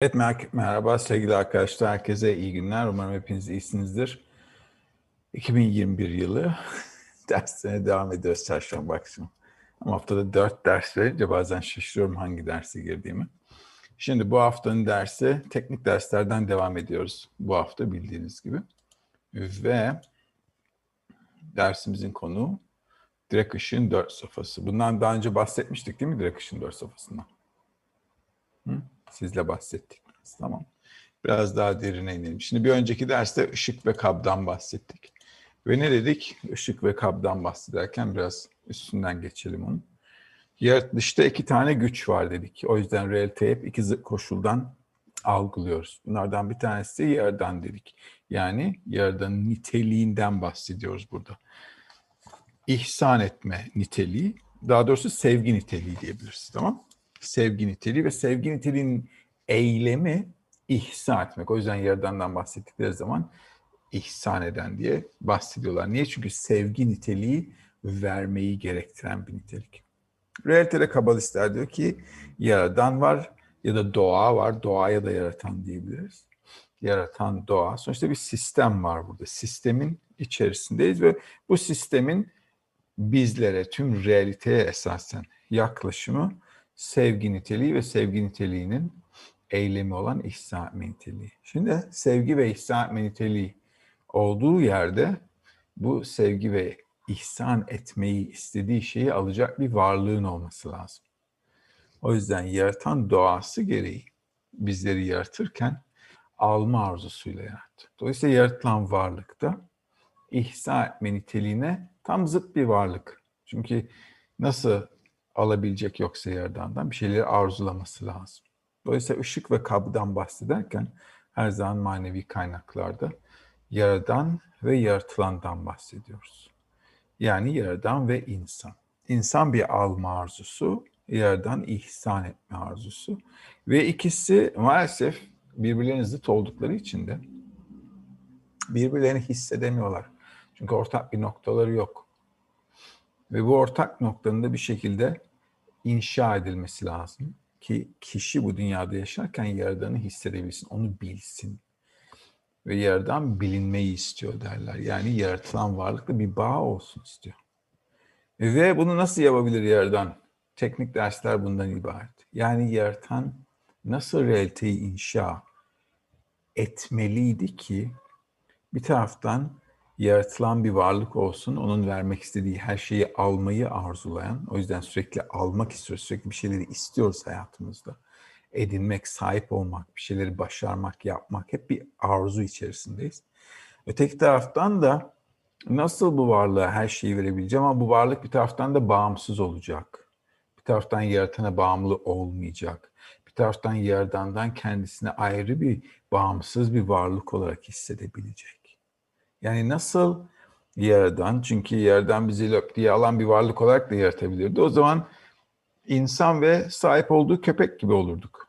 Evet merhaba sevgili arkadaşlar. Herkese iyi günler. Umarım hepiniz iyisinizdir. 2021 yılı derslerine devam ediyoruz çarşamba akşam. Ama haftada dört ders verince bazen şaşırıyorum hangi derse girdiğimi. Şimdi bu haftanın dersi teknik derslerden devam ediyoruz. Bu hafta bildiğiniz gibi. Ve dersimizin konu direk ışığın dört safhası. Bundan daha önce bahsetmiştik değil mi direk ışığın dört safhasından? Hı? Sizle bahsettik. Tamam. Biraz daha derine inelim. Şimdi bir önceki derste ışık ve kabdan bahsettik. Ve ne dedik? Işık ve kabdan bahsederken biraz üstünden geçelim onu. Yaratılışta iki tane güç var dedik. O yüzden realite hep iki koşuldan algılıyoruz. Bunlardan bir tanesi yerden dedik. Yani yerden niteliğinden bahsediyoruz burada. İhsan etme niteliği, daha doğrusu sevgi niteliği diyebiliriz. Tamam Sevgi niteliği ve sevgi niteliğinin eylemi ihsan etmek. O yüzden yerdandan bahsettikleri zaman ihsan eden diye bahsediyorlar. Niye? Çünkü sevgi niteliği vermeyi gerektiren bir nitelik. Realitede kabalistler diyor ki yaradan var ya da doğa var. Doğa ya da yaratan diyebiliriz. Yaratan doğa. Sonuçta bir sistem var burada. Sistemin içerisindeyiz ve bu sistemin bizlere, tüm realiteye esasen yaklaşımı sevgi niteliği ve sevgi niteliğinin eylemi olan ihsan etme niteliği. Şimdi sevgi ve ihsan etme niteliği olduğu yerde bu sevgi ve ihsan etmeyi istediği şeyi alacak bir varlığın olması lazım. O yüzden yaratan doğası gereği bizleri yaratırken alma arzusuyla yarattı. Dolayısıyla yaratılan varlıkta ihsan etme niteliğine tam zıt bir varlık. Çünkü nasıl alabilecek yoksa yerdandan bir şeyleri arzulaması lazım. Dolayısıyla ışık ve kabdan bahsederken her zaman manevi kaynaklarda yaradan ve yaratılandan bahsediyoruz. Yani yaradan ve insan. İnsan bir alma arzusu, yaradan ihsan etme arzusu. Ve ikisi maalesef birbirlerine zıt oldukları için de birbirlerini hissedemiyorlar. Çünkü ortak bir noktaları yok. Ve bu ortak noktanın da bir şekilde inşa edilmesi lazım ki kişi bu dünyada yaşarken Yaradan'ı hissedebilsin, onu bilsin. Ve Yaradan bilinmeyi istiyor derler. Yani yaratılan varlıkla bir bağ olsun istiyor. Ve bunu nasıl yapabilir Yaradan? Teknik dersler bundan ibaret. Yani yaratan nasıl realiteyi inşa etmeliydi ki bir taraftan yaratılan bir varlık olsun, onun vermek istediği her şeyi almayı arzulayan, o yüzden sürekli almak istiyoruz, sürekli bir şeyleri istiyoruz hayatımızda. Edinmek, sahip olmak, bir şeyleri başarmak, yapmak hep bir arzu içerisindeyiz. Öteki taraftan da nasıl bu varlığa her şeyi verebileceğim ama bu varlık bir taraftan da bağımsız olacak. Bir taraftan yaratana bağımlı olmayacak. Bir taraftan yaradandan kendisine ayrı bir bağımsız bir varlık olarak hissedebilecek. Yani nasıl yerden, çünkü yerden bizi lök diye alan bir varlık olarak da yaratabilirdi. O zaman insan ve sahip olduğu köpek gibi olurduk.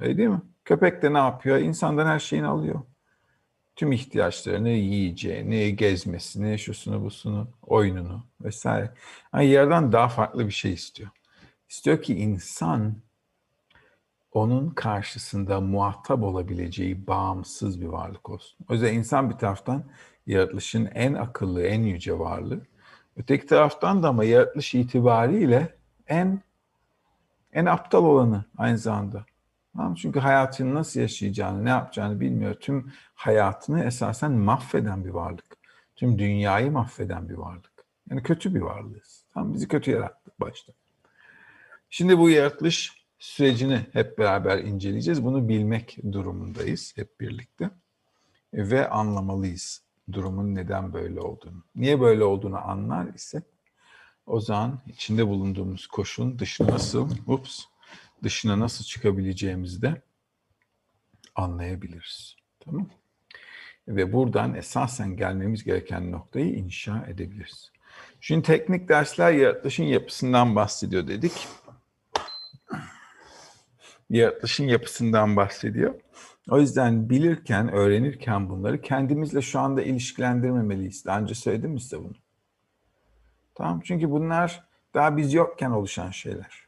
Öyle değil mi? Köpek de ne yapıyor? İnsandan her şeyini alıyor. Tüm ihtiyaçlarını, yiyeceğini, gezmesini, şusunu, busunu, oyununu vesaire. Yani yerden daha farklı bir şey istiyor. İstiyor ki insan onun karşısında muhatap olabileceği bağımsız bir varlık olsun. O yüzden insan bir taraftan yaratılışın en akıllı, en yüce varlığı. Öteki taraftan da ama yaratılış itibariyle en en aptal olanı aynı zamanda. Çünkü hayatını nasıl yaşayacağını, ne yapacağını bilmiyor. Tüm hayatını esasen mahveden bir varlık. Tüm dünyayı mahveden bir varlık. Yani kötü bir varlığız. Tam bizi kötü yarattı başta. Şimdi bu yaratılış sürecini hep beraber inceleyeceğiz. Bunu bilmek durumundayız hep birlikte ve anlamalıyız durumun neden böyle olduğunu. Niye böyle olduğunu anlar ise o zaman içinde bulunduğumuz koşulun dışına nasıl, ups, dışına nasıl çıkabileceğimizi de anlayabiliriz. Tamam Ve buradan esasen gelmemiz gereken noktayı inşa edebiliriz. Şimdi teknik dersler yaratılışın yapısından bahsediyor dedik yaratılışın yapısından bahsediyor. O yüzden bilirken, öğrenirken bunları kendimizle şu anda ilişkilendirmemeliyiz. Daha önce söyledim mi size bunu? Tamam çünkü bunlar daha biz yokken oluşan şeyler.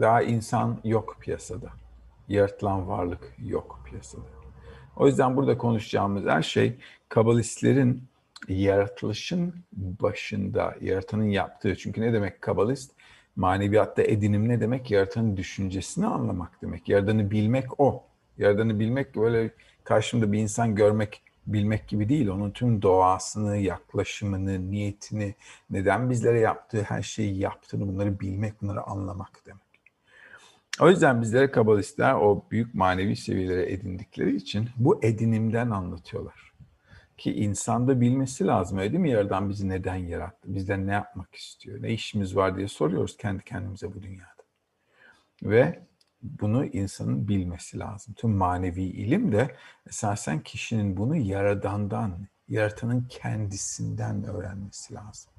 Daha insan yok piyasada. yaratılan varlık yok piyasada. O yüzden burada konuşacağımız her şey kabalistlerin yaratılışın başında, yaratanın yaptığı. Çünkü ne demek kabalist? Maneviyatta edinim ne demek? Yaratanın düşüncesini anlamak demek. Yaradanı bilmek o. Yaradanı bilmek böyle karşımda bir insan görmek, bilmek gibi değil. Onun tüm doğasını, yaklaşımını, niyetini, neden bizlere yaptığı her şeyi yaptığını bunları bilmek, bunları anlamak demek. O yüzden bizlere kabalistler o büyük manevi seviyelere edindikleri için bu edinimden anlatıyorlar. Ki insanda bilmesi lazım öyle değil mi? Yaradan bizi neden yarattı? Bizden ne yapmak istiyor? Ne işimiz var diye soruyoruz kendi kendimize bu dünyada. Ve bunu insanın bilmesi lazım. Tüm manevi ilim de esasen kişinin bunu yaradandan, yaratanın kendisinden öğrenmesi lazım.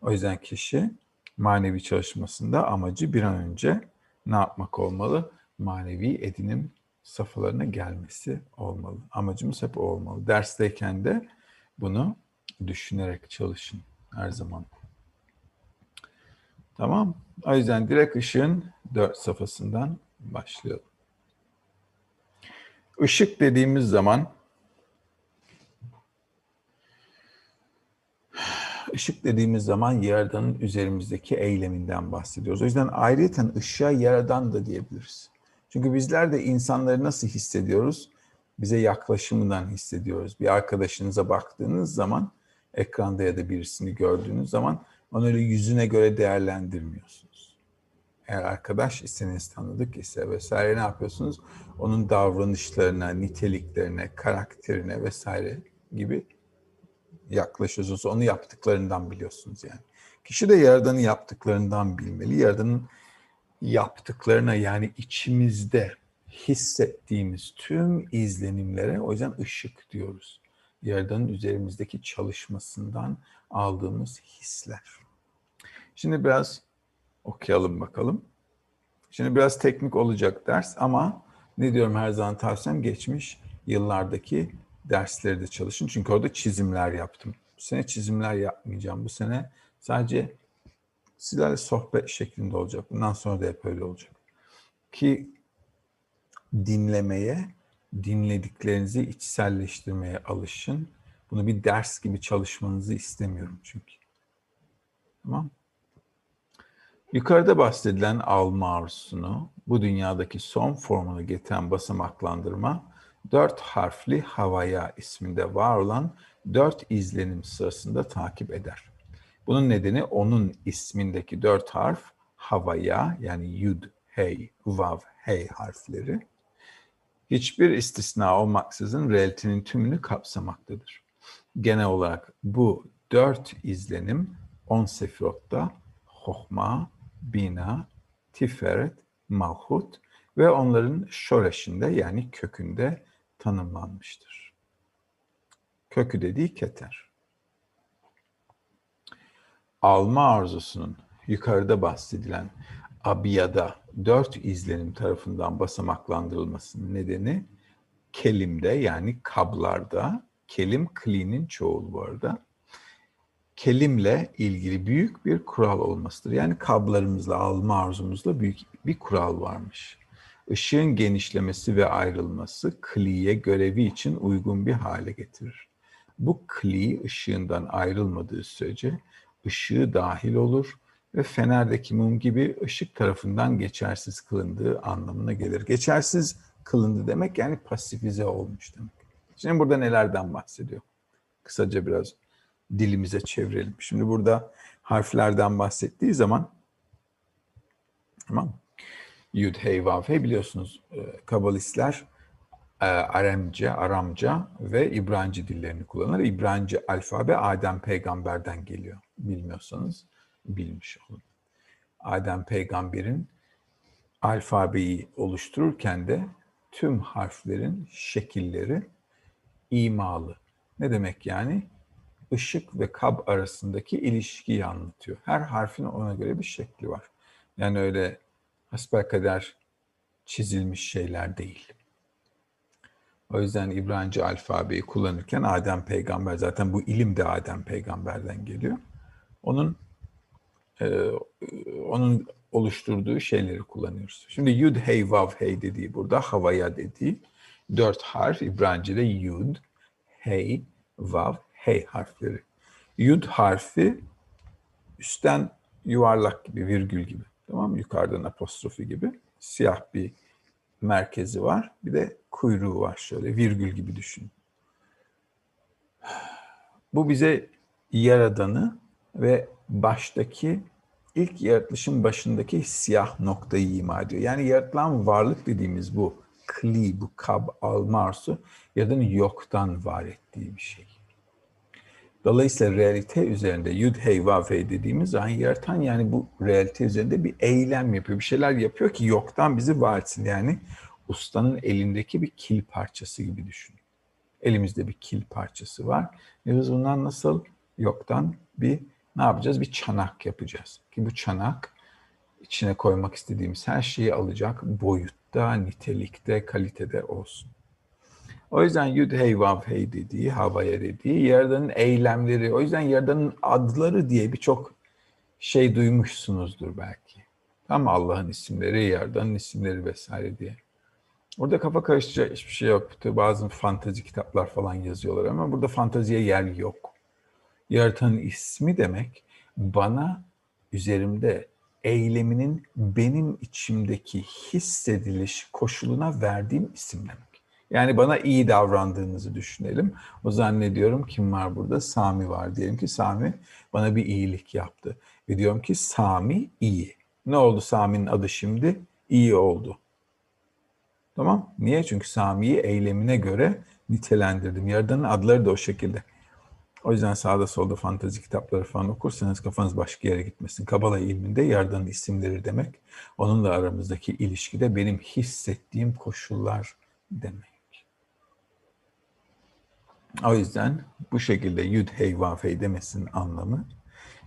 O yüzden kişi manevi çalışmasında amacı bir an önce ne yapmak olmalı? Manevi edinim safhalarına gelmesi olmalı. Amacımız hep o olmalı. Dersteyken de bunu düşünerek çalışın her zaman. Tamam. O yüzden direkt ışığın dört safhasından başlayalım. Işık dediğimiz zaman ışık dediğimiz zaman Yaradan'ın üzerimizdeki eyleminden bahsediyoruz. O yüzden ayrıyeten ışığa Yaradan da diyebiliriz. Çünkü bizler de insanları nasıl hissediyoruz? Bize yaklaşımından hissediyoruz. Bir arkadaşınıza baktığınız zaman, ekranda ya da birisini gördüğünüz zaman onu öyle yüzüne göre değerlendirmiyorsunuz. Eğer arkadaş iseniz tanıdık ise vesaire ne yapıyorsunuz? Onun davranışlarına, niteliklerine, karakterine vesaire gibi yaklaşıyorsunuz. Onu yaptıklarından biliyorsunuz yani. Kişi de Yaradan'ı yaptıklarından bilmeli. Yaradan'ın yaptıklarına yani içimizde hissettiğimiz tüm izlenimlere o yüzden ışık diyoruz. Yaradan'ın üzerimizdeki çalışmasından aldığımız hisler. Şimdi biraz okuyalım bakalım. Şimdi biraz teknik olacak ders ama ne diyorum her zaman tavsiyem geçmiş yıllardaki dersleri de çalışın. Çünkü orada çizimler yaptım. Bu sene çizimler yapmayacağım. Bu sene sadece sizlerle sohbet şeklinde olacak. Bundan sonra da hep öyle olacak. Ki dinlemeye, dinlediklerinizi içselleştirmeye alışın. Bunu bir ders gibi çalışmanızı istemiyorum çünkü. Tamam Yukarıda bahsedilen alma arzusunu, bu dünyadaki son formunu getiren basamaklandırma, dört harfli havaya isminde var olan dört izlenim sırasında takip eder. Bunun nedeni onun ismindeki dört harf havaya yani yud, hey, vav, hey harfleri hiçbir istisna olmaksızın realitenin tümünü kapsamaktadır. Genel olarak bu dört izlenim on sefirotta Hohma, Bina, Tiferet, Malhut ve onların şoreşinde yani kökünde tanımlanmıştır. Kökü dediği keter alma arzusunun yukarıda bahsedilen abiyada dört izlenim tarafından basamaklandırılmasının nedeni kelimde yani kablarda, kelim klinin çoğulu bu arada, kelimle ilgili büyük bir kural olmasıdır. Yani kablarımızla, alma arzumuzla büyük bir kural varmış. Işığın genişlemesi ve ayrılması kliye görevi için uygun bir hale getirir. Bu kli ışığından ayrılmadığı sürece ışığı dahil olur ve fenerdeki mum gibi ışık tarafından geçersiz kılındığı anlamına gelir. Geçersiz kılındı demek yani pasifize olmuş demek. Şimdi burada nelerden bahsediyor? Kısaca biraz dilimize çevirelim. Şimdi burada harflerden bahsettiği zaman tamam Yud, Hey, Vav, Hey biliyorsunuz e, kabalistler Aremce, Aramca ve İbranice dillerini kullanır. İbranice alfabe Adem peygamberden geliyor. Bilmiyorsanız bilmiş olun. Adem peygamberin alfabeyi oluştururken de tüm harflerin şekilleri imalı. Ne demek yani? Işık ve kab arasındaki ilişkiyi anlatıyor. Her harfin ona göre bir şekli var. Yani öyle hasbelkader çizilmiş şeyler değil. O yüzden İbranice alfabeyi kullanırken Adem peygamber zaten bu ilim de Adem peygamberden geliyor. Onun e, onun oluşturduğu şeyleri kullanıyoruz. Şimdi yud hey vav hey dediği burada havaya dediği dört harf İbranice'de yud, hey, vav, hey harfleri. Yud harfi üstten yuvarlak gibi, virgül gibi. Tamam mı? Yukarıdan apostrofi gibi. Siyah bir merkezi var. Bir de kuyruğu var şöyle virgül gibi düşün. Bu bize yaradanı ve baştaki ilk yaratılışın başındaki siyah noktayı ima ediyor. Yani yaratılan varlık dediğimiz bu kli, bu kab al marsu yaradanın yoktan var ettiği bir şey. Dolayısıyla realite üzerinde yud hey vav hey dediğimiz zaman yaratan yani bu realite üzerinde bir eylem yapıyor. Bir şeyler yapıyor ki yoktan bizi var etsin. Yani ustanın elindeki bir kil parçası gibi düşün. Elimizde bir kil parçası var. Ve biz bundan nasıl yoktan bir ne yapacağız? Bir çanak yapacağız. Ki bu çanak içine koymak istediğimiz her şeyi alacak boyutta, nitelikte, kalitede olsun. O yüzden yud hey vav hey dediği, havaya dediği Yaradan'ın eylemleri, o yüzden Yaradan'ın adları diye birçok şey duymuşsunuzdur belki. Tam Allah'ın isimleri, Yaradan'ın isimleri vesaire diye. Orada kafa karıştıracak hiçbir şey yok. Bazı fantezi kitaplar falan yazıyorlar ama burada fanteziye yer yok. Yaratanın ismi demek bana üzerimde eyleminin benim içimdeki hissediliş koşuluna verdiğim isim demek. Yani bana iyi davrandığınızı düşünelim. O zannediyorum kim var burada? Sami var. Diyelim ki Sami bana bir iyilik yaptı. Ve diyorum ki Sami iyi. Ne oldu Sami'nin adı şimdi? İyi oldu. Tamam. Niye? Çünkü Sami'yi eylemine göre nitelendirdim. Yaradan'ın adları da o şekilde. O yüzden sağda solda fantezi kitapları falan okursanız kafanız başka yere gitmesin. Kabala ilminde Yaradan'ın isimleri demek. Onunla aramızdaki ilişkide benim hissettiğim koşullar demek. O yüzden bu şekilde yud hey vav hey demesinin anlamı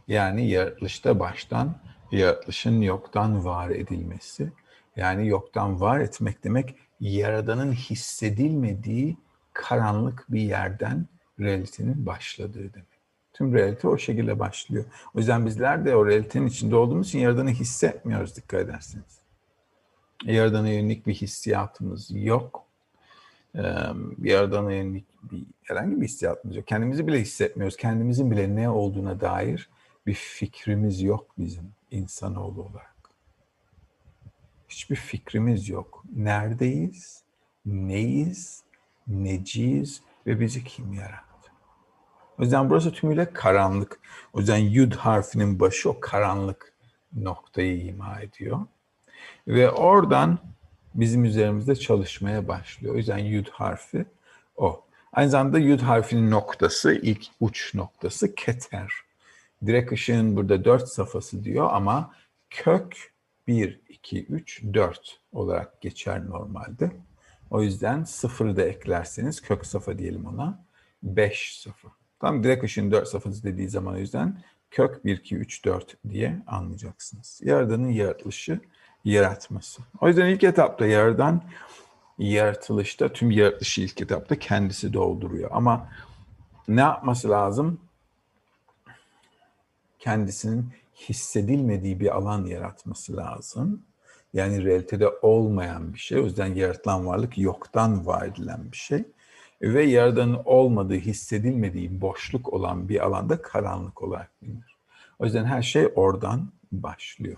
yani yaratılışta baştan yaratılışın yoktan var edilmesi. Yani yoktan var etmek demek yaradanın hissedilmediği karanlık bir yerden realitenin başladığı demek. Tüm realite o şekilde başlıyor. O yüzden bizler de o realitenin içinde olduğumuz için yaradanı hissetmiyoruz dikkat ederseniz. Yaradana yönelik bir hissiyatımız yok. Yaradana yönelik bir, herhangi bir hissiyatımız yok. Kendimizi bile hissetmiyoruz. Kendimizin bile ne olduğuna dair bir fikrimiz yok bizim insanoğlu olarak. Hiçbir fikrimiz yok. Neredeyiz? Neyiz? Neciyiz? Ve bizi kim yarattı? O yüzden burası tümüyle karanlık. O yüzden yud harfinin başı o karanlık noktayı ima ediyor. Ve oradan bizim üzerimizde çalışmaya başlıyor. O yüzden yud harfi o. Aynı zamanda yud harfinin noktası, ilk uç noktası keter. Direk ışığın burada dört safhası diyor ama kök 1, 2, 3, 4 olarak geçer normalde. O yüzden sıfırı da eklerseniz kök safa diyelim ona. 5 safa. Tam direk ışığın 4 safhası dediği zaman o yüzden kök 1, 2, 3, 4 diye anlayacaksınız. Yaradanın yaratılışı, yaratması. O yüzden ilk etapta yaradan yaratılışta tüm yaratılışı ilk etapta kendisi dolduruyor. Ama ne yapması lazım? Kendisinin hissedilmediği bir alan yaratması lazım. Yani realitede olmayan bir şey. O yüzden yaratılan varlık yoktan var edilen bir şey. Ve yaradanın olmadığı, hissedilmediği boşluk olan bir alanda karanlık olarak bilinir. O yüzden her şey oradan başlıyor.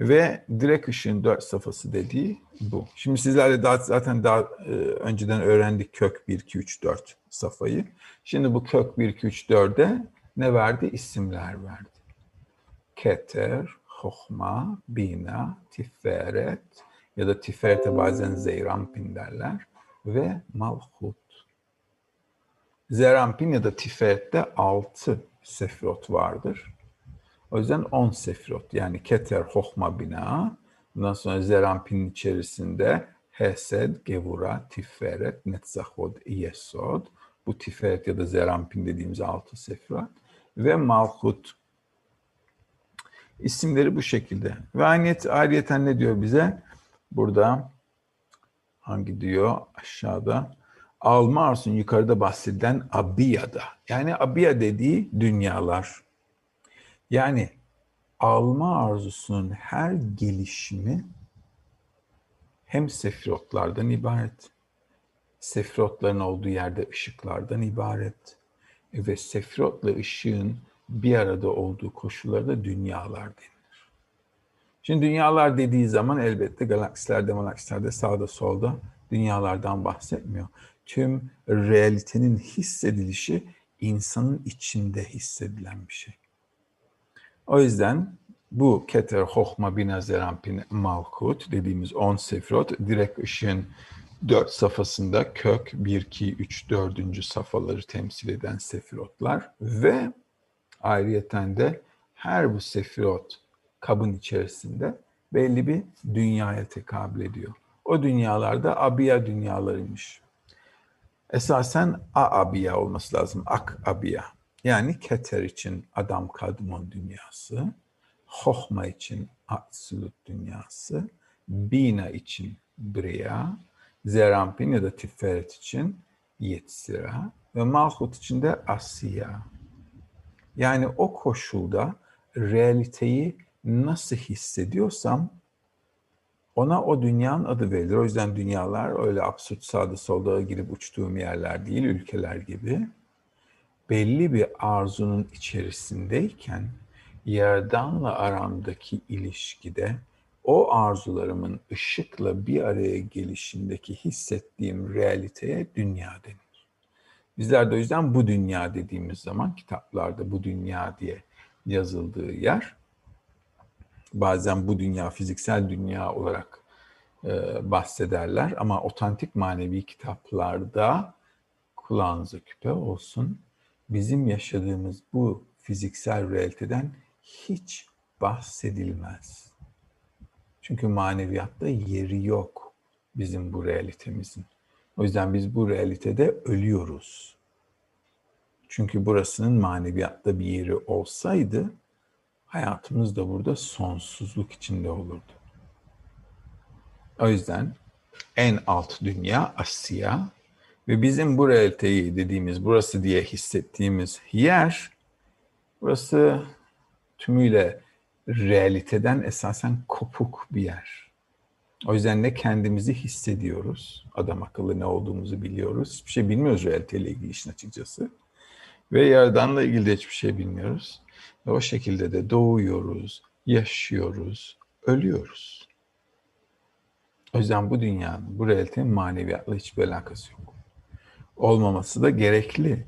Ve direk ışığın dört safhası dediği bu. Şimdi sizlerle daha, zaten daha e, önceden öğrendik kök 1, 2, 3, 4 safhayı. Şimdi bu kök 1, 2, 3, 4'e ne verdi? İsimler verdi. Keter, Hohma, Bina, Tiferet ya da Tiferet'e bazen Zeyrampin derler ve Malhut. Zerampin ya da Tiferet'te altı sefirot vardır. O yüzden on sefirot yani Keter, Hohma, Bina. Bundan sonra Zerampin'in içerisinde Hesed, Gevura, Tiferet, Netzahod, Yesod. Bu Tiferet ya da Zerampin dediğimiz altı sefirot. Ve Malhut İsimleri bu şekilde. Ve ayniyet, ayrıyeten ne diyor bize? Burada hangi diyor aşağıda? Alma yukarıda bahsedilen Abiya'da. Yani Abiya dediği dünyalar. Yani alma arzusunun her gelişimi hem sefirotlardan ibaret, sefirotların olduğu yerde ışıklardan ibaret ve sefirotla ışığın bir arada olduğu koşullarda dünyalar denir. Şimdi dünyalar dediği zaman elbette galaksilerde, galaksilerde sağda solda dünyalardan bahsetmiyor. Tüm realitenin hissedilişi insanın içinde hissedilen bir şey. O yüzden bu Keter, Hohma, Bina, Zerampin, Malkut dediğimiz 10 sefirot direkt ışığın 4 safhasında kök 1, 2, 3, 4. safhaları temsil eden sefirotlar ve ayrıyeten de her bu sefirot kabın içerisinde belli bir dünyaya tekabül ediyor. O dünyalarda abiya dünyalarıymış. Esasen a abiya olması lazım. Ak abiya. Yani Keter için Adam Kadmon dünyası, Hohma için Absolut dünyası, Bina için Bria, Zerampin ya da Tiferet için Yetzira ve Malhut için de Asya. Yani o koşulda realiteyi nasıl hissediyorsam ona o dünyanın adı verilir. O yüzden dünyalar öyle absürt sağda solda girip uçtuğum yerler değil, ülkeler gibi. Belli bir arzunun içerisindeyken Yaradan'la aramdaki ilişkide o arzularımın ışıkla bir araya gelişindeki hissettiğim realiteye dünya denir. Bizler de o yüzden bu dünya dediğimiz zaman kitaplarda bu dünya diye yazıldığı yer bazen bu dünya fiziksel dünya olarak e, bahsederler ama otantik manevi kitaplarda kulağınıza küpe olsun. Bizim yaşadığımız bu fiziksel realiteden hiç bahsedilmez. Çünkü maneviyatta yeri yok bizim bu realitemizin. O yüzden biz bu realitede ölüyoruz. Çünkü burasının maneviyatta bir yeri olsaydı hayatımız da burada sonsuzluk içinde olurdu. O yüzden en alt dünya Asya ve bizim bu realiteyi dediğimiz burası diye hissettiğimiz yer burası tümüyle realiteden esasen kopuk bir yer. O yüzden ne kendimizi hissediyoruz, adam akıllı ne olduğumuzu biliyoruz. Hiçbir şey bilmiyoruz realiteyle ilgili işin açıkçası. Ve Yaradan'la ilgili de hiçbir şey bilmiyoruz. Ve o şekilde de doğuyoruz, yaşıyoruz, ölüyoruz. O yüzden bu dünyanın, bu realitenin maneviyatla hiçbir alakası yok. Olmaması da gerekli.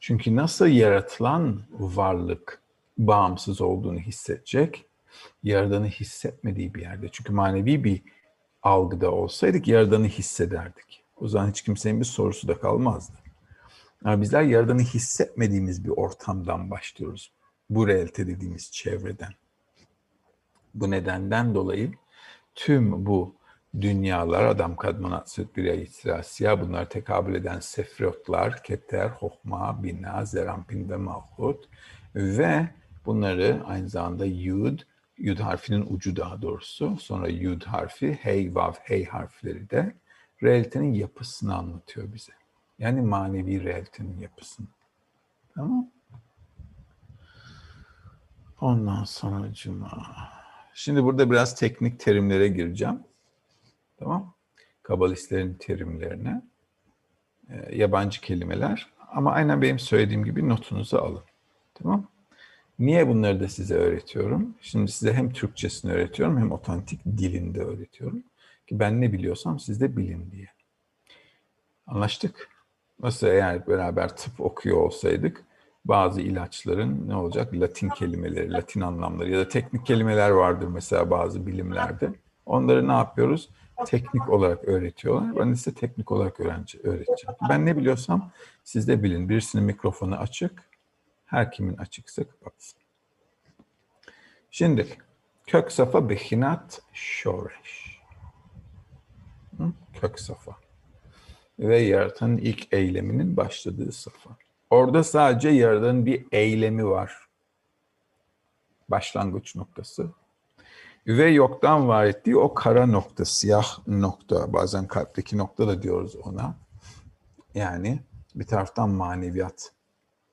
Çünkü nasıl yaratılan varlık bağımsız olduğunu hissedecek, yaradanı hissetmediği bir yerde. Çünkü manevi bir algıda olsaydık yaradanı hissederdik. O zaman hiç kimsenin bir sorusu da kalmazdı. Ama bizler yaradanı hissetmediğimiz bir ortamdan başlıyoruz bu realite dediğimiz çevreden. Bu nedenden dolayı tüm bu dünyalar, adam kadmanat süt bir itirasiya, bunlar tekabül eden sefrotlar, keter, hokma, bina, zerampin ve malhut ve bunları aynı zamanda yud, yud harfinin ucu daha doğrusu, sonra yud harfi, hey, vav, hey harfleri de realitenin yapısını anlatıyor bize. Yani manevi realitenin yapısını. Tamam Ondan sonra cuma. Şimdi burada biraz teknik terimlere gireceğim. Tamam. Kabalistlerin terimlerine. E, yabancı kelimeler. Ama aynen benim söylediğim gibi notunuzu alın. Tamam. Niye bunları da size öğretiyorum? Şimdi size hem Türkçesini öğretiyorum hem otantik dilinde öğretiyorum. Ki ben ne biliyorsam siz de bilin diye. Anlaştık. Nasıl eğer beraber tıp okuyor olsaydık bazı ilaçların ne olacak? Latin kelimeleri, Latin anlamları ya da teknik kelimeler vardır mesela bazı bilimlerde. Onları ne yapıyoruz? Teknik olarak öğretiyorlar. Ben de size teknik olarak öğrenci, öğreteceğim. Ben ne biliyorsam siz de bilin. Birisinin mikrofonu açık, her kimin açıksa kapatsın. Şimdi kök safa behinat şoreş. Kök safa. Ve yaratanın ilk eyleminin başladığı safa. Orada sadece Yaradan'ın bir eylemi var. Başlangıç noktası. Ve yoktan var ettiği o kara nokta, siyah nokta, bazen kalpteki nokta da diyoruz ona. Yani bir taraftan maneviyat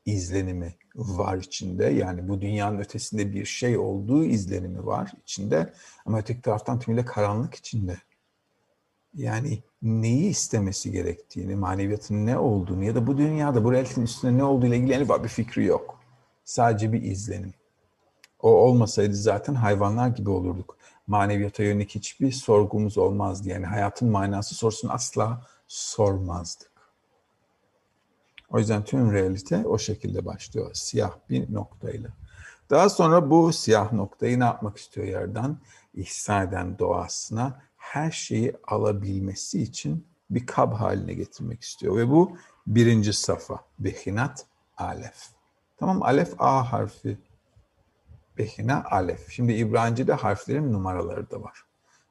izlenimi var içinde. Yani bu dünyanın ötesinde bir şey olduğu izlenimi var içinde. Ama öteki taraftan tümüyle karanlık içinde. Yani neyi istemesi gerektiğini, maneviyatın ne olduğunu ya da bu dünyada bu realitenin üstünde ne olduğuyla ilgili en bir fikri yok. Sadece bir izlenim. O olmasaydı zaten hayvanlar gibi olurduk. Maneviyata yönelik hiçbir sorgumuz olmazdı. Yani hayatın manası sorusunu asla sormazdık. O yüzden tüm realite o şekilde başlıyor. Siyah bir noktayla. Daha sonra bu siyah noktayı ne yapmak istiyor yerden? İhsan eden doğasına her şeyi alabilmesi için bir kab haline getirmek istiyor. Ve bu birinci safa. Behinat alef. Tamam alef A harfi. Behina alef. Şimdi İbranice'de harflerin numaraları da var.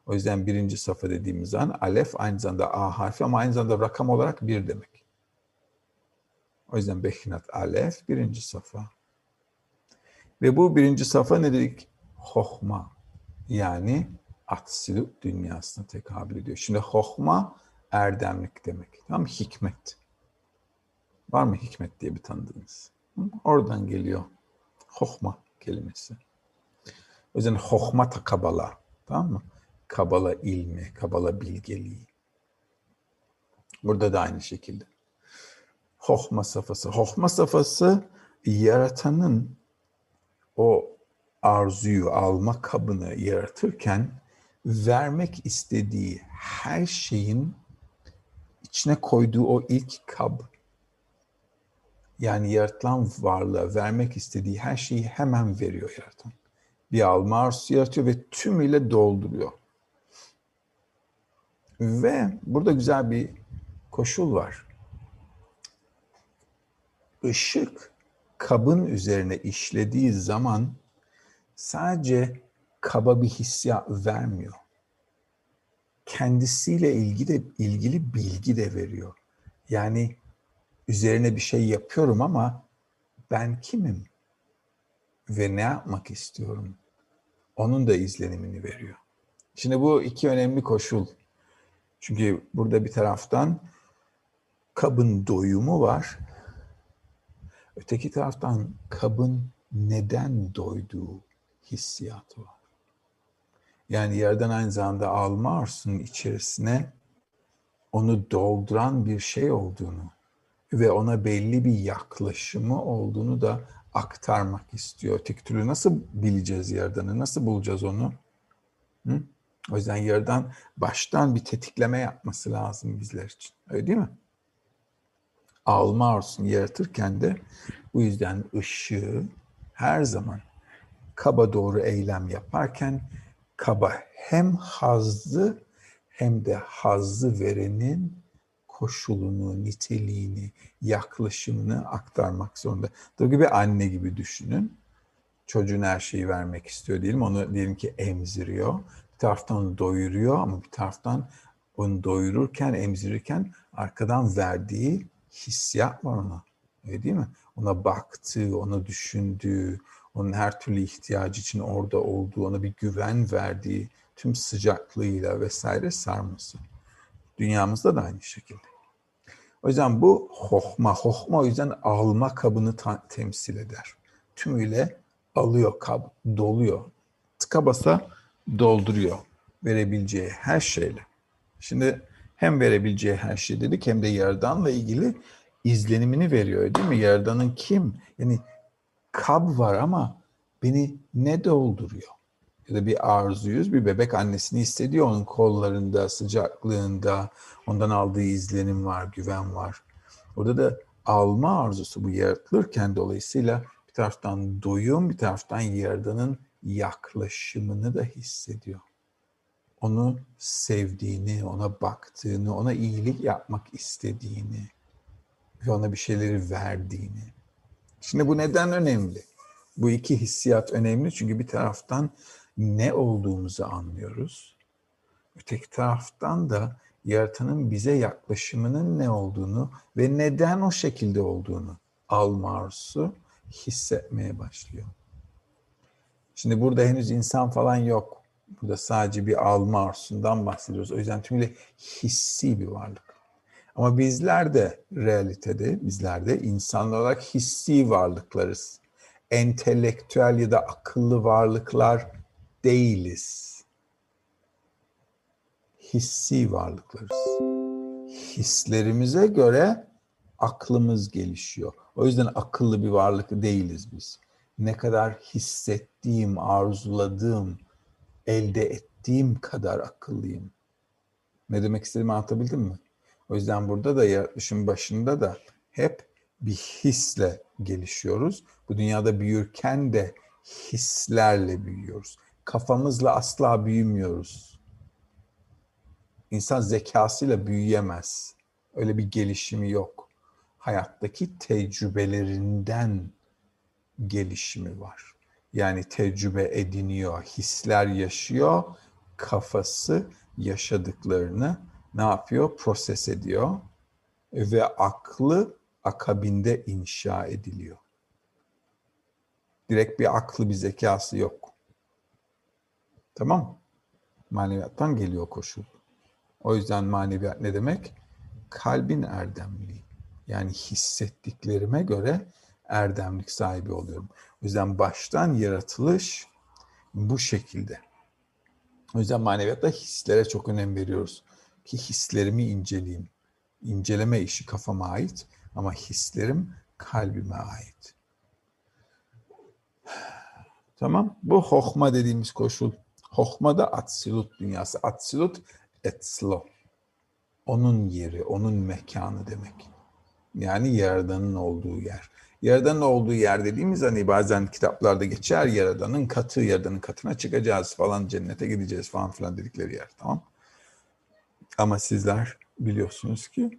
O yüzden birinci safa dediğimiz zaman alef aynı zamanda A harfi ama aynı zamanda rakam olarak bir demek. O yüzden Behinat alef birinci safa. Ve bu birinci safa ne dedik? Hohma. Yani atsilut dünyasına tekabül ediyor. Şimdi hohma erdemlik demek. Mı? Hikmet. Var mı hikmet diye bir tanıdığınız? Oradan geliyor. Hohma kelimesi. O yüzden hohma ta kabala. Tamam mı? Kabala ilmi, kabala bilgeliği. Burada da aynı şekilde. Hohma safhası. Hohma safhası yaratanın o arzuyu alma kabını yaratırken vermek istediği her şeyin içine koyduğu o ilk kab yani yaratılan varlığa vermek istediği her şeyi hemen veriyor yaratan. Bir alma arzusu yaratıyor ve tümüyle dolduruyor. Ve burada güzel bir koşul var. Işık kabın üzerine işlediği zaman sadece kaba bir hissiyat vermiyor. Kendisiyle ilgili ilgili bilgi de veriyor. Yani üzerine bir şey yapıyorum ama ben kimim? Ve ne yapmak istiyorum? Onun da izlenimini veriyor. Şimdi bu iki önemli koşul. Çünkü burada bir taraftan kabın doyumu var. Öteki taraftan kabın neden doyduğu hissiyatı var. Yani yerden aynı zamanda alma arzusunun içerisine onu dolduran bir şey olduğunu ve ona belli bir yaklaşımı olduğunu da aktarmak istiyor. Öteki türlü nasıl bileceğiz yerdanı? Nasıl bulacağız onu? Hı? O yüzden yerden baştan bir tetikleme yapması lazım bizler için. Öyle değil mi? Alma arzusunu yaratırken de bu yüzden ışığı her zaman kaba doğru eylem yaparken kaba hem hazzı hem de hazzı verenin koşulunu, niteliğini, yaklaşımını aktarmak zorunda. Tabii gibi anne gibi düşünün. Çocuğun her şeyi vermek istiyor diyelim. Onu diyelim ki emziriyor. Bir taraftan onu doyuruyor ama bir taraftan onu doyururken, emzirirken arkadan verdiği hissiyat var ona. Öyle değil mi? Ona baktığı, ona düşündüğü, onun her türlü ihtiyacı için orada olduğu, ona bir güven verdiği, tüm sıcaklığıyla vesaire sarması. Dünyamızda da aynı şekilde. O yüzden bu hohma, hohma o yüzden alma kabını temsil eder. Tümüyle alıyor kab, doluyor. Tıka basa dolduruyor verebileceği her şeyle. Şimdi hem verebileceği her şey dedik hem de Yaradan'la ilgili izlenimini veriyor değil mi? Yaradan'ın kim? Yani kab var ama beni ne dolduruyor? Ya da bir arzuyuz, bir bebek annesini hissediyor onun kollarında, sıcaklığında, ondan aldığı izlenim var, güven var. Orada da alma arzusu bu yaratılırken dolayısıyla bir taraftan doyum, bir taraftan yaradanın yaklaşımını da hissediyor. Onu sevdiğini, ona baktığını, ona iyilik yapmak istediğini ve ona bir şeyleri verdiğini. Şimdi bu neden önemli? Bu iki hissiyat önemli çünkü bir taraftan ne olduğumuzu anlıyoruz. Öteki taraftan da yaratanın bize yaklaşımının ne olduğunu ve neden o şekilde olduğunu alma arzusu hissetmeye başlıyor. Şimdi burada henüz insan falan yok. Burada sadece bir alma arzusundan bahsediyoruz. O yüzden tümüyle hissi bir varlık. Ama bizler de realitede, bizler de insanlar olarak hissi varlıklarız. Entelektüel ya da akıllı varlıklar değiliz. Hissi varlıklarız. Hislerimize göre aklımız gelişiyor. O yüzden akıllı bir varlık değiliz biz. Ne kadar hissettiğim, arzuladığım, elde ettiğim kadar akıllıyım. Ne demek istediğimi anlatabildim mi? O yüzden burada da yaratılışın başında da hep bir hisle gelişiyoruz. Bu dünyada büyürken de hislerle büyüyoruz. Kafamızla asla büyümüyoruz. İnsan zekasıyla büyüyemez. Öyle bir gelişimi yok. Hayattaki tecrübelerinden gelişimi var. Yani tecrübe ediniyor, hisler yaşıyor, kafası yaşadıklarını ne yapıyor? Proses ediyor ve aklı akabinde inşa ediliyor. Direkt bir aklı bir zekası yok. Tamam Maneviyattan geliyor koşul. O yüzden maneviyat ne demek? Kalbin erdemliği. Yani hissettiklerime göre erdemlik sahibi oluyorum. O yüzden baştan yaratılış bu şekilde. O yüzden maneviyatta hislere çok önem veriyoruz. Ki hislerimi inceleyeyim. İnceleme işi kafama ait ama hislerim kalbime ait. Tamam. Bu hohma dediğimiz koşul. Hohma da atsilut dünyası. Atsilut etslo. Onun yeri, onun mekanı demek. Yani Yaradan'ın olduğu yer. Yaradan'ın olduğu yer dediğimiz hani bazen kitaplarda geçer Yaradan'ın katı, Yaradan'ın katına çıkacağız falan, cennete gideceğiz falan filan dedikleri yer tamam. Ama sizler biliyorsunuz ki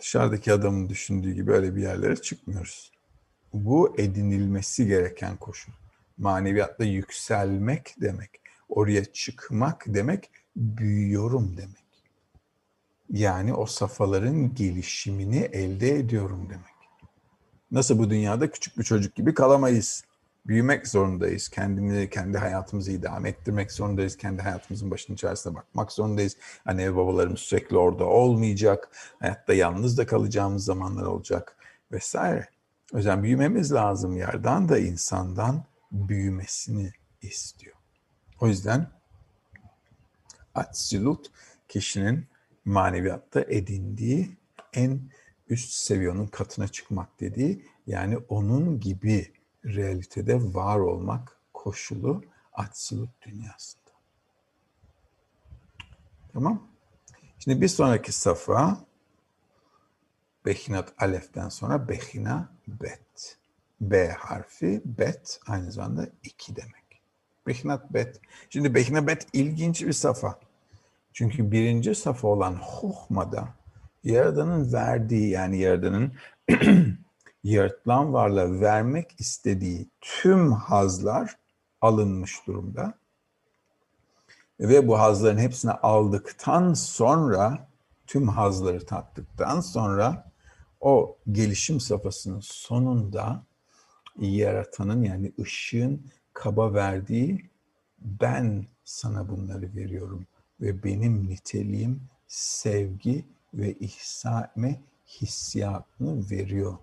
dışarıdaki adamın düşündüğü gibi öyle bir yerlere çıkmıyoruz. Bu edinilmesi gereken koşul. Maneviyatta yükselmek demek. Oraya çıkmak demek büyüyorum demek. Yani o safhaların gelişimini elde ediyorum demek. Nasıl bu dünyada küçük bir çocuk gibi kalamayız. Büyümek zorundayız. Kendimizi, kendi hayatımızı idame ettirmek zorundayız. Kendi hayatımızın başının içerisine bakmak zorundayız. Anne ve babalarımız sürekli orada olmayacak. Hayatta yalnız da kalacağımız zamanlar olacak vesaire. O yüzden büyümemiz lazım. Yerden da insandan büyümesini istiyor. O yüzden Atsilut kişinin maneviyatta edindiği en üst seviyenin katına çıkmak dediği yani onun gibi realitede var olmak koşulu Atsilut dünyasında. Tamam. Şimdi bir sonraki safa Behinat Alef'ten sonra Behina Bet. B harfi Bet aynı zamanda iki demek. Behinat Bet. Şimdi Behina Bet ilginç bir safa. Çünkü birinci safa olan Hohma'da Yaradan'ın verdiği yani Yaradan'ın yaratılan varlığa vermek istediği tüm hazlar alınmış durumda. Ve bu hazların hepsini aldıktan sonra, tüm hazları tattıktan sonra o gelişim safhasının sonunda yaratanın yani ışığın kaba verdiği ben sana bunları veriyorum ve benim niteliğim sevgi ve ihsame hissiyatını veriyor.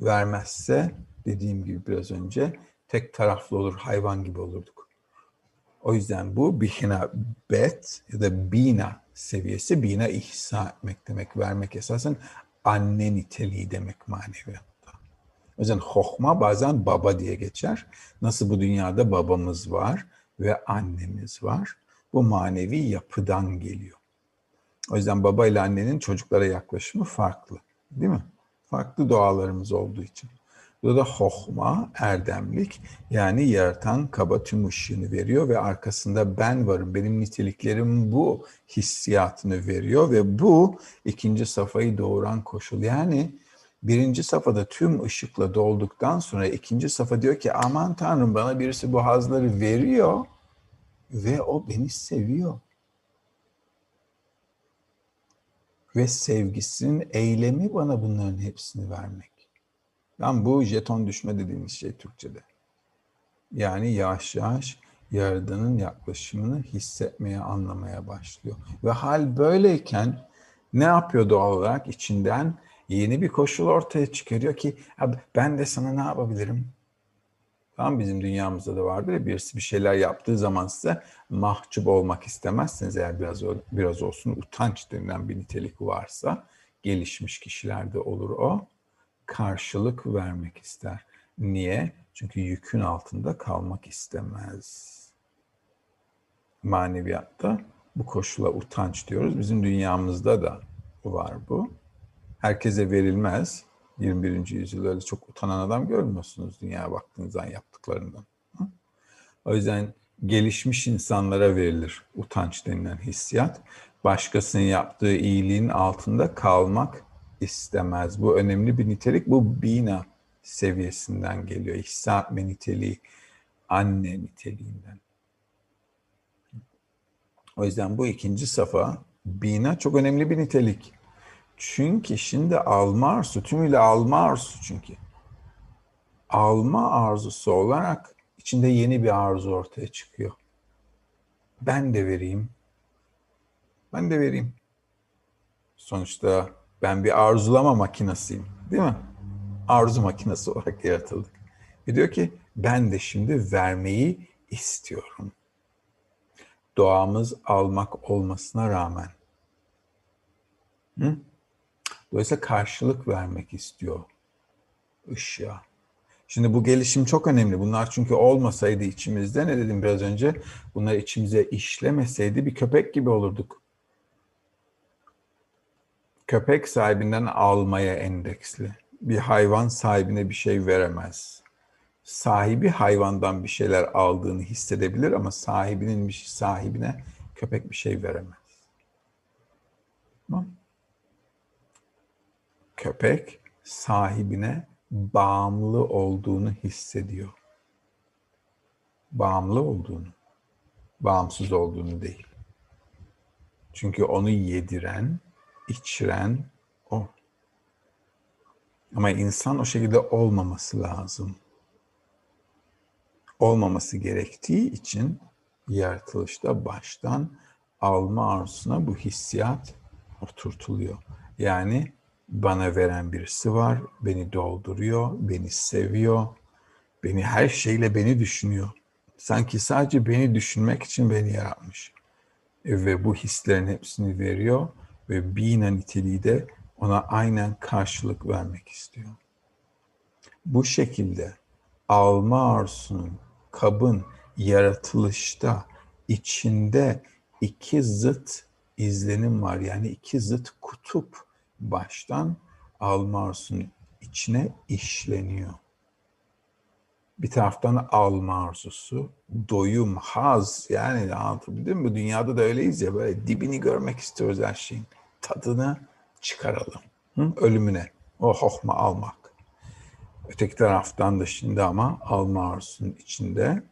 Vermezse dediğim gibi biraz önce tek taraflı olur, hayvan gibi olurduk. O yüzden bu bihina bet ya da bina seviyesi bina ihsa etmek demek. Vermek esasen anne niteliği demek maneviyatta. O yüzden hohma bazen baba diye geçer. Nasıl bu dünyada babamız var ve annemiz var. Bu manevi yapıdan geliyor. O yüzden baba ile annenin çocuklara yaklaşımı farklı. Değil mi? Farklı doğalarımız olduğu için. Bu da hohma, erdemlik. Yani yaratan kaba tüm ışığını veriyor ve arkasında ben varım, benim niteliklerim bu hissiyatını veriyor ve bu ikinci safhayı doğuran koşul. Yani birinci safhada tüm ışıkla dolduktan sonra ikinci safa diyor ki aman tanrım bana birisi bu hazları veriyor ve o beni seviyor. ve sevgisinin eylemi bana bunların hepsini vermek. Ben bu jeton düşme dediğimiz şey Türkçe'de. Yani yavaş yavaş Yaradan'ın yaklaşımını hissetmeye, anlamaya başlıyor. Ve hal böyleyken Ne yapıyor doğal olarak? içinden yeni bir koşul ortaya çıkarıyor ki ben de sana ne yapabilirim? Tamam bizim dünyamızda da vardır ya birisi bir şeyler yaptığı zaman size mahcup olmak istemezseniz eğer biraz biraz olsun utanç denilen bir nitelik varsa gelişmiş kişilerde olur o. Karşılık vermek ister. Niye? Çünkü yükün altında kalmak istemez. Maneviyatta bu koşula utanç diyoruz. Bizim dünyamızda da var bu. Herkese verilmez. 21. yüzyılda öyle çok utanan adam görmüyorsunuz dünyaya baktığınızdan yaptıklarından. O yüzden gelişmiş insanlara verilir utanç denilen hissiyat. Başkasının yaptığı iyiliğin altında kalmak istemez. Bu önemli bir nitelik. Bu bina seviyesinden geliyor. İhsa niteliği, anne niteliğinden. O yüzden bu ikinci safa bina çok önemli bir nitelik. Çünkü şimdi alma arzusu, tümüyle alma arzusu çünkü. Alma arzusu olarak içinde yeni bir arzu ortaya çıkıyor. Ben de vereyim. Ben de vereyim. Sonuçta ben bir arzulama makinasıyım. Değil mi? Arzu makinesi olarak yaratıldık. Ve diyor ki ben de şimdi vermeyi istiyorum. Doğamız almak olmasına rağmen. Hı? Dolayısıyla karşılık vermek istiyor ışığa. Şimdi bu gelişim çok önemli. Bunlar çünkü olmasaydı içimizde ne dedim biraz önce? Bunlar içimize işlemeseydi bir köpek gibi olurduk. Köpek sahibinden almaya endeksli. Bir hayvan sahibine bir şey veremez. Sahibi hayvandan bir şeyler aldığını hissedebilir ama sahibinin bir sahibine köpek bir şey veremez. Tamam köpek sahibine bağımlı olduğunu hissediyor. Bağımlı olduğunu, bağımsız olduğunu değil. Çünkü onu yediren, içiren o. Ama insan o şekilde olmaması lazım. Olmaması gerektiği için yaratılışta baştan alma arzusuna bu hissiyat oturtuluyor. Yani bana veren birisi var, beni dolduruyor, beni seviyor, beni her şeyle beni düşünüyor. Sanki sadece beni düşünmek için beni yaratmış. E, ve bu hislerin hepsini veriyor ve bina niteliği de ona aynen karşılık vermek istiyor. Bu şekilde alma arzusunun, kabın yaratılışta içinde iki zıt izlenim var. Yani iki zıt kutup baştan alma arzusunun içine işleniyor. Bir taraftan alma arzusu, doyum, haz yani anlatabildim mi? Dünyada da öyleyiz ya böyle dibini görmek istiyoruz her şeyin. Tadını çıkaralım. Hı? Ölümüne. O hohma almak. Öteki taraftan da şimdi ama alma arzusunun içinde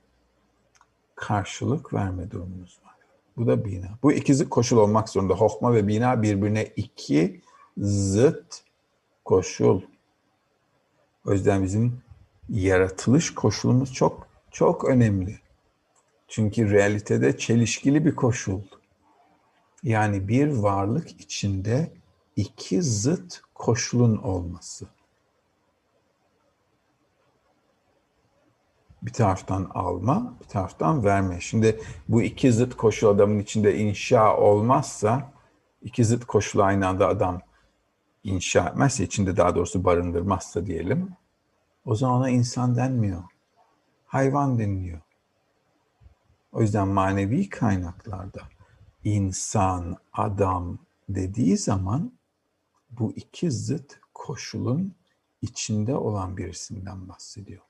karşılık verme durumumuz var. Bu da bina. Bu ikizi koşul olmak zorunda. Hokma ve bina birbirine iki zıt koşul. O yüzden bizim yaratılış koşulumuz çok çok önemli. Çünkü realitede çelişkili bir koşul. Yani bir varlık içinde iki zıt koşulun olması. Bir taraftan alma, bir taraftan verme. Şimdi bu iki zıt koşul adamın içinde inşa olmazsa, iki zıt koşul aynı anda adam inşa etmezse, içinde daha doğrusu barındırmazsa diyelim, o zaman ona insan denmiyor. Hayvan deniliyor. O yüzden manevi kaynaklarda insan, adam dediği zaman bu iki zıt koşulun içinde olan birisinden bahsediyor.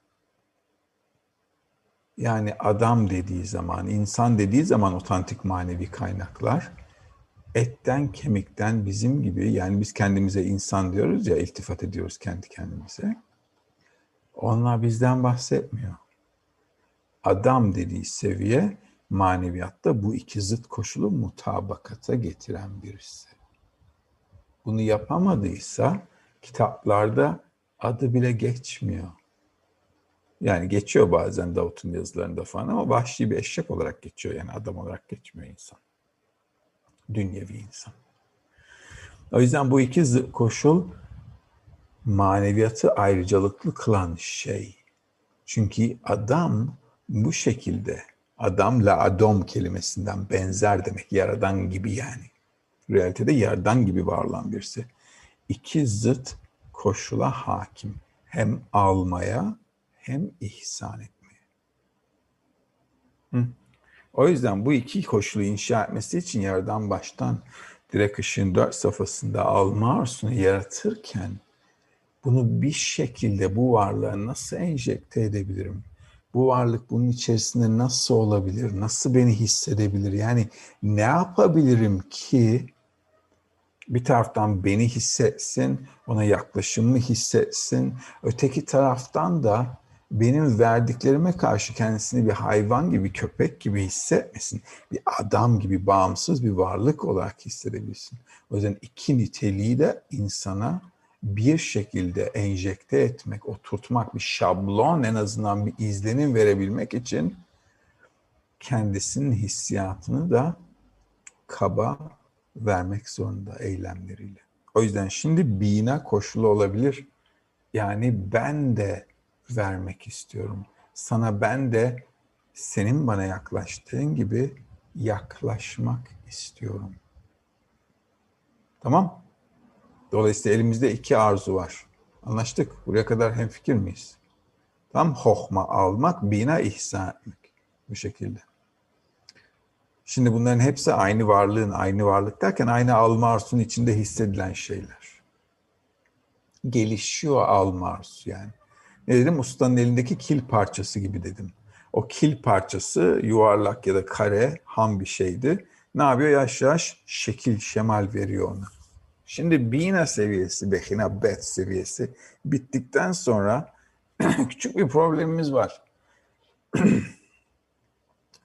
Yani adam dediği zaman, insan dediği zaman otantik manevi kaynaklar etten kemikten bizim gibi yani biz kendimize insan diyoruz ya iltifat ediyoruz kendi kendimize. Onlar bizden bahsetmiyor. Adam dediği seviye maneviyatta bu iki zıt koşulu mutabakata getiren birisi. Bunu yapamadıysa kitaplarda adı bile geçmiyor. Yani geçiyor bazen Davut'un yazılarında falan ama vahşi bir eşek olarak geçiyor yani adam olarak geçmiyor insan dünyevi insan. O yüzden bu iki koşul maneviyatı ayrıcalıklı kılan şey. Çünkü adam bu şekilde, adam la adom kelimesinden benzer demek, yaradan gibi yani. Realitede yaradan gibi varlan birisi. İki zıt koşula hakim. Hem almaya hem ihsan etmeye. Hı? O yüzden bu iki koşulu inşa etmesi için yaradan baştan direkt ışığın dört safhasında alma arzusunu yaratırken bunu bir şekilde bu varlığa nasıl enjekte edebilirim? Bu varlık bunun içerisinde nasıl olabilir? Nasıl beni hissedebilir? Yani ne yapabilirim ki bir taraftan beni hissetsin, ona yaklaşımımı hissetsin. Öteki taraftan da benim verdiklerime karşı kendisini bir hayvan gibi, köpek gibi hissetmesin. Bir adam gibi bağımsız bir varlık olarak hissedebilsin. O yüzden iki niteliği de insana bir şekilde enjekte etmek, oturtmak, bir şablon en azından bir izlenim verebilmek için kendisinin hissiyatını da kaba vermek zorunda eylemleriyle. O yüzden şimdi bina koşulu olabilir. Yani ben de vermek istiyorum. Sana ben de senin bana yaklaştığın gibi yaklaşmak istiyorum. Tamam? Dolayısıyla elimizde iki arzu var. Anlaştık. Buraya kadar hem fikir miyiz? Tam hohma almak, bina ihsan etmek. Bu şekilde. Şimdi bunların hepsi aynı varlığın, aynı varlık derken aynı alma arzusunun içinde hissedilen şeyler. Gelişiyor alma arzusu yani. Ne dedim? Ustanın elindeki kil parçası gibi dedim. O kil parçası yuvarlak ya da kare, ham bir şeydi. Ne yapıyor? Yaş yaş şekil, şemal veriyor ona. Şimdi bina seviyesi, behina bet seviyesi bittikten sonra küçük bir problemimiz var.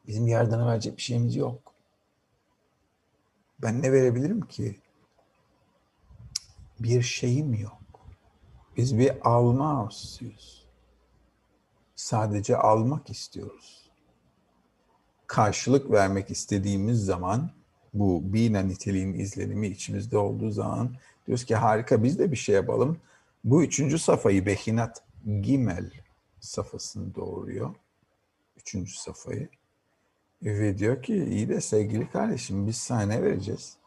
Bizim yerden verecek bir şeyimiz yok. Ben ne verebilirim ki? Bir şeyim yok. Biz bir alma arzusuyuz. Sadece almak istiyoruz. Karşılık vermek istediğimiz zaman bu bina niteliğin izlenimi içimizde olduğu zaman diyoruz ki harika biz de bir şey yapalım. Bu üçüncü safayı Behinat Gimel safhasını doğuruyor. Üçüncü safayı. Ve diyor ki iyi de sevgili kardeşim biz sana ne vereceğiz?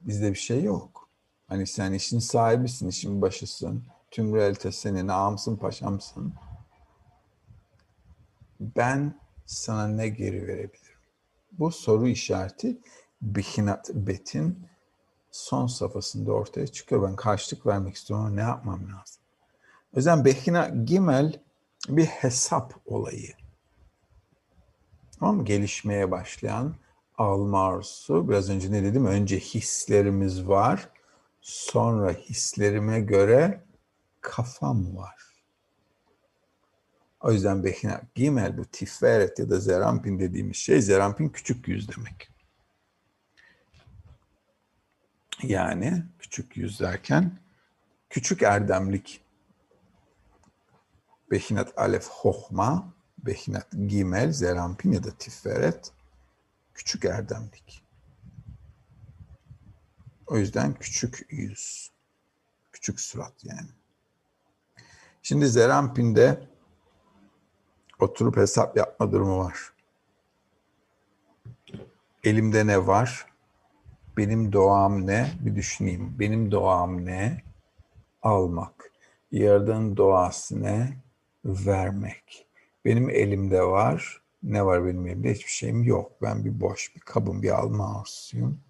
Bizde bir şey yok. Hani sen işin sahibisin, işin başısın. Tüm realite senin, ağamsın, paşamsın. Ben sana ne geri verebilirim? Bu soru işareti Bihinat Bet'in son safhasında ortaya çıkıyor. Ben karşılık vermek istiyorum ne yapmam lazım? O yüzden Behina Gimel bir hesap olayı. Tamam mı? Gelişmeye başlayan alma arzusu. Biraz önce ne dedim? Önce hislerimiz var. Sonra hislerime göre kafam var. O yüzden Behina Gimel bu tiferet ya da zerampin dediğimiz şey zerampin küçük yüz demek. Yani küçük yüz derken küçük erdemlik. Behinat alef hohma, behinat gimel, zerampin ya da tiferet küçük erdemlik. O yüzden küçük yüz. Küçük surat yani. Şimdi Zerampin'de oturup hesap yapma durumu var. Elimde ne var? Benim doğam ne? Bir düşüneyim. Benim doğam ne? Almak. Yaradanın doğası ne? Vermek. Benim elimde var. Ne var benim elimde? Hiçbir şeyim yok. Ben bir boş bir kabım, bir alma arzusuyum.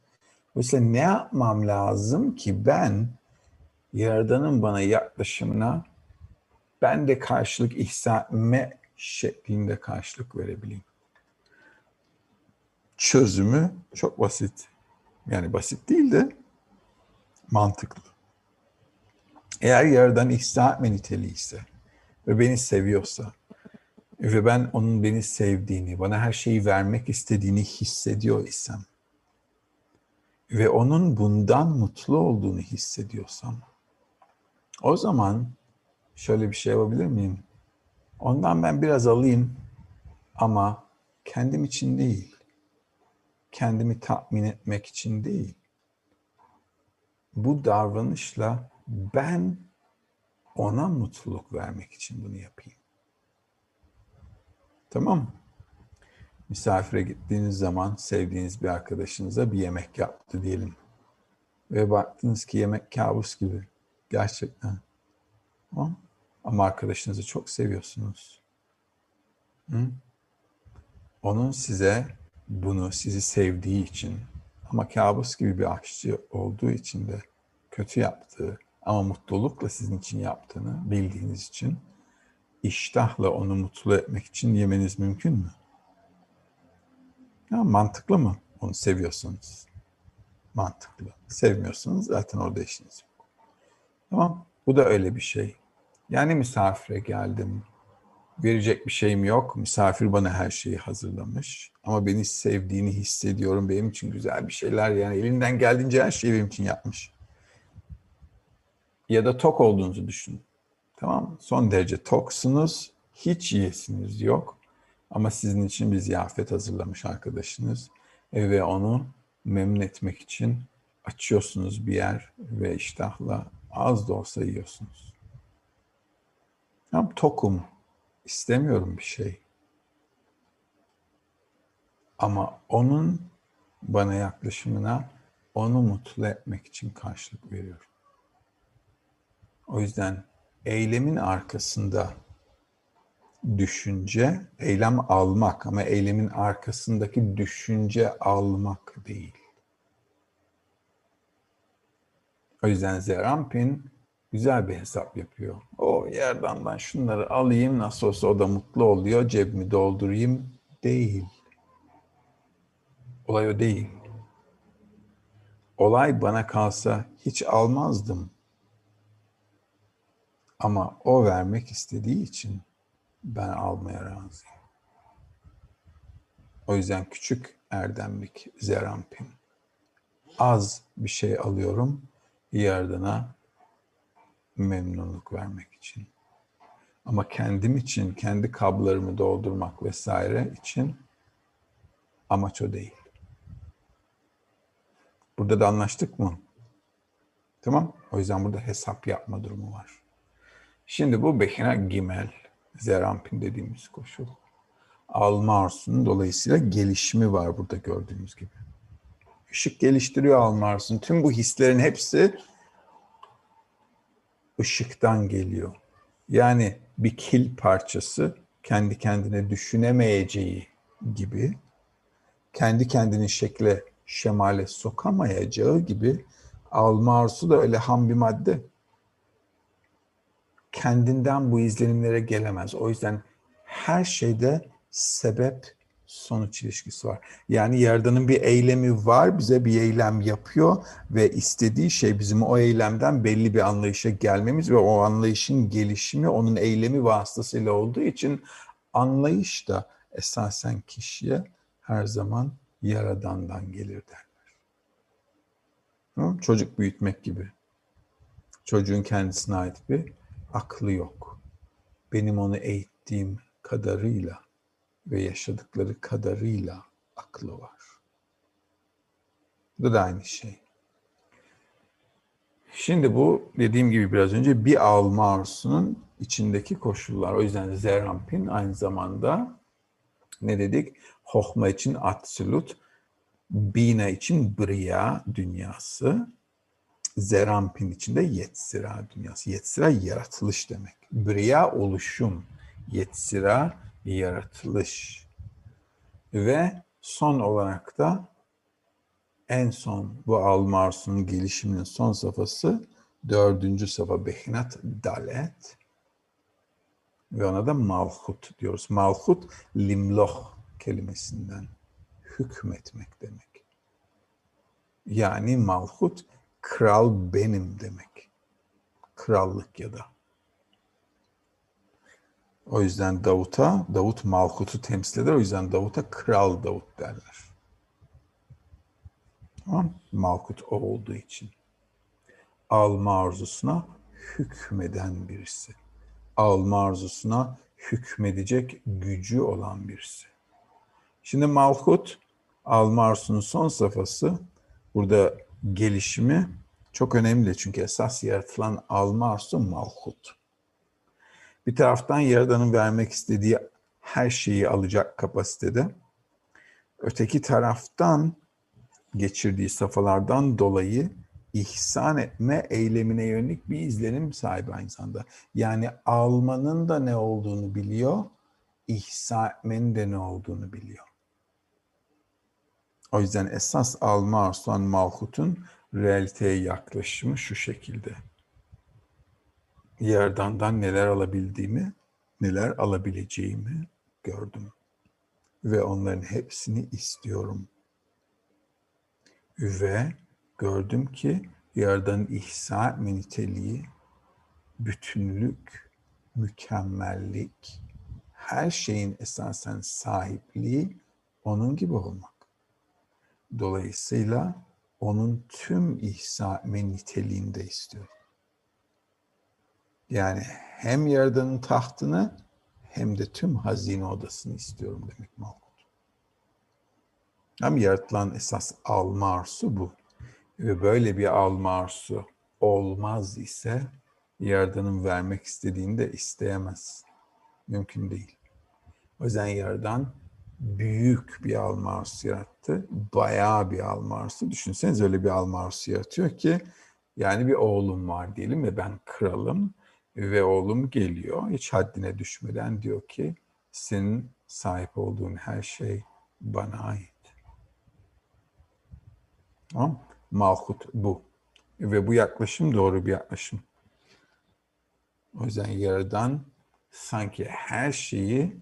Dolayısıyla ne yapmam lazım ki ben Yaradan'ın bana yaklaşımına ben de karşılık ihsan etme şeklinde karşılık verebileyim. Çözümü çok basit. Yani basit değil de mantıklı. Eğer yerden ihsan etme ve beni seviyorsa ve ben onun beni sevdiğini, bana her şeyi vermek istediğini hissediyor isem ve onun bundan mutlu olduğunu hissediyorsam o zaman şöyle bir şey yapabilir miyim? Ondan ben biraz alayım ama kendim için değil kendimi tatmin etmek için değil. bu davranışla ben ona mutluluk vermek için bunu yapayım. Tamam mı? Misafire gittiğiniz zaman sevdiğiniz bir arkadaşınıza bir yemek yaptı diyelim. Ve baktınız ki yemek kabus gibi. Gerçekten. Tamam. Ama arkadaşınızı çok seviyorsunuz. Hı? Onun size bunu sizi sevdiği için ama kabus gibi bir aşçı olduğu için de kötü yaptığı ama mutlulukla sizin için yaptığını bildiğiniz için iştahla onu mutlu etmek için yemeniz mümkün mü? Ya mantıklı mı? Onu seviyorsunuz. Mantıklı. Sevmiyorsunuz zaten orada işiniz yok. Tamam. Bu da öyle bir şey. Yani misafire geldim. Verecek bir şeyim yok. Misafir bana her şeyi hazırlamış. Ama beni sevdiğini hissediyorum. Benim için güzel bir şeyler yani elinden geldiğince her şeyi benim için yapmış. Ya da tok olduğunuzu düşünün. Tamam? Son derece toksunuz. Hiç yiyesiniz yok. Ama sizin için bir ziyafet hazırlamış arkadaşınız. Ve onu memnun etmek için açıyorsunuz bir yer ve iştahla az da olsa yiyorsunuz. Tam tokum. İstemiyorum bir şey. Ama onun bana yaklaşımına onu mutlu etmek için karşılık veriyorum. O yüzden eylemin arkasında düşünce, eylem almak ama eylemin arkasındaki düşünce almak değil. O yüzden Zerampin güzel bir hesap yapıyor. O yerden ben şunları alayım nasıl olsa o da mutlu oluyor cebimi doldurayım değil. Olay o değil. Olay bana kalsa hiç almazdım. Ama o vermek istediği için ben almaya razıyım. O yüzden küçük erdemlik zerampim. Az bir şey alıyorum yardına memnunluk vermek için. Ama kendim için, kendi kablarımı doldurmak vesaire için amaç o değil. Burada da anlaştık mı? Tamam. O yüzden burada hesap yapma durumu var. Şimdi bu Behina Gimel, Zerampin dediğimiz koşul. Alma arzusunun dolayısıyla gelişimi var burada gördüğümüz gibi. Işık geliştiriyor alma arzusunun. Tüm bu hislerin hepsi ışıktan geliyor. Yani bir kil parçası kendi kendine düşünemeyeceği gibi, kendi kendini şekle, şemale sokamayacağı gibi alma arzusu da öyle ham bir madde. Kendinden bu izlenimlere gelemez. O yüzden her şeyde sebep sonuç ilişkisi var. Yani Yaradan'ın bir eylemi var, bize bir eylem yapıyor ve istediği şey bizim o eylemden belli bir anlayışa gelmemiz ve o anlayışın gelişimi onun eylemi vasıtasıyla olduğu için anlayış da esasen kişiye her zaman Yaradan'dan gelir derler. Çocuk büyütmek gibi. Çocuğun kendisine ait bir aklı yok. Benim onu eğittiğim kadarıyla ve yaşadıkları kadarıyla aklı var. Bu da aynı şey. Şimdi bu dediğim gibi biraz önce bir alma arzusunun içindeki koşullar. O yüzden Zerampin aynı zamanda ne dedik? Hohma için absolut, Bina için Briya dünyası, Zerampin için de Yetzira dünyası. Yetzira yaratılış demek. Briya oluşum, Yetzira yaratılış. Ve son olarak da en son bu Almarsun'un gelişiminin son safhası dördüncü safa Behinat Dalet ve ona da Malhut diyoruz. Malhut limloh kelimesinden hükmetmek demek. Yani Malhut kral benim demek. Krallık ya da. O yüzden Davut'a, Davut Malkut'u temsil eder. O yüzden Davut'a Kral Davut derler. Tamam Malkut o olduğu için. Alma arzusuna hükmeden birisi. Alma arzusuna hükmedecek gücü olan birisi. Şimdi Malkut, alma arzusunun son safhası, burada gelişimi Çok önemli çünkü esas yaratılan alma arzusu malhut. Bir taraftan Yaradan'ın vermek istediği her şeyi alacak kapasitede. Öteki taraftan geçirdiği safhalardan dolayı ihsan etme eylemine yönelik bir izlenim sahibi aynı zamanda. Yani almanın da ne olduğunu biliyor, ihsan etmenin de ne olduğunu biliyor. O yüzden esas alma arzulan malhutun realiteye yaklaşımı şu şekilde. Yerdandan neler alabildiğimi, neler alabileceğimi gördüm. Ve onların hepsini istiyorum. Ve gördüm ki Yaradan'ın ihsa niteliği, bütünlük, mükemmellik, her şeyin esasen sahipliği onun gibi olmak. Dolayısıyla onun tüm ihsa etme niteliğinde istiyorum. Yani hem Yaradan'ın tahtını hem de tüm hazine odasını istiyorum demek Malkut. Hem yaratılan esas alma arzusu bu. Ve böyle bir alma arzusu olmaz ise Yaradan'ın vermek istediğini de isteyemez. Mümkün değil. O yüzden Yaradan büyük bir alma arzusu yarattı. Bayağı bir alma arzusu. Düşünseniz öyle bir alma arzusu yaratıyor ki yani bir oğlum var diyelim ve ben kralım ve oğlum geliyor. Hiç haddine düşmeden diyor ki senin sahip olduğun her şey bana ait. Tamam Malhut bu. Ve bu yaklaşım doğru bir yaklaşım. O yüzden Yaradan sanki her şeyi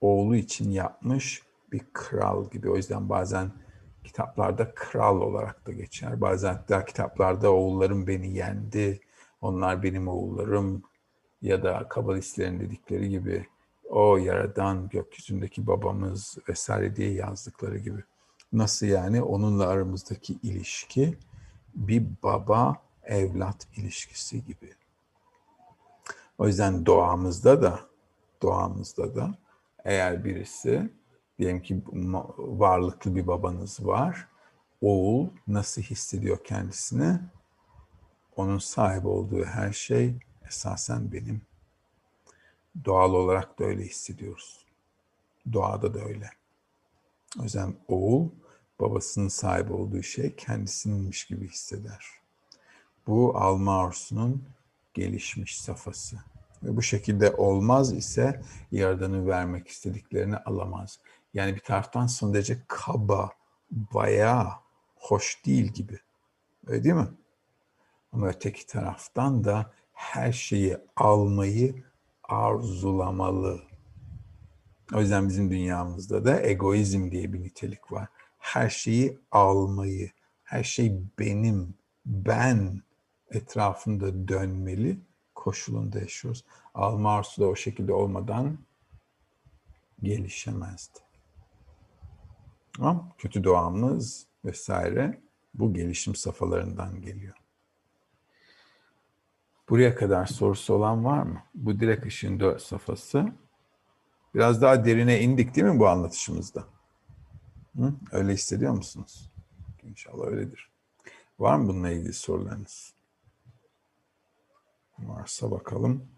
oğlu için yapmış bir kral gibi. O yüzden bazen kitaplarda kral olarak da geçer. Bazen hatta kitaplarda oğullarım beni yendi, onlar benim oğullarım ya da kabalistlerin dedikleri gibi o yaradan gökyüzündeki babamız vesaire diye yazdıkları gibi. Nasıl yani onunla aramızdaki ilişki bir baba evlat ilişkisi gibi. O yüzden doğamızda da doğamızda da eğer birisi diyelim ki varlıklı bir babanız var. Oğul nasıl hissediyor kendisini? Onun sahip olduğu her şey esasen benim. Doğal olarak da öyle hissediyoruz. Doğada da öyle. O yüzden oğul babasının sahip olduğu şey kendisininmiş gibi hisseder. Bu alma arzusunun gelişmiş safhası. Ve bu şekilde olmaz ise Yaradan'ın vermek istediklerini alamaz. Yani bir taraftan son derece kaba, bayağı hoş değil gibi. Öyle değil mi? Ama öteki taraftan da her şeyi almayı arzulamalı. O yüzden bizim dünyamızda da egoizm diye bir nitelik var. Her şeyi almayı, her şey benim, ben etrafında dönmeli koşulunda yaşıyoruz. Alma arzusu da o şekilde olmadan gelişemezdi. Ama kötü doğamız vesaire bu gelişim safhalarından geliyor. Buraya kadar sorusu olan var mı? Bu direkt ışığın dört safhası. Biraz daha derine indik değil mi bu anlatışımızda? Hı? Öyle hissediyor musunuz? İnşallah öyledir. Var mı bununla ilgili sorularınız? Varsa bakalım.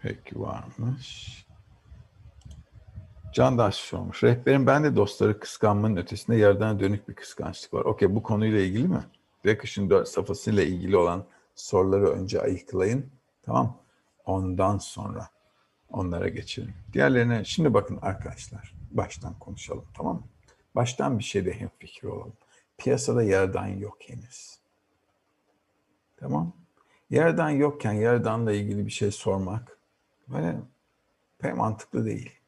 Peki varmış. Candaş sormuş. Rehberim ben de dostları kıskanmanın ötesinde yerden dönük bir kıskançlık var. Okey bu konuyla ilgili mi? Direkış'ın dört safhasıyla ilgili olan soruları önce ayıklayın. Tamam. Ondan sonra onlara geçelim. Diğerlerine şimdi bakın arkadaşlar. Baştan konuşalım tamam mı? Baştan bir şeyde hemfikir olalım. Piyasada yerden yok henüz. Tamam. Yerden yokken yerdanla ilgili bir şey sormak böyle pek mantıklı değil.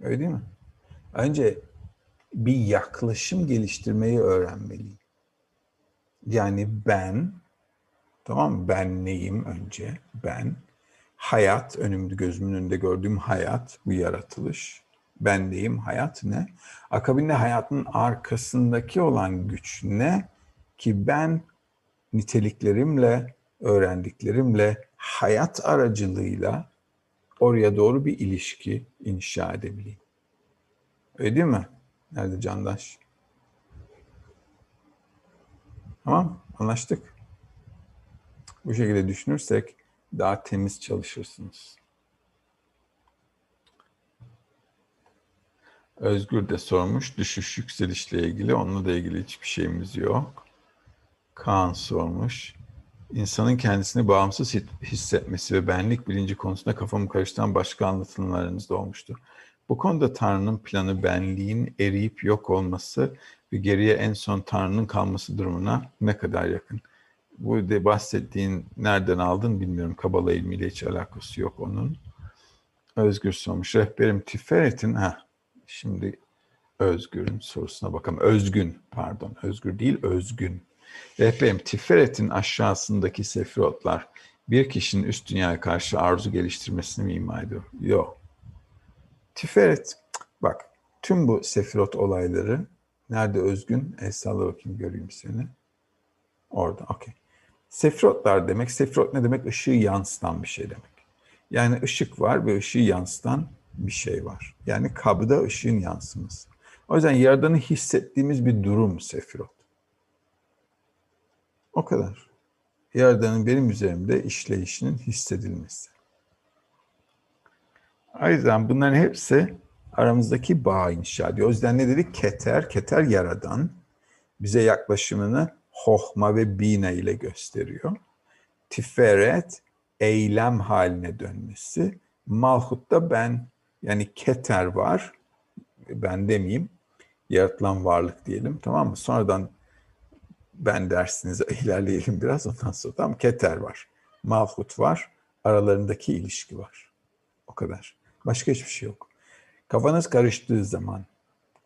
Öyle değil mi? Önce bir yaklaşım geliştirmeyi öğrenmeliyim. Yani ben, tamam mı? Ben neyim önce? Ben. Hayat, önümde gözümün önünde gördüğüm hayat, bu yaratılış. Ben neyim? Hayat ne? Akabinde hayatın arkasındaki olan güç ne? Ki ben niteliklerimle, öğrendiklerimle, hayat aracılığıyla oraya doğru bir ilişki inşa edebileyim. Öyle değil mi? Nerede Candaş? Tamam, anlaştık. Bu şekilde düşünürsek daha temiz çalışırsınız. Özgür de sormuş. Düşüş yükselişle ilgili. Onunla da ilgili hiçbir şeyimiz yok. Kaan sormuş. İnsanın kendisini bağımsız hissetmesi ve benlik bilinci konusunda kafamı karıştıran başka anlatımlarınız da olmuştu. Bu konuda Tanrı'nın planı benliğin eriyip yok olması ve geriye en son Tanrı'nın kalması durumuna ne kadar yakın? Bu de bahsettiğin nereden aldın bilmiyorum. Kabala ilmiyle hiç alakası yok onun. Özgür sormuş. Rehberim Tiferet'in, ha şimdi Özgür'ün sorusuna bakalım. Özgün, pardon. Özgür değil, Özgün. Rehberim Tiferet'in aşağısındaki sefirotlar bir kişinin üst dünyaya karşı arzu geliştirmesini mi ima ediyor? Yok. Tiferet, bak tüm bu sefirot olayları nerede özgün? El salla bakayım göreyim seni. Orada, okey. Sefirotlar demek, sefirot ne demek? Işığı yansıtan bir şey demek. Yani ışık var ve ışığı yansıtan bir şey var. Yani kabda ışığın yansıması. O yüzden yaradanı hissettiğimiz bir durum sefirot. O kadar. Yaradanın benim üzerimde işleyişinin hissedilmesi. O bunların hepsi aramızdaki bağ inşa ediyor. O yüzden ne dedik? Keter, keter yaradan bize yaklaşımını hohma ve bina ile gösteriyor. Tiferet, eylem haline dönmesi. Malhut'ta ben, yani keter var, ben demeyeyim, yaratılan varlık diyelim tamam mı? Sonradan ben dersinize ilerleyelim biraz ondan sonra tamam Keter var, Malhut var, aralarındaki ilişki var. O kadar. Başka hiçbir şey yok. Kafanız karıştığı zaman,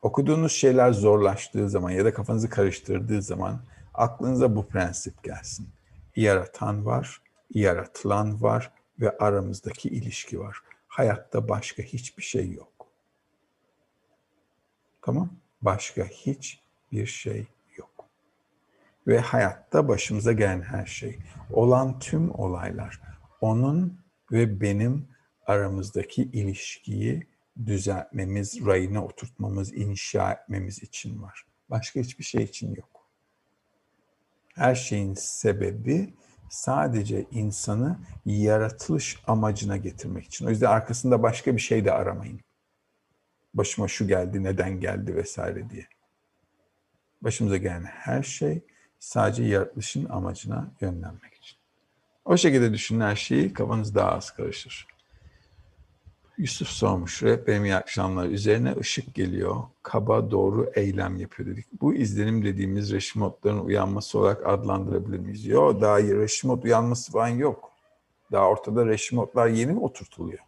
okuduğunuz şeyler zorlaştığı zaman ya da kafanızı karıştırdığı zaman aklınıza bu prensip gelsin. Yaratan var, yaratılan var ve aramızdaki ilişki var. Hayatta başka hiçbir şey yok. Tamam? Başka hiçbir şey. Ve hayatta başımıza gelen her şey, olan tüm olaylar, onun ve benim aramızdaki ilişkiyi düzeltmemiz, rayına oturtmamız, inşa etmemiz için var. Başka hiçbir şey için yok. Her şeyin sebebi sadece insanı yaratılış amacına getirmek için. O yüzden arkasında başka bir şey de aramayın. Başıma şu geldi, neden geldi vesaire diye. Başımıza gelen her şey sadece yaratılışın amacına yönlenmek için. O şekilde düşünün her şeyi kafanız daha az karışır. Yusuf sormuş, benim iyi. Üzerine ışık geliyor, kaba doğru eylem yapıyor dedik. Bu izlenim dediğimiz reşimotların uyanması olarak adlandırabilir miyiz? Yok, daha reşimot uyanması falan yok. Daha ortada reşimotlar yeni mi oturtuluyor?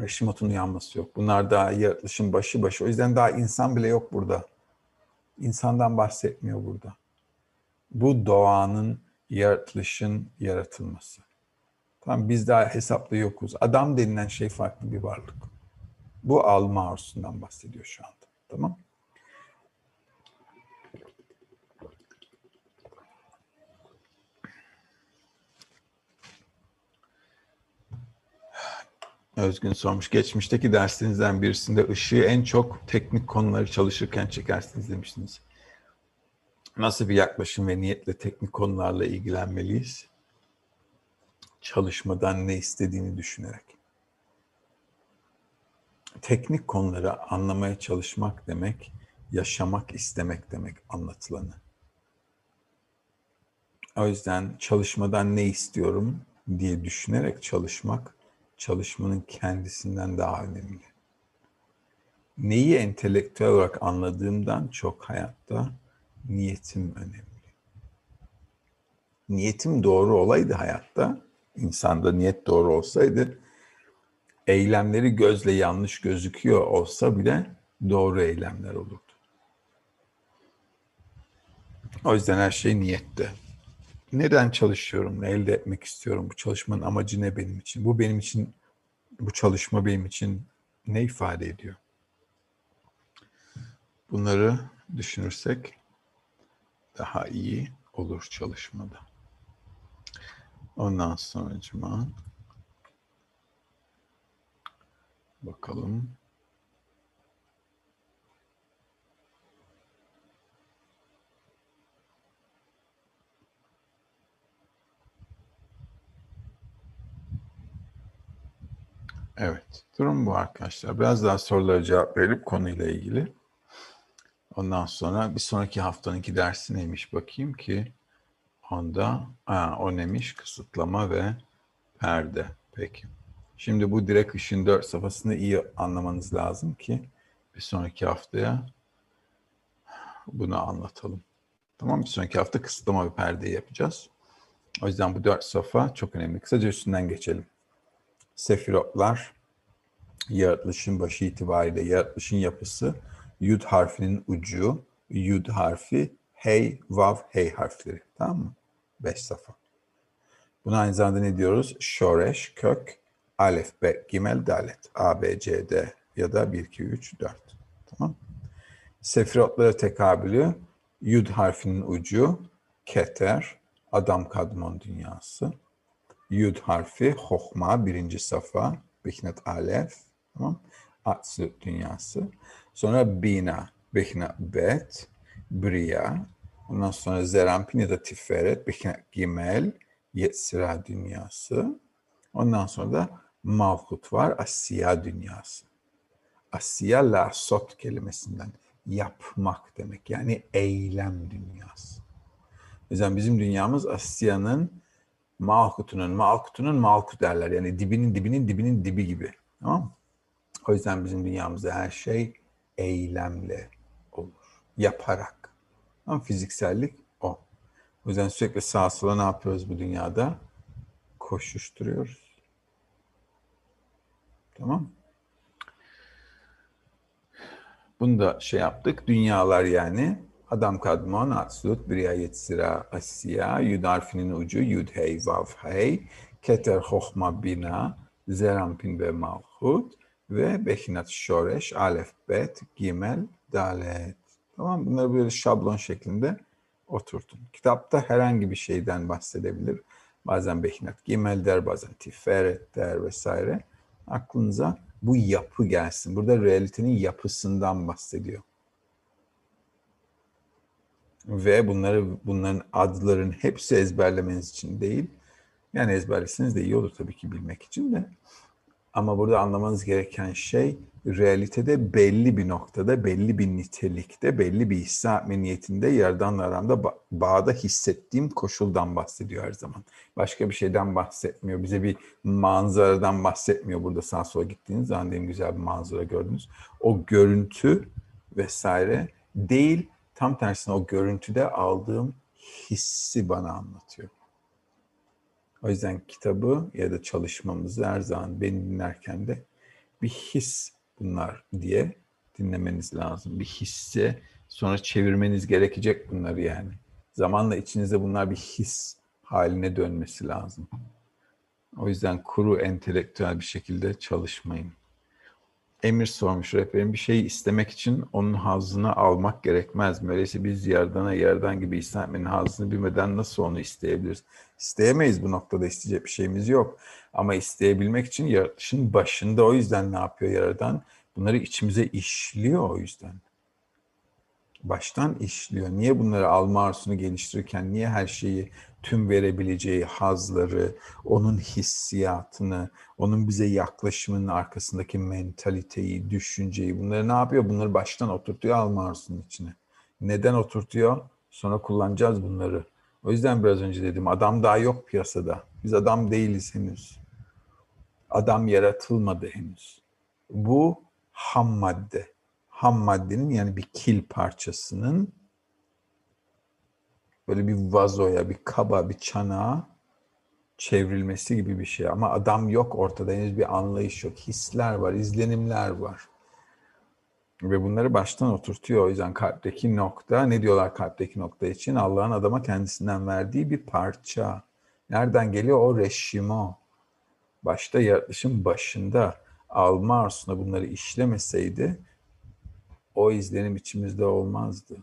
Reşimotun uyanması yok. Bunlar daha yaratılışın başı başı. O yüzden daha insan bile yok burada. İnsandan bahsetmiyor burada. Bu doğanın, yaratılışın yaratılması. Tamam biz daha hesaplı yokuz. Adam denilen şey farklı bir varlık. Bu alma arzusundan bahsediyor şu anda. Tamam Özgün sormuş. Geçmişteki derslerinizden birisinde ışığı en çok teknik konuları çalışırken çekersiniz demiştiniz. Nasıl bir yaklaşım ve niyetle teknik konularla ilgilenmeliyiz? çalışmadan ne istediğini düşünerek. Teknik konuları anlamaya çalışmak demek, yaşamak istemek demek anlatılanı. O yüzden çalışmadan ne istiyorum diye düşünerek çalışmak, çalışmanın kendisinden daha önemli. Neyi entelektüel olarak anladığımdan çok hayatta niyetim önemli. Niyetim doğru olaydı hayatta, insanda niyet doğru olsaydı eylemleri gözle yanlış gözüküyor olsa bile doğru eylemler olurdu. O yüzden her şey niyette. Neden çalışıyorum, ne elde etmek istiyorum, bu çalışmanın amacı ne benim için, bu benim için, bu çalışma benim için ne ifade ediyor? Bunları düşünürsek daha iyi olur çalışmada. Ondan sonra cuma. Bakalım. Evet, durum bu arkadaşlar. Biraz daha sorulara cevap verip konuyla ilgili. Ondan sonra bir sonraki haftanınki dersi neymiş bakayım ki onda ha, o neymiş kısıtlama ve perde. Peki. Şimdi bu direkt ışın 4 safhasını iyi anlamanız lazım ki bir sonraki haftaya bunu anlatalım. Tamam bir sonraki hafta kısıtlama ve perdeyi yapacağız. O yüzden bu dört safa çok önemli. Kısaca üstünden geçelim. Sefirotlar, yaratılışın başı itibariyle yaratılışın yapısı, yud harfinin ucu, yud harfi, hey, vav, hey harfleri. Tamam mı? Beş safa. Buna aynı zamanda ne diyoruz? Şoreş, kök, alef, be, gimel, dalet. A, B, C, D ya da 1, 2, 3, 4. Tamam Sefirotlara tekabülü, yud harfinin ucu, keter, adam kadmon dünyası. Yud harfi, hohma, birinci safa, bihnet alef, tamam Atsut dünyası. Sonra bina, bihnet bet, briya. Ondan sonra zerampin ya da tiferet, bihnet gimel, Yetzira dünyası. Ondan sonra da Malhut var, Asya dünyası. Asya la sot kelimesinden yapmak demek. Yani eylem dünyası. O yüzden bizim dünyamız Asya'nın Malkut'unun, Malkut'unun Malkut derler. Yani dibinin dibinin dibinin dibi gibi. Tamam mı? O yüzden bizim dünyamızda her şey eylemle olur. Yaparak. Ama fiziksellik o yüzden sürekli sağa sola ne yapıyoruz bu dünyada? Koşuşturuyoruz. Tamam Bunu da şey yaptık. Dünyalar yani. Adam kadmon, atsut, briya yetsira, asya, yud harfinin ucu, yud hey, vav hey, keter hohma bina, zerampin ve malhut ve behinat şoreş, alef bet, gimel, dalet. Tamam Bunları böyle şablon şeklinde oturtun. Kitapta herhangi bir şeyden bahsedebilir. Bazen Behnat Gimel der, bazen Tiferet der vesaire. Aklınıza bu yapı gelsin. Burada realitenin yapısından bahsediyor. Ve bunları bunların adların hepsi ezberlemeniz için değil. Yani ezberleseniz de iyi olur tabii ki bilmek için de. Ama burada anlamanız gereken şey realitede belli bir noktada, belli bir nitelikte, belli bir hisse niyetinde yerdanla aramda bağda hissettiğim koşuldan bahsediyor her zaman. Başka bir şeyden bahsetmiyor. Bize bir manzaradan bahsetmiyor. Burada sağa sola gittiğiniz zaman diyelim güzel bir manzara gördünüz. O görüntü vesaire değil, tam tersine o görüntüde aldığım hissi bana anlatıyor. O yüzden kitabı ya da çalışmamızı her zaman beni dinlerken de bir his bunlar diye dinlemeniz lazım. Bir hisse sonra çevirmeniz gerekecek bunları yani. Zamanla içinizde bunlar bir his haline dönmesi lazım. O yüzden kuru entelektüel bir şekilde çalışmayın. Emir sormuş rehberim bir şeyi istemek için onun hazını almak gerekmez mi? Öyleyse biz yerdana yerden gibi İslam'ın hazını bilmeden nasıl onu isteyebiliriz? İsteyemeyiz bu noktada isteyecek bir şeyimiz yok. Ama isteyebilmek için yaratışın başında o yüzden ne yapıyor yaradan? Bunları içimize işliyor o yüzden. Baştan işliyor. Niye bunları alma arzusunu geliştirirken, niye her şeyi tüm verebileceği hazları, onun hissiyatını, onun bize yaklaşımının arkasındaki mentaliteyi, düşünceyi bunları ne yapıyor? Bunları baştan oturtuyor alma arzusunun içine. Neden oturtuyor? Sonra kullanacağız bunları. O yüzden biraz önce dedim adam daha yok piyasada. Biz adam değiliz henüz. Adam yaratılmadı henüz. Bu ham madde. Ham maddenin yani bir kil parçasının böyle bir vazoya, bir kaba, bir çanağa çevrilmesi gibi bir şey. Ama adam yok ortada. Henüz bir anlayış yok. Hisler var, izlenimler var. Ve bunları baştan oturtuyor. O yüzden kalpteki nokta, ne diyorlar kalpteki nokta için? Allah'ın adama kendisinden verdiği bir parça. Nereden geliyor? O reşimo. Başta yaratılışın başında alma arzusuna bunları işlemeseydi o izlenim içimizde olmazdı.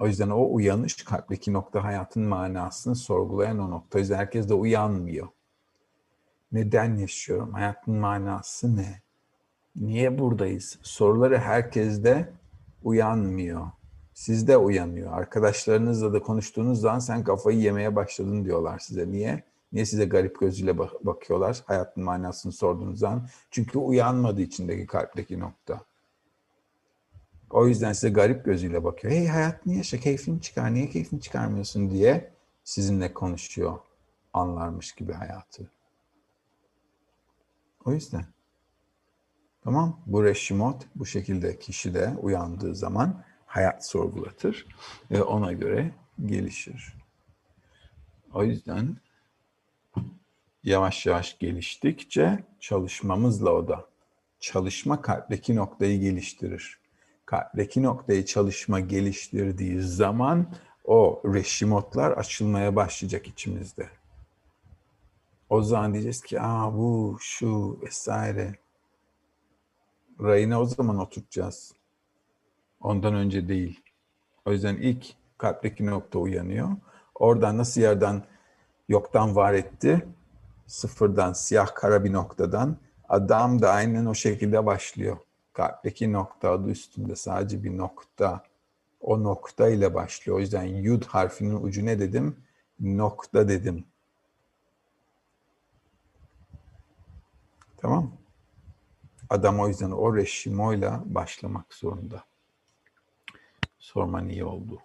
O yüzden o uyanış kalpteki nokta hayatın manasını sorgulayan o nokta. O yüzden herkes de uyanmıyor. Neden yaşıyorum? Hayatın manası ne? Niye buradayız? Soruları herkeste uyanmıyor. Sizde uyanıyor. Arkadaşlarınızla da konuştuğunuz zaman sen kafayı yemeye başladın diyorlar size. Niye? Niye size garip gözüyle bak- bakıyorlar? Hayatın manasını sorduğunuz zaman. Çünkü uyanmadı içindeki kalpteki nokta. O yüzden size garip gözüyle bakıyor. Hey hayatını yaşa, keyfini çıkar. Niye keyfini çıkarmıyorsun diye sizinle konuşuyor. Anlarmış gibi hayatı. O yüzden. Tamam. Bu reşimot bu şekilde kişide uyandığı zaman hayat sorgulatır ve ona göre gelişir. O yüzden yavaş yavaş geliştikçe çalışmamızla o da. Çalışma kalpteki noktayı geliştirir. Kalpteki noktayı çalışma geliştirdiği zaman o reşimotlar açılmaya başlayacak içimizde. O zaman diyeceğiz ki aa bu şu vesaire. Rayına o zaman oturtacağız. Ondan önce değil. O yüzden ilk kalpteki nokta uyanıyor. Oradan nasıl yerden yoktan var etti? Sıfırdan, siyah kara bir noktadan. Adam da aynen o şekilde başlıyor. Kalpteki nokta adı üstünde sadece bir nokta. O nokta ile başlıyor. O yüzden yud harfinin ucu ne dedim? Nokta dedim. Tamam Adam o yüzden o reşimoyla başlamak zorunda. Sorman iyi oldu.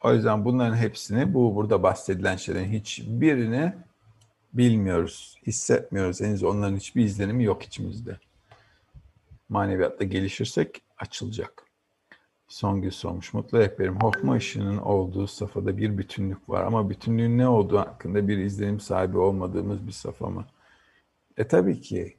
O yüzden bunların hepsini, bu burada bahsedilen şeylerin hiçbirini bilmiyoruz, hissetmiyoruz. Henüz onların hiçbir izlenimi yok içimizde. Maneviyatta gelişirsek açılacak. Songül sormuş. Mutlu rehberim. Hokma ışığının olduğu safhada bir bütünlük var. Ama bütünlüğün ne olduğu hakkında bir izlenim sahibi olmadığımız bir safa mı? E tabii ki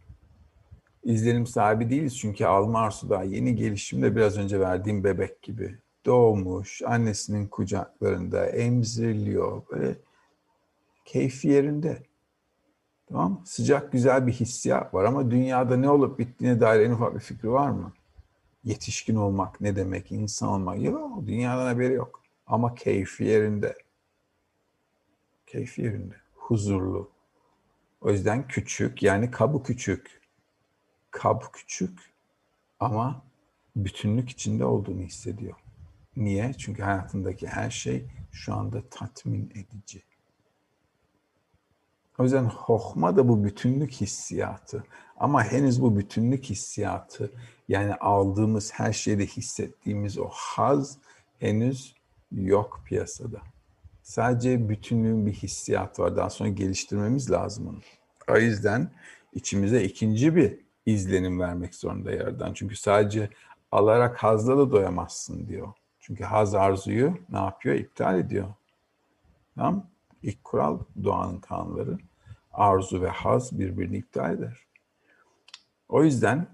izlenim sahibi değiliz çünkü alma arzu daha yeni gelişimde biraz önce verdiğim bebek gibi doğmuş, annesinin kucaklarında emziriliyor. Böyle keyfi yerinde. Tamam Sıcak güzel bir hissiyat var ama dünyada ne olup bittiğine dair en ufak bir fikri var mı? Yetişkin olmak ne demek, insan olmak? Yok, dünyadan haberi yok. Ama keyfi yerinde. Keyfi yerinde. Huzurlu. O yüzden küçük, yani kabı küçük. Kab küçük ama bütünlük içinde olduğunu hissediyor. Niye? Çünkü hayatındaki her şey şu anda tatmin edici. O yüzden hohma da bu bütünlük hissiyatı. Ama henüz bu bütünlük hissiyatı yani aldığımız her şeyde hissettiğimiz o haz henüz yok piyasada. Sadece bütünlüğün bir hissiyatı var. Daha sonra geliştirmemiz lazım onu. O yüzden içimize ikinci bir izlenim vermek zorunda yerden. Çünkü sadece alarak hazla da doyamazsın diyor. Çünkü haz arzuyu ne yapıyor? İptal ediyor. Tamam İlk kural doğanın kanunları. Arzu ve haz birbirini iptal eder. O yüzden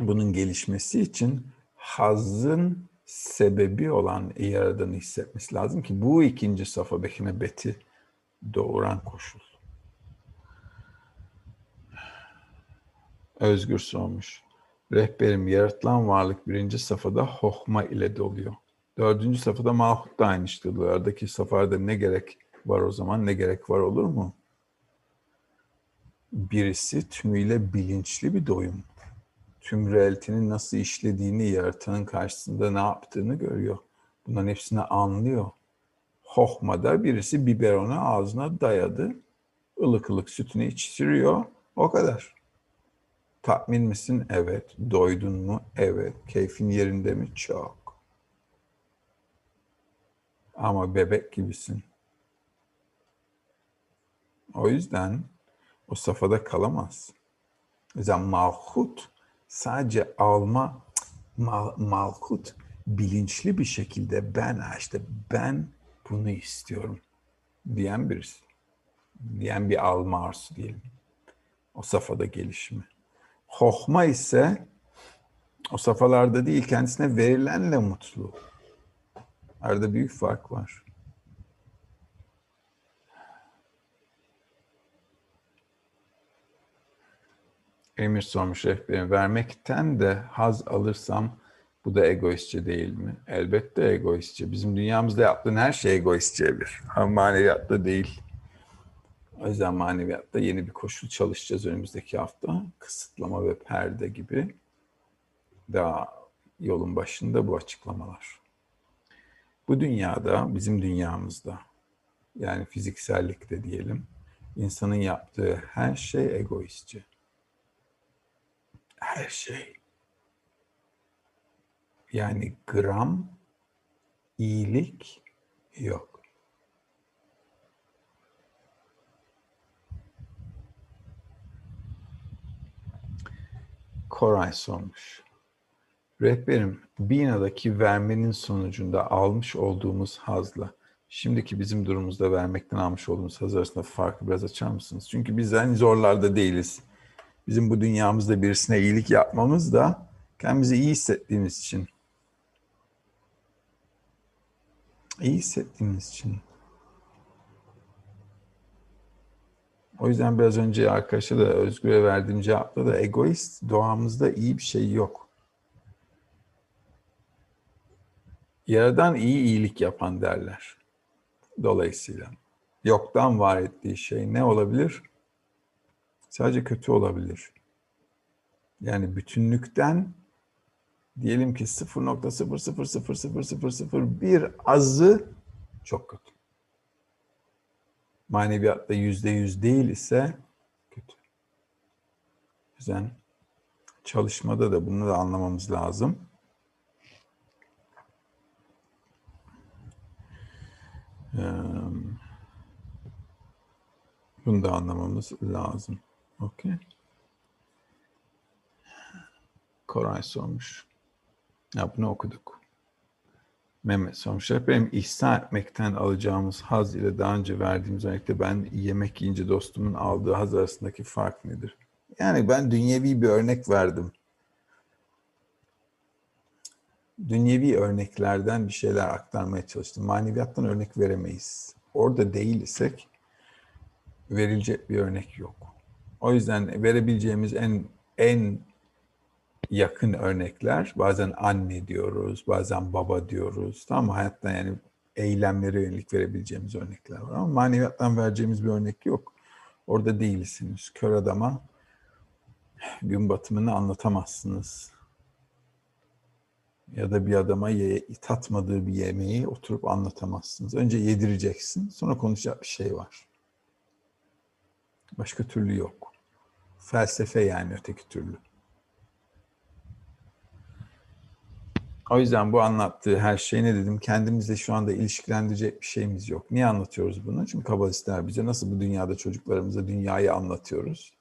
bunun gelişmesi için hazın sebebi olan yaradanı hissetmesi lazım ki bu ikinci safa bekine beti doğuran koşul. Özgür sormuş. Rehberim yaratılan varlık birinci safhada hohma ile doluyor. Dördüncü safhada mahut da aynı işte. Aradaki safhada ne gerek var o zaman ne gerek var olur mu? Birisi tümüyle bilinçli bir doyum. Tüm realitenin nasıl işlediğini, yaratanın karşısında ne yaptığını görüyor. Bunların hepsini anlıyor. Hohmada birisi biberonu ağzına dayadı. ılık ılık sütünü içiriyor. O kadar. Tatmin misin? Evet. Doydun mu? Evet. Keyfin yerinde mi? Çok. Ama bebek gibisin. O yüzden o safhada kalamaz. O yüzden malhut sadece alma mal, malhut bilinçli bir şekilde ben işte ben bunu istiyorum diyen birisi. Diyen bir alma arzusu diyelim. O safhada gelişimi. Hohma ise o safhalarda değil kendisine verilenle mutlu. Arada büyük fark var. Emir sormuş rehberim. Vermekten de haz alırsam bu da egoistçe değil mi? Elbette egoistçe. Bizim dünyamızda yaptığın her şey egoistçe bir. Ama maneviyatta değil. O yüzden maneviyatta yeni bir koşul çalışacağız önümüzdeki hafta. Kısıtlama ve perde gibi. Daha yolun başında bu açıklamalar. Bu dünyada, bizim dünyamızda, yani fiziksellikte diyelim, insanın yaptığı her şey egoistçe. Her şey. Yani gram iyilik yok. Koray sormuş. Rehberim, Bina'daki vermenin sonucunda almış olduğumuz hazla şimdiki bizim durumumuzda vermekten almış olduğumuz haz arasında farkı biraz açar mısınız? Çünkü biz en zorlarda değiliz. Bizim bu dünyamızda birisine iyilik yapmamız da kendimizi iyi hissettiğimiz için. İyi hissettiğimiz için. O yüzden biraz önce arkadaşa da Özgür'e verdiğim cevapta da egoist doğamızda iyi bir şey yok. Yaradan iyi iyilik yapan derler. Dolayısıyla yoktan var ettiği şey ne olabilir? Sadece kötü olabilir. Yani bütünlükten diyelim ki 0.0000001 azı çok kötü. Maneviyatta yüzde yüz değil ise kötü. O çalışmada da bunu da anlamamız lazım. Bunu da anlamamız lazım. Okey. Koray sormuş. Ya bunu okuduk. Mehmet sormuş. Benim ihsan etmekten alacağımız haz ile daha önce verdiğimiz örnekte ben yemek yiyince dostumun aldığı haz arasındaki fark nedir? Yani ben dünyevi bir örnek verdim. Dünyevi örneklerden bir şeyler aktarmaya çalıştım. Maneviyattan örnek veremeyiz. Orada değil isek verilecek bir örnek yok. O yüzden verebileceğimiz en en yakın örnekler bazen anne diyoruz, bazen baba diyoruz. Tamam Hayatta yani eylemlere yönelik verebileceğimiz örnekler var ama maneviyattan vereceğimiz bir örnek yok. Orada değilsiniz. Kör adama gün batımını anlatamazsınız. Ya da bir adama ye, tatmadığı bir yemeği oturup anlatamazsınız. Önce yedireceksin, sonra konuşacak bir şey var. Başka türlü yok. Felsefe yani öteki türlü. O yüzden bu anlattığı her şey ne dedim kendimizle şu anda ilişkilendirecek bir şeyimiz yok. Niye anlatıyoruz bunu? Çünkü kabalistler bize nasıl bu dünyada çocuklarımıza dünyayı anlatıyoruz.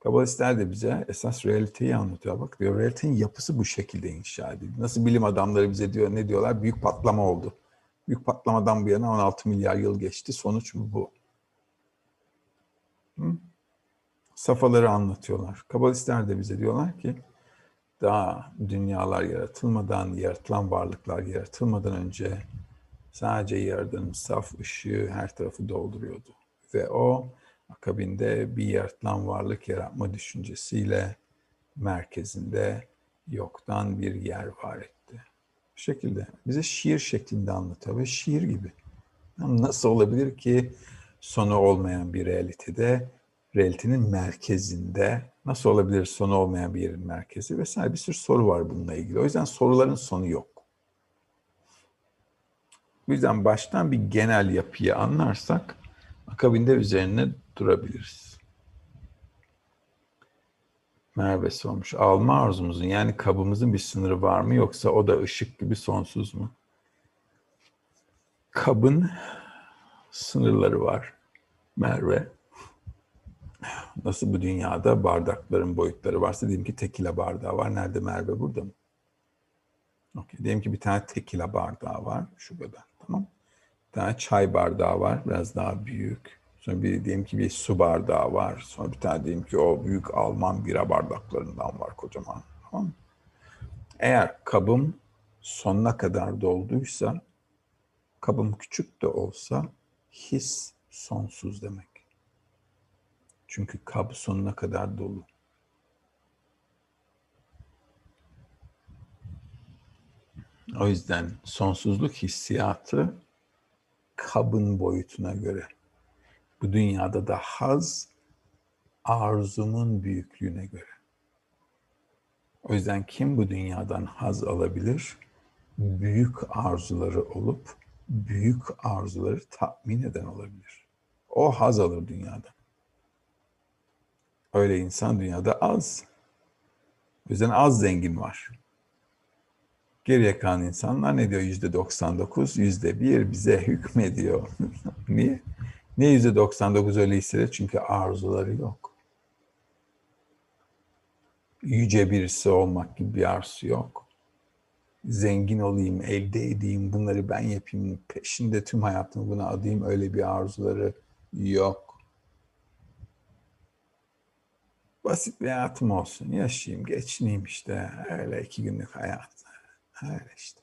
Kabalistler de bize esas realiteyi anlatıyor. Bak diyor realitenin yapısı bu şekilde inşa edildi. Nasıl bilim adamları bize diyor ne diyorlar? Büyük patlama oldu. Büyük patlamadan bu yana 16 milyar yıl geçti. Sonuç bu. bu. Hı? Safaları anlatıyorlar. Kabalistler de bize diyorlar ki daha dünyalar yaratılmadan, yaratılan varlıklar yaratılmadan önce sadece yaradanın saf ışığı her tarafı dolduruyordu. Ve o akabinde bir yaratılan varlık yaratma düşüncesiyle merkezinde yoktan bir yer var etti. Bu şekilde bize şiir şeklinde anlatıyor ve şiir gibi. Nasıl olabilir ki sonu olmayan bir realitede, realitenin merkezinde nasıl olabilir sonu olmayan bir yerin merkezi vesaire bir sürü soru var bununla ilgili. O yüzden soruların sonu yok. Bu yüzden baştan bir genel yapıyı anlarsak akabinde üzerine durabiliriz. Merve sormuş. Alma arzumuzun yani kabımızın bir sınırı var mı yoksa o da ışık gibi sonsuz mu? Kabın sınırları var Merve. Nasıl bu dünyada bardakların boyutları varsa diyelim ki tekila bardağı var. Nerede Merve burada mı? Okay. Diyelim ki bir tane tekila bardağı var. Şu kadar. Tamam. Bir tane çay bardağı var. Biraz daha büyük. Sonra bir diyelim ki bir su bardağı var. Sonra bir tane diyelim ki o büyük Alman bira bardaklarından var kocaman. Tamam mı? Eğer kabım sonuna kadar dolduysa, kabım küçük de olsa his sonsuz demek. Çünkü kab sonuna kadar dolu. O yüzden sonsuzluk hissiyatı kabın boyutuna göre Bu dünyada da haz arzumun büyüklüğüne göre. O yüzden kim bu dünyadan haz alabilir? Büyük arzuları olup büyük arzuları tatmin eden olabilir. O haz alır dünyada. Öyle insan dünyada az. O yüzden az zengin var. Geriye kalan insanlar ne diyor? Yüzde 99, yüzde bir bize hükmediyor. Niye? Ne yüzde 99 öyle hissediyor? Çünkü arzuları yok. Yüce birisi olmak gibi bir arzusu yok. Zengin olayım, elde edeyim, bunları ben yapayım, peşinde tüm hayatımı buna adayım öyle bir arzuları yok. Basit bir hayatım olsun, yaşayayım, geçineyim işte. Öyle iki günlük hayat. Öyle işte.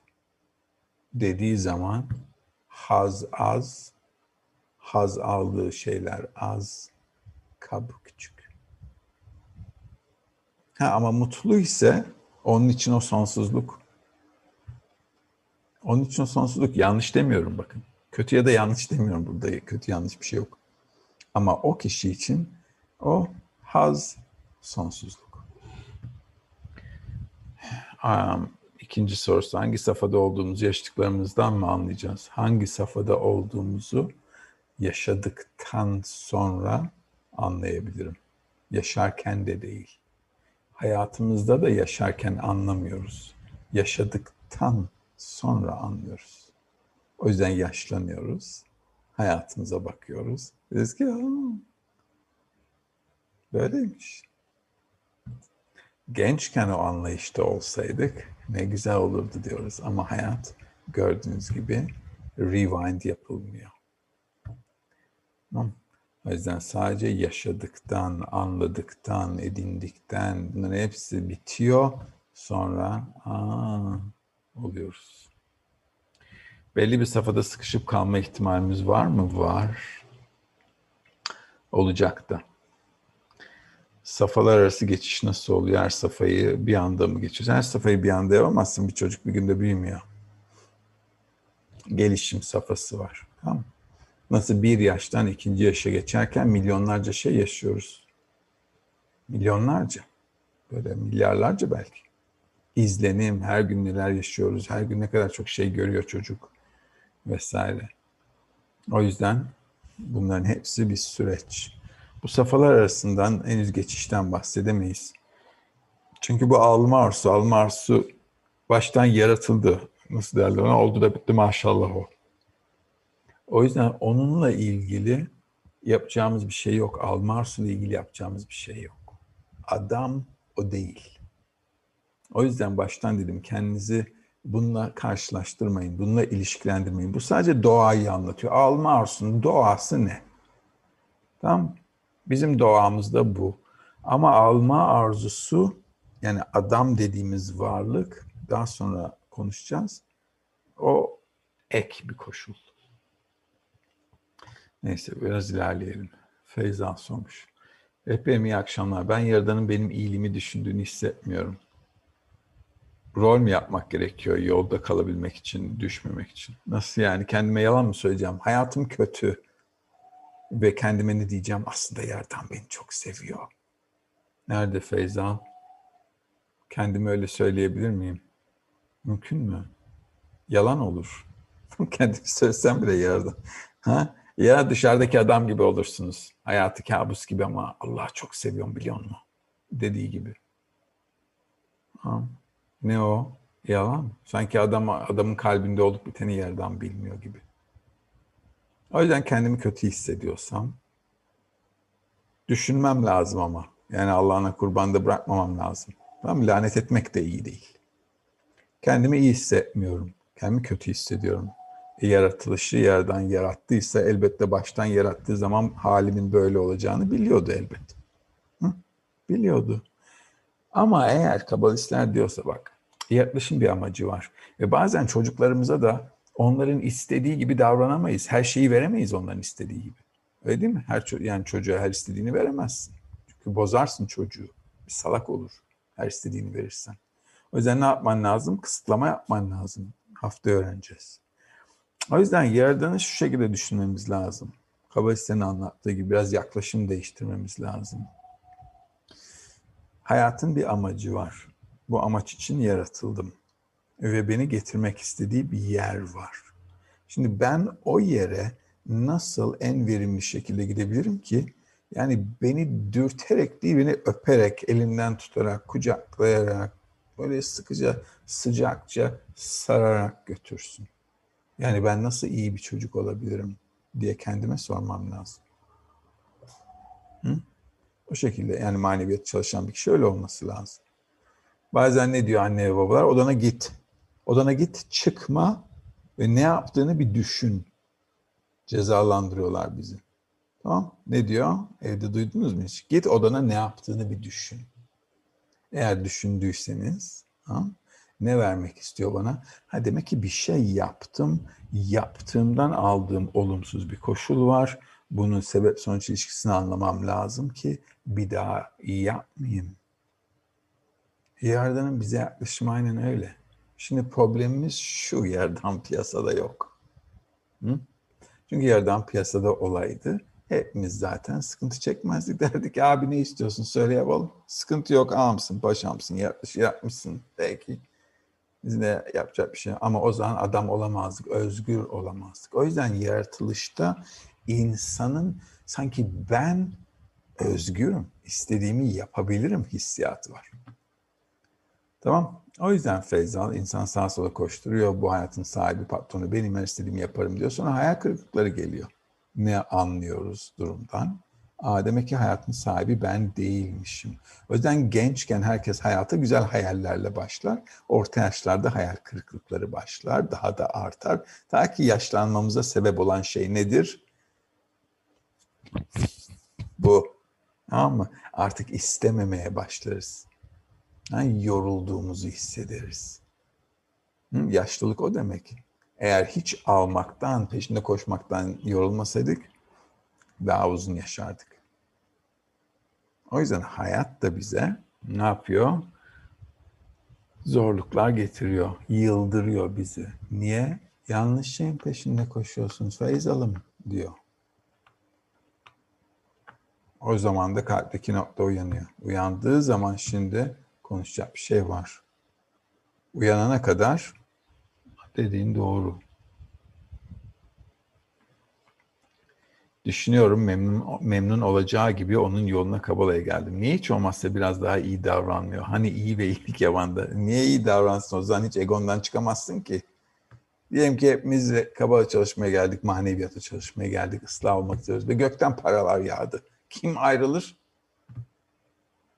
Dediği zaman haz az, haz aldığı şeyler az, kabı küçük. Ha, ama mutlu ise onun için o sonsuzluk. Onun için sonsuzluk yanlış demiyorum bakın. Kötü ya da yanlış demiyorum burada. Kötü yanlış bir şey yok. Ama o kişi için o haz sonsuzluk. Um, ikinci sorusu hangi safhada olduğumuzu yaşadıklarımızdan mı anlayacağız? Hangi safhada olduğumuzu yaşadıktan sonra anlayabilirim. Yaşarken de değil. Hayatımızda da yaşarken anlamıyoruz. Yaşadıktan sonra anlıyoruz. O yüzden yaşlanıyoruz. Hayatımıza bakıyoruz. Diyoruz ki böyleymiş. Gençken o anlayışta olsaydık ne güzel olurdu diyoruz. Ama hayat gördüğünüz gibi rewind yapılmıyor. O yüzden sadece yaşadıktan, anladıktan, edindikten bunların hepsi bitiyor. Sonra aa, oluyoruz. Belli bir safhada sıkışıp kalma ihtimalimiz var mı? Var. Olacak da. Safhalar arası geçiş nasıl oluyor? Her safhayı bir anda mı geçiyorsun? Her safhayı bir anda yapamazsın. Bir çocuk bir günde büyümüyor. Gelişim safhası var. Tamam Nasıl bir yaştan ikinci yaşa geçerken milyonlarca şey yaşıyoruz. Milyonlarca. Böyle milyarlarca belki. İzlenim, her gün neler yaşıyoruz, her gün ne kadar çok şey görüyor çocuk vesaire. O yüzden bunların hepsi bir süreç. Bu safhalar arasından henüz geçişten bahsedemeyiz. Çünkü bu alma arzusu, alma arzusu baştan yaratıldı. Nasıl derler ona? Oldu da bitti maşallah o. O yüzden onunla ilgili yapacağımız bir şey yok. Alma arzusuyla ilgili yapacağımız bir şey yok. Adam o değil. O yüzden baştan dedim kendinizi bununla karşılaştırmayın, bununla ilişkilendirmeyin. Bu sadece doğayı anlatıyor. Alma arzusunun doğası ne? Tamam Bizim doğamızda bu. Ama alma arzusu yani adam dediğimiz varlık daha sonra konuşacağız. O ek bir koşul. Neyse biraz ilerleyelim. Feyza sormuş. Efendim iyi akşamlar. Ben Yaradan'ın benim iyiliğimi düşündüğünü hissetmiyorum. Rol mü yapmak gerekiyor yolda kalabilmek için, düşmemek için? Nasıl yani? Kendime yalan mı söyleyeceğim? Hayatım kötü. Ve kendime ne diyeceğim? Aslında Yaradan beni çok seviyor. Nerede Feyza? Kendime öyle söyleyebilir miyim? Mümkün mü? Yalan olur. Kendimi söylesem bile Yaradan. Ha? Ya dışarıdaki adam gibi olursunuz. Hayatı kabus gibi ama Allah çok seviyorum biliyor musun? Dediği gibi. Ha. Ne o? Yalan. Sanki adam, adamın kalbinde olup biteni yerden bilmiyor gibi. O yüzden kendimi kötü hissediyorsam düşünmem lazım ama. Yani Allah'ına kurbanda bırakmamam lazım. Tamam Lanet etmek de iyi değil. Kendimi iyi hissetmiyorum. Kendimi kötü hissediyorum yaratılışı yerden yarattıysa elbette baştan yarattığı zaman halimin böyle olacağını biliyordu elbet. Hı? Biliyordu. Ama eğer kabalistler diyorsa bak yaratılışın bir amacı var. Ve bazen çocuklarımıza da onların istediği gibi davranamayız. Her şeyi veremeyiz onların istediği gibi. Öyle değil mi? Her ço- yani çocuğa her istediğini veremezsin. Çünkü bozarsın çocuğu. Bir salak olur her istediğini verirsen. O yüzden ne yapman lazım? Kısıtlama yapman lazım. Hafta öğreneceğiz. O yüzden Yaradan'ı şu şekilde düşünmemiz lazım. Kabaliste'nin anlattığı gibi biraz yaklaşım değiştirmemiz lazım. Hayatın bir amacı var. Bu amaç için yaratıldım. Ve beni getirmek istediği bir yer var. Şimdi ben o yere nasıl en verimli şekilde gidebilirim ki? Yani beni dürterek değil, beni öperek, elimden tutarak, kucaklayarak, böyle sıkıca, sıcakça sararak götürsün. Yani ben nasıl iyi bir çocuk olabilirim diye kendime sormam lazım. O şekilde yani maneviyat çalışan bir kişi öyle olması lazım. Bazen ne diyor anne ve babalar? Odana git. Odana git, çıkma ve ne yaptığını bir düşün. Cezalandırıyorlar bizi. Tamam. Ne diyor? Evde duydunuz mu hiç? Git odana ne yaptığını bir düşün. Eğer düşündüyseniz ha, ne vermek istiyor bana? Ha demek ki bir şey yaptım. Yaptığımdan aldığım olumsuz bir koşul var. Bunun sebep sonuç ilişkisini anlamam lazım ki bir daha yapmayayım. Yerdan'ın bize yaklaşımı aynen öyle. Şimdi problemimiz şu yerdan piyasada yok. Hı? Çünkü yerdan piyasada olaydı. Hepimiz zaten sıkıntı çekmezdik. Derdik abi ne istiyorsun söyle yapalım. Sıkıntı yok ağamsın, paşamsın, yapmış, yapmışsın. Belki biz de yapacak bir şey. Ama o zaman adam olamazdık, özgür olamazdık. O yüzden yaratılışta insanın sanki ben özgürüm, istediğimi yapabilirim hissiyatı var. Tamam. O yüzden Feyzal insan sağa sola koşturuyor. Bu hayatın sahibi patronu benim her istediğimi yaparım diyor. Sonra hayal kırıklıkları geliyor. Ne anlıyoruz durumdan? Aa, demek ki hayatın sahibi ben değilmişim. O yüzden gençken herkes hayata güzel hayallerle başlar. Orta yaşlarda hayal kırıklıkları başlar. Daha da artar. Ta ki yaşlanmamıza sebep olan şey nedir? Bu. Tamam mı? Artık istememeye başlarız. Yani yorulduğumuzu hissederiz. Hı? Yaşlılık o demek. Eğer hiç almaktan, peşinde koşmaktan yorulmasaydık daha uzun yaşardık. O yüzden hayat da bize ne yapıyor? Zorluklar getiriyor, yıldırıyor bizi. Niye? Yanlış şeyin peşinde koşuyorsunuz Feyzal'ım diyor. O zaman da kalpteki nokta uyanıyor. Uyandığı zaman şimdi konuşacak bir şey var. Uyanana kadar dediğin doğru. Düşünüyorum memnun memnun olacağı gibi onun yoluna Kabala'ya geldim. Niye hiç olmazsa biraz daha iyi davranmıyor? Hani iyi ve iyilik yavanda. Niye iyi davransın o zaman hiç egondan çıkamazsın ki? Diyelim ki hepimiz Kabala çalışmaya geldik, maneviyata çalışmaya geldik, ıslah olmak istiyoruz ve gökten paralar yağdı. Kim ayrılır?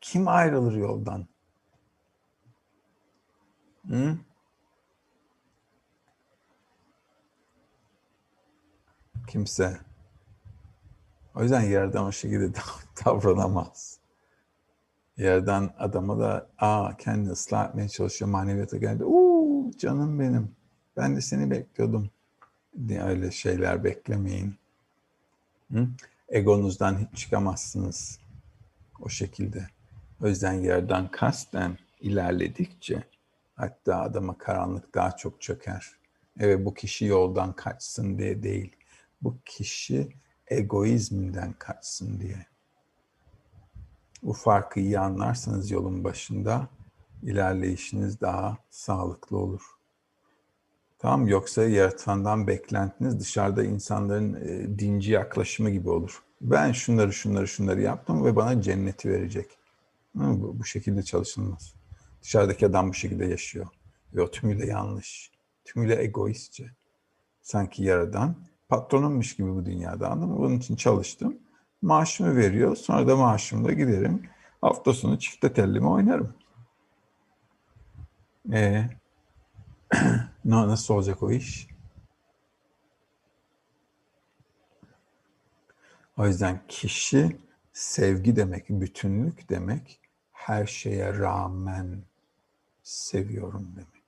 Kim ayrılır yoldan? Hı? Kimse. O yüzden yerden o şekilde davranamaz. Yerden adama da aa kendini ıslah etmeye çalışıyor maneviyata geldi. Uuu canım benim. Ben de seni bekliyordum. diye Öyle şeyler beklemeyin. Hı? Egonuzdan hiç çıkamazsınız. O şekilde. O yüzden yerden kasten ilerledikçe hatta adama karanlık daha çok çöker. Evet bu kişi yoldan kaçsın diye değil. Bu kişi egoizminden kaçsın diye. Bu farkı iyi anlarsanız yolun başında ilerleyişiniz daha sağlıklı olur. Tamam yoksa yaratandan beklentiniz dışarıda insanların e, dinci yaklaşımı gibi olur. Ben şunları şunları şunları yaptım ve bana cenneti verecek. Bu, bu şekilde çalışılmaz. Dışarıdaki adam bu şekilde yaşıyor. Ve o tümüyle yanlış. Tümüyle egoistçe. Sanki yaradan patronummuş gibi bu dünyada anladın mı? Bunun için çalıştım. Maaşımı veriyor. Sonra da maaşımla giderim. Hafta sonu çifte tellime oynarım. Ee, nasıl olacak o iş? O yüzden kişi sevgi demek, bütünlük demek, her şeye rağmen seviyorum demek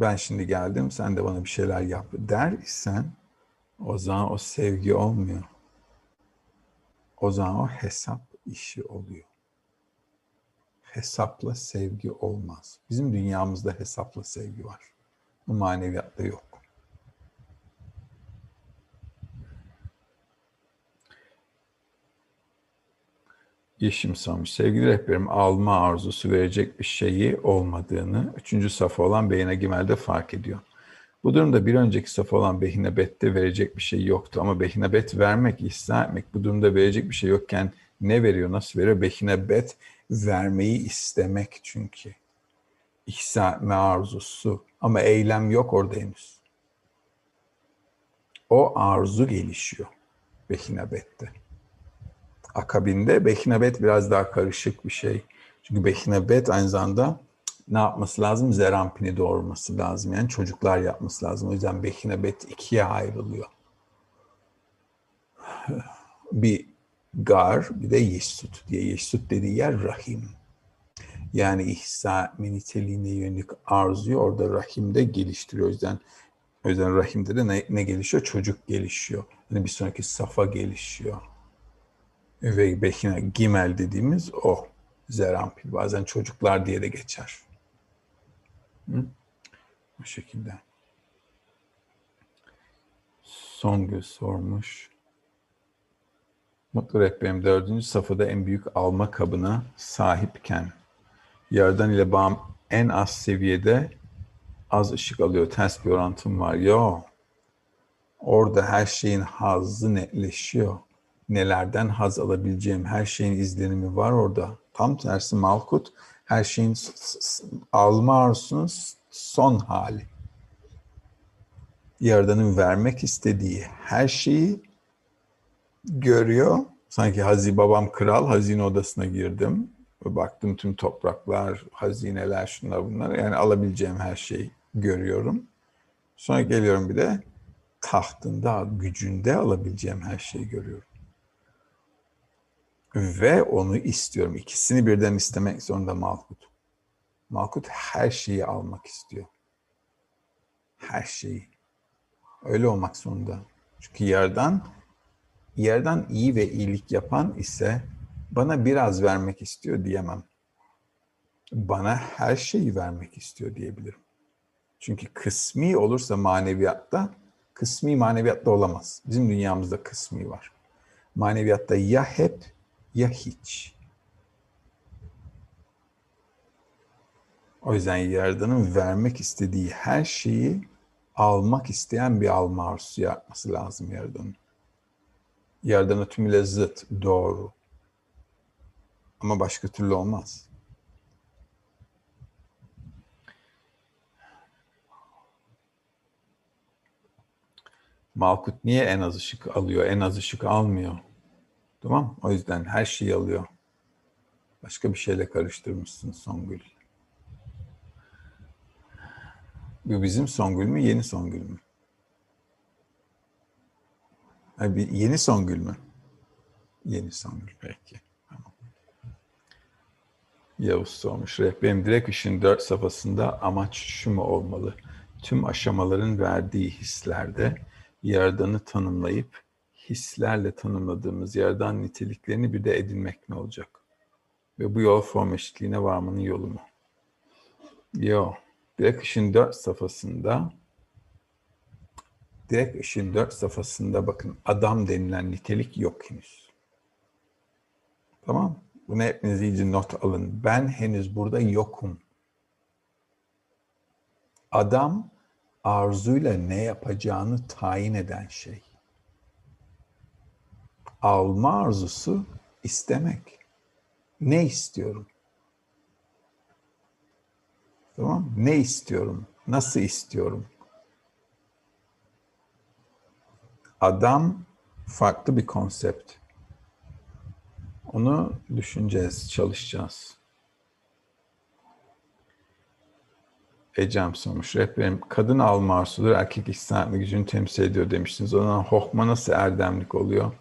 ben şimdi geldim sen de bana bir şeyler yap der isen o zaman o sevgi olmuyor. O zaman o hesap işi oluyor hesapla sevgi olmaz. Bizim dünyamızda hesapla sevgi var. Bu maneviyatta yok. Yeşim sanmış. Sevgili rehberim alma arzusu verecek bir şeyi olmadığını üçüncü safa olan Beyne Gimel'de fark ediyor. Bu durumda bir önceki safa olan Behinebet'te verecek bir şey yoktu. Ama Behinebet vermek, ihsan etmek bu durumda verecek bir şey yokken ne veriyor, nasıl veriyor? Behinebet vermeyi istemek çünkü. İhsa etme arzusu ama eylem yok orada henüz. O arzu gelişiyor Behinebet'te. Akabinde Behinebet biraz daha karışık bir şey. Çünkü Behinebet aynı zamanda ne yapması lazım? Zerampini doğurması lazım. Yani çocuklar yapması lazım. O yüzden Behinebet ikiye ayrılıyor. Bir gar, bir de yeşsut diye. Yeşsut dediği yer rahim. Yani ihsa niteliğine yönelik arzuyu orada rahimde geliştiriyor. O yüzden o yüzden rahimde de ne, ne gelişiyor? Çocuk gelişiyor. Yani bir sonraki safa gelişiyor. Ve Behine Gimel dediğimiz o. Zerampil. Bazen çocuklar diye de geçer. Hı? Bu şekilde. Songül sormuş. Mutlu rehberim dördüncü safhada en büyük alma kabına sahipken yerden ile bağım en az seviyede az ışık alıyor. Ters bir orantım var. Yo. Orada her şeyin hazzı netleşiyor. Nelerden haz alabileceğim, her şeyin izlenimi var orada. Tam tersi Malkut, her şeyin alma arzusunun son hali. Yaradan'ın vermek istediği her şeyi görüyor. Sanki Hazi babam kral, hazine odasına girdim. Baktım tüm topraklar, hazineler, şunlar bunlar. Yani alabileceğim her şeyi görüyorum. Sonra geliyorum bir de tahtında, gücünde alabileceğim her şeyi görüyorum. Ve onu istiyorum. İkisini birden istemek zorunda Malkut. Malkut her şeyi almak istiyor. Her şeyi. Öyle olmak zorunda. Çünkü yerden yerden iyi ve iyilik yapan ise bana biraz vermek istiyor diyemem. Bana her şeyi vermek istiyor diyebilirim. Çünkü kısmi olursa maneviyatta, kısmi maneviyatta olamaz. Bizim dünyamızda kısmi var. Maneviyatta ya hep ya hiç. O yüzden Yaradan'ın vermek istediği her şeyi almak isteyen bir alma arzusu yapması lazım Yaradan'ın. Yaradan'a tümüyle zıt, doğru. Ama başka türlü olmaz. Malkut niye en az ışık alıyor, en az ışık almıyor? Tamam O yüzden her şeyi alıyor. Başka bir şeyle karıştırmışsın Songül. Bu bizim Songül mü, yeni Songül mü? Bir yeni Songül mü? Yeni Songül peki. Tamam. Yavuz sormuş. Rehberim direkt işin dört safhasında amaç şu mu olmalı? Tüm aşamaların verdiği hislerde Yaradan'ı tanımlayıp hislerle tanımladığımız yerden niteliklerini bir de edinmek ne olacak? Ve bu yol form eşitliğine varmanın yolu mu? Yo. Direkt ışın dört safhasında direkt ışın dört safhasında bakın adam denilen nitelik yok henüz. Tamam Bunu hepiniz iyice not alın. Ben henüz burada yokum. Adam arzuyla ne yapacağını tayin eden şey alma arzusu istemek. Ne istiyorum? Tamam Ne istiyorum? Nasıl istiyorum? Adam farklı bir konsept. Onu düşüneceğiz, çalışacağız. Ecem sormuş. Rehberim kadın alma arzusudur, erkek ihsan gücünü temsil ediyor demiştiniz. Ona hokma nasıl erdemlik oluyor?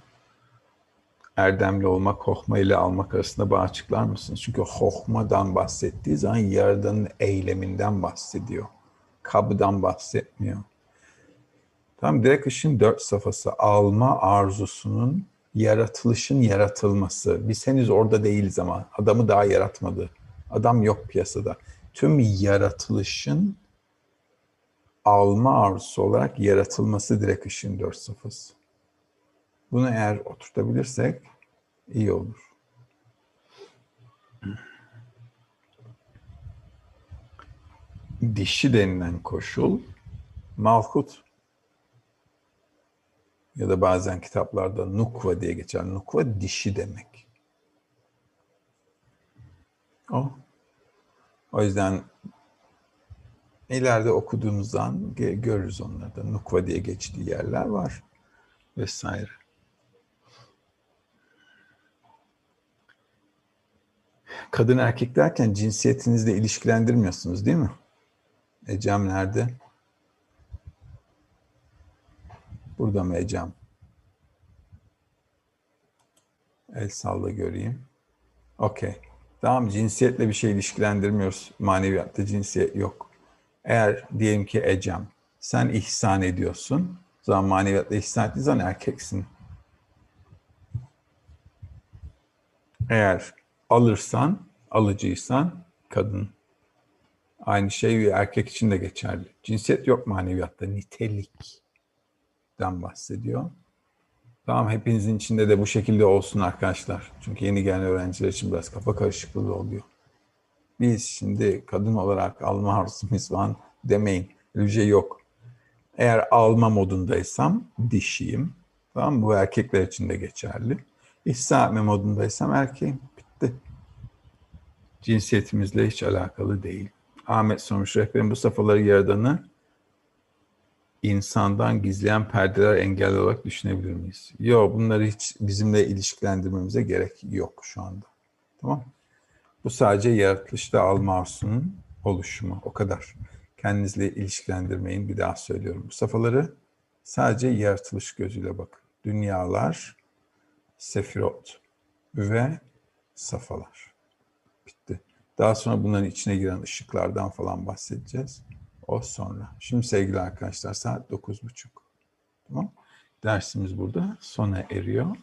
erdemli olmak, hohma ile almak arasında bağ açıklar mısınız? Çünkü hohmadan bahsettiği zaman yaradanın eyleminden bahsediyor. Kabıdan bahsetmiyor. Tam direkt işin dört safhası alma arzusunun yaratılışın yaratılması. Biz henüz orada değiliz ama adamı daha yaratmadı. Adam yok piyasada. Tüm yaratılışın alma arzusu olarak yaratılması direkt işin dört safhası. Bunu eğer oturtabilirsek iyi olur. dişi denilen koşul malhut ya da bazen kitaplarda nukva diye geçer. Nukva dişi demek. O. O yüzden ileride okuduğumuzdan görürüz onları da. Nukva diye geçtiği yerler var vesaire. Kadın erkek derken cinsiyetinizle ilişkilendirmiyorsunuz değil mi? Ecem nerede? Burada mı Ecem? El salla göreyim. Okey. Tamam cinsiyetle bir şey ilişkilendirmiyoruz. Maneviyatta cinsiyet yok. Eğer diyelim ki Ecem sen ihsan ediyorsun. O zaman maneviyatta ihsan ettiğin zaman erkeksin. Eğer alırsan, alıcıysan kadın. Aynı şey erkek için de geçerli. Cinsiyet yok maneviyatta, nitelikten bahsediyor. Tamam hepinizin içinde de bu şekilde olsun arkadaşlar. Çünkü yeni gelen öğrenciler için biraz kafa karışıklığı oluyor. Biz şimdi kadın olarak alma arzumuz var demeyin. Şey yok. Eğer alma modundaysam dişiyim. Tamam Bu erkekler için de geçerli. İhsa etme modundaysam erkeğim. Bitti. Cinsiyetimizle hiç alakalı değil. Ahmet Sonuç Rehber'in bu safhaları yaradanı insandan gizleyen perdeler engel olarak düşünebilir miyiz? Yok bunları hiç bizimle ilişkilendirmemize gerek yok şu anda. Tamam Bu sadece yaratılışta alma arzusunun oluşumu. O kadar. Kendinizle ilişkilendirmeyin. Bir daha söylüyorum. Bu safhaları sadece yaratılış gözüyle bakın. Dünyalar, sefirot ve safalar. Bitti. Daha sonra bunların içine giren ışıklardan falan bahsedeceğiz. O sonra. Şimdi sevgili arkadaşlar saat 9.30. Tamam. Dersimiz burada sona eriyor.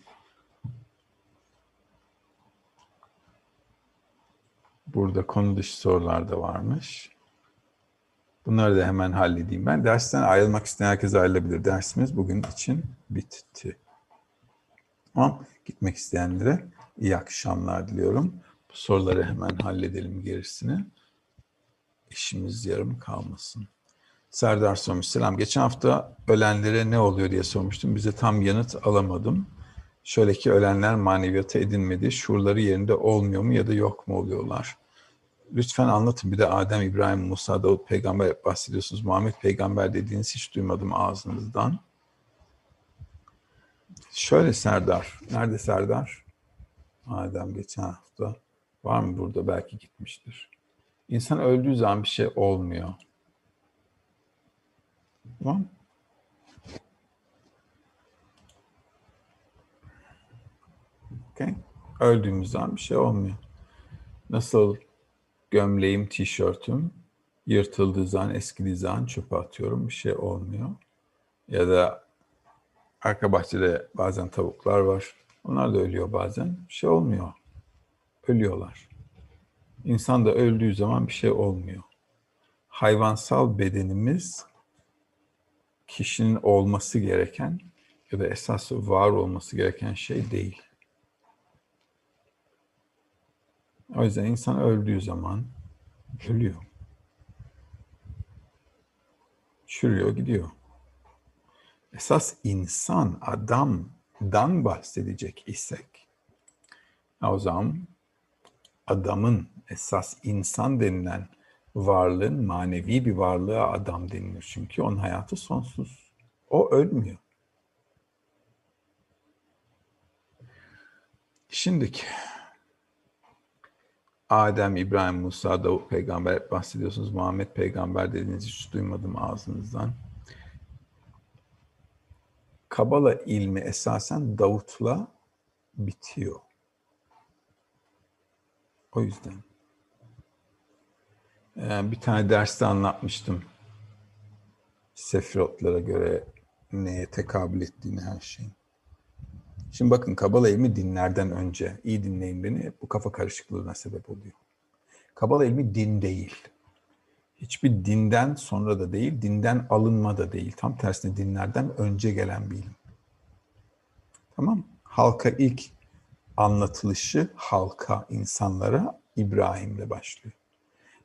Burada konu dışı sorular da varmış. Bunları da hemen halledeyim ben. Dersten ayrılmak isteyen herkes ayrılabilir. Dersimiz bugün için bitti. Tamam. Gitmek isteyenlere iyi akşamlar diliyorum. Bu soruları hemen halledelim gerisini işimiz yarım kalmasın. Serdar sormuş. Selam. Geçen hafta ölenlere ne oluyor diye sormuştum. Bize tam yanıt alamadım. Şöyle ki ölenler maneviyata edinmedi. Şuurları yerinde olmuyor mu ya da yok mu oluyorlar? Lütfen anlatın. Bir de Adem, İbrahim, Musa, Davut peygamber bahsediyorsunuz. Muhammed peygamber dediğiniz hiç duymadım ağzınızdan. Şöyle Serdar. Nerede Serdar? Adem geçen hafta. Var mı burada? Belki gitmiştir. İnsan öldüğü zaman bir şey olmuyor. Tamam Okay. Öldüğümüz zaman bir şey olmuyor. Nasıl gömleğim, tişörtüm yırtıldığı zaman, eskidiği zaman çöpe atıyorum. Bir şey olmuyor. Ya da arka bahçede bazen tavuklar var. Onlar da ölüyor bazen. Bir şey olmuyor. Ölüyorlar. İnsan da öldüğü zaman bir şey olmuyor. Hayvansal bedenimiz kişinin olması gereken ya da esas var olması gereken şey değil. O yüzden insan öldüğü zaman ölüyor. Çürüyor, gidiyor. Esas insan, adamdan bahsedecek isek, o zaman adamın esas insan denilen varlığın manevi bir varlığa adam denilir. Çünkü onun hayatı sonsuz. O ölmüyor. Şimdiki Adem, İbrahim, Musa, Davut peygamber bahsediyorsunuz. Muhammed peygamber dediğinizi hiç duymadım ağzınızdan. Kabala ilmi esasen Davut'la bitiyor. O yüzden. Ee, bir tane derste anlatmıştım. Sefirotlara göre neye tekabül ettiğini her şeyin. Şimdi bakın Kabala ilmi dinlerden önce, iyi dinleyin beni, bu kafa karışıklığına sebep oluyor. Kabala ilmi din değil. Hiçbir dinden sonra da değil, dinden alınma da değil. Tam tersine dinlerden önce gelen bir ilim. Tamam Halka ilk anlatılışı halka, insanlara İbrahim'le başlıyor.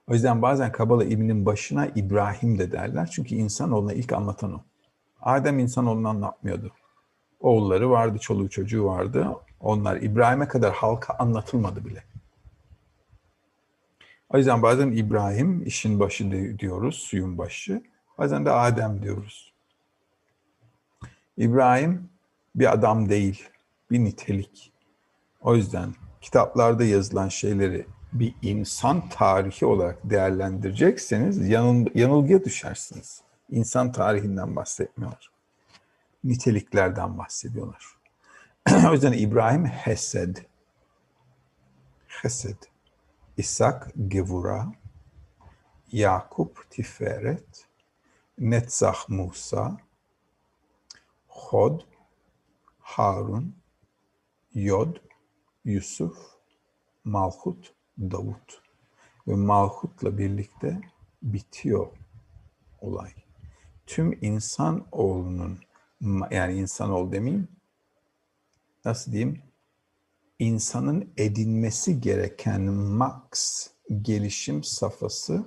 O yüzden bazen Kabala ilminin başına İbrahim de derler. Çünkü insanoğluna ilk anlatan o. Adem insanoğlunu anlatmıyordu. Oğulları vardı, çoluğu çocuğu vardı. Onlar İbrahim'e kadar halka anlatılmadı bile. O yüzden bazen İbrahim işin başı diyoruz, suyun başı. Bazen de Adem diyoruz. İbrahim bir adam değil, bir nitelik. O yüzden kitaplarda yazılan şeyleri bir insan tarihi olarak değerlendirecekseniz yanıl, yanılgıya düşersiniz. İnsan tarihinden bahsetmiyorlar. Niteliklerden bahsediyorlar. o yüzden İbrahim Hesed. Hesed. İshak Gevura. Yakup Tiferet. Netzach Musa. Hod. Harun. Yod. Yusuf. Malhut. Davut. Ve Malhut'la birlikte bitiyor olay. Tüm insan oğlunun yani insan ol demeyeyim nasıl diyeyim insanın edinmesi gereken max gelişim safhası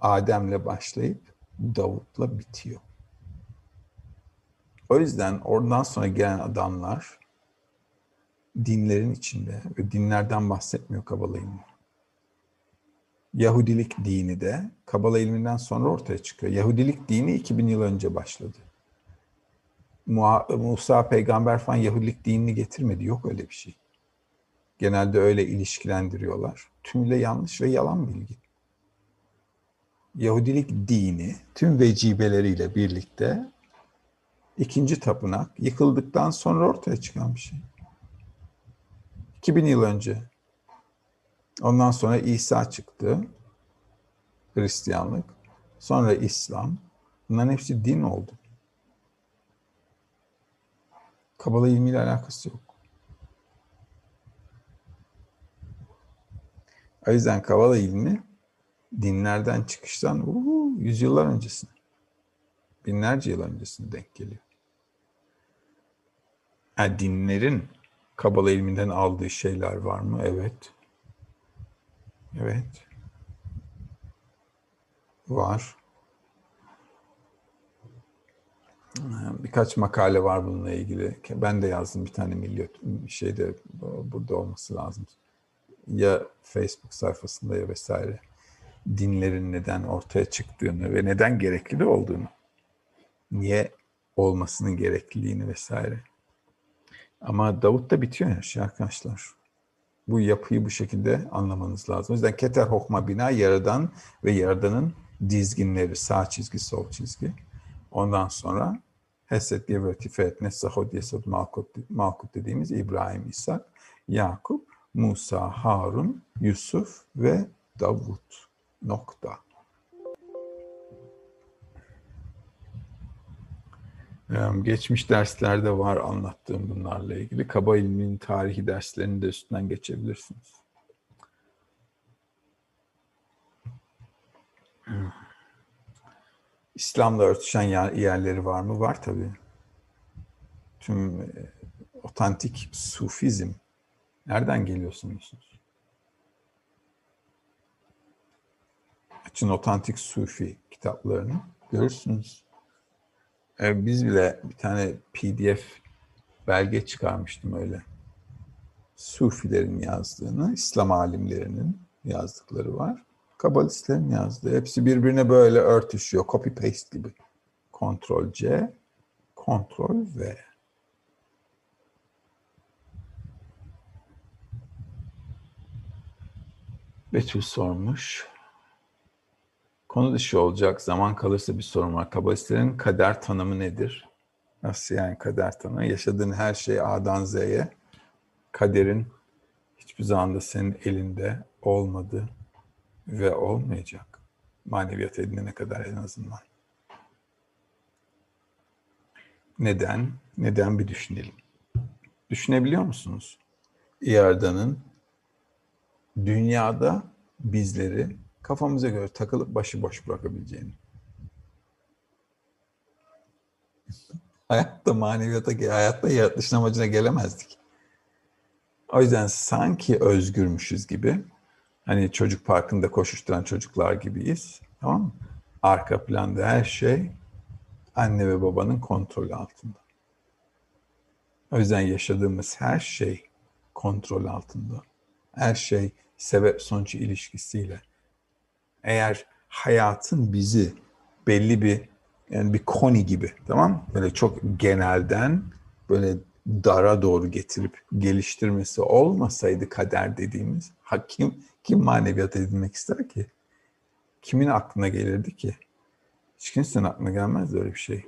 Adem'le başlayıp Davut'la bitiyor. O yüzden oradan sonra gelen adamlar dinlerin içinde ve dinlerden bahsetmiyor Kabala ilmi. Yahudilik dini de Kabala ilminden sonra ortaya çıkıyor. Yahudilik dini 2000 yıl önce başladı. Musa peygamber falan Yahudilik dinini getirmedi. Yok öyle bir şey. Genelde öyle ilişkilendiriyorlar. Tümüyle yanlış ve yalan bilgi. Yahudilik dini tüm vecibeleriyle birlikte ikinci tapınak yıkıldıktan sonra ortaya çıkan bir şey. 2000 yıl önce. Ondan sonra İsa çıktı. Hristiyanlık. Sonra İslam. Bunların hepsi din oldu. Kabala ilmiyle alakası yok. O yüzden Kabala ilmi dinlerden çıkıştan uhu, yüzyıllar öncesine, binlerce yıl öncesine denk geliyor. Yani dinlerin Kabala ilminden aldığı şeyler var mı? Evet. Evet. Var. Birkaç makale var bununla ilgili. Ben de yazdım bir tane millet şeyde burada olması lazım. Ya Facebook sayfasında ya vesaire. Dinlerin neden ortaya çıktığını ve neden gerekli olduğunu. Niye olmasının gerekliliğini vesaire. Ama Davut da bitiyor her şey arkadaşlar. Bu yapıyı bu şekilde anlamanız lazım. O yüzden Keter Hokma bina yaradan ve yaradanın dizginleri sağ çizgi sol çizgi. Ondan sonra Hesed, Gever, Tiferet, Nessahod, Yesod, Malkut, Malkut dediğimiz İbrahim, İshak, Yakup, Musa, Harun, Yusuf ve Davut. Nokta. Geçmiş derslerde var anlattığım bunlarla ilgili. Kaba ilmin tarihi derslerini de üstünden geçebilirsiniz. İslam'la örtüşen yerleri var mı? Var tabii. Tüm e, otantik sufizm nereden geliyorsunuz? Açın otantik sufi kitaplarını görürsünüz. E, biz bile bir tane PDF belge çıkarmıştım öyle. Sufilerin yazdığını, İslam alimlerinin yazdıkları var. Kabalistlerin yazdığı. Hepsi birbirine böyle örtüşüyor. Copy paste gibi. Ctrl C, Ctrl V. Betül sormuş. Konu dışı olacak. Zaman kalırsa bir sorun var. Kabalistlerin kader tanımı nedir? Nasıl yani kader tanımı? Yaşadığın her şey A'dan Z'ye. Kaderin hiçbir zaman da senin elinde olmadı ve olmayacak. Maneviyat edinene kadar en azından. Neden? Neden bir düşünelim. Düşünebiliyor musunuz? İyarda'nın dünyada bizleri kafamıza göre takılıp başıboş bırakabileceğini. hayatta maneviyata, hayatta yaratılışın amacına gelemezdik. O yüzden sanki özgürmüşüz gibi Hani çocuk parkında koşuşturan çocuklar gibiyiz. Tamam mı? Arka planda her şey anne ve babanın kontrolü altında. O yüzden yaşadığımız her şey kontrol altında. Her şey sebep sonuç ilişkisiyle. Eğer hayatın bizi belli bir yani bir koni gibi tamam Böyle çok genelden böyle dara doğru getirip geliştirmesi olmasaydı kader dediğimiz hakim kim maneviyat edinmek ister ki? Kimin aklına gelirdi ki? Hiç kimsenin aklına gelmez öyle bir şey.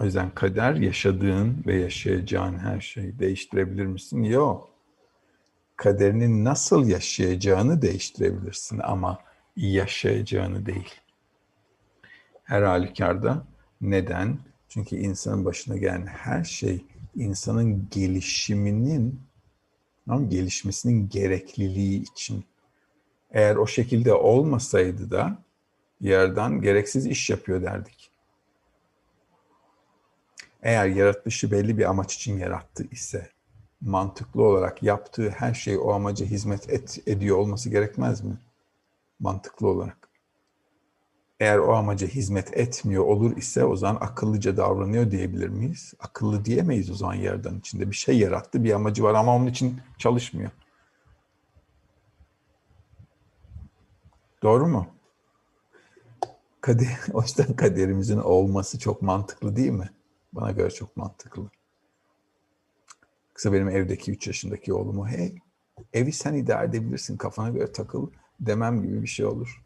O yüzden kader yaşadığın ve yaşayacağın her şeyi değiştirebilir misin? Yok. Kaderini nasıl yaşayacağını değiştirebilirsin ama yaşayacağını değil. Her halükarda neden? Çünkü insanın başına gelen her şey insanın gelişiminin tamam, gelişmesinin gerekliliği için. Eğer o şekilde olmasaydı da yerden gereksiz iş yapıyor derdik. Eğer yaratılışı belli bir amaç için yarattı ise mantıklı olarak yaptığı her şey o amaca hizmet et, ediyor olması gerekmez mi? Mantıklı olarak. Eğer o amaca hizmet etmiyor olur ise o zaman akıllıca davranıyor diyebilir miyiz? Akıllı diyemeyiz o zaman yerden içinde. Bir şey yarattı, bir amacı var ama onun için çalışmıyor. Doğru mu? Kader, o yüzden kaderimizin olması çok mantıklı değil mi? Bana göre çok mantıklı. Kısa benim evdeki 3 yaşındaki oğlumu hey evi sen idare edebilirsin kafana göre takıl demem gibi bir şey olur.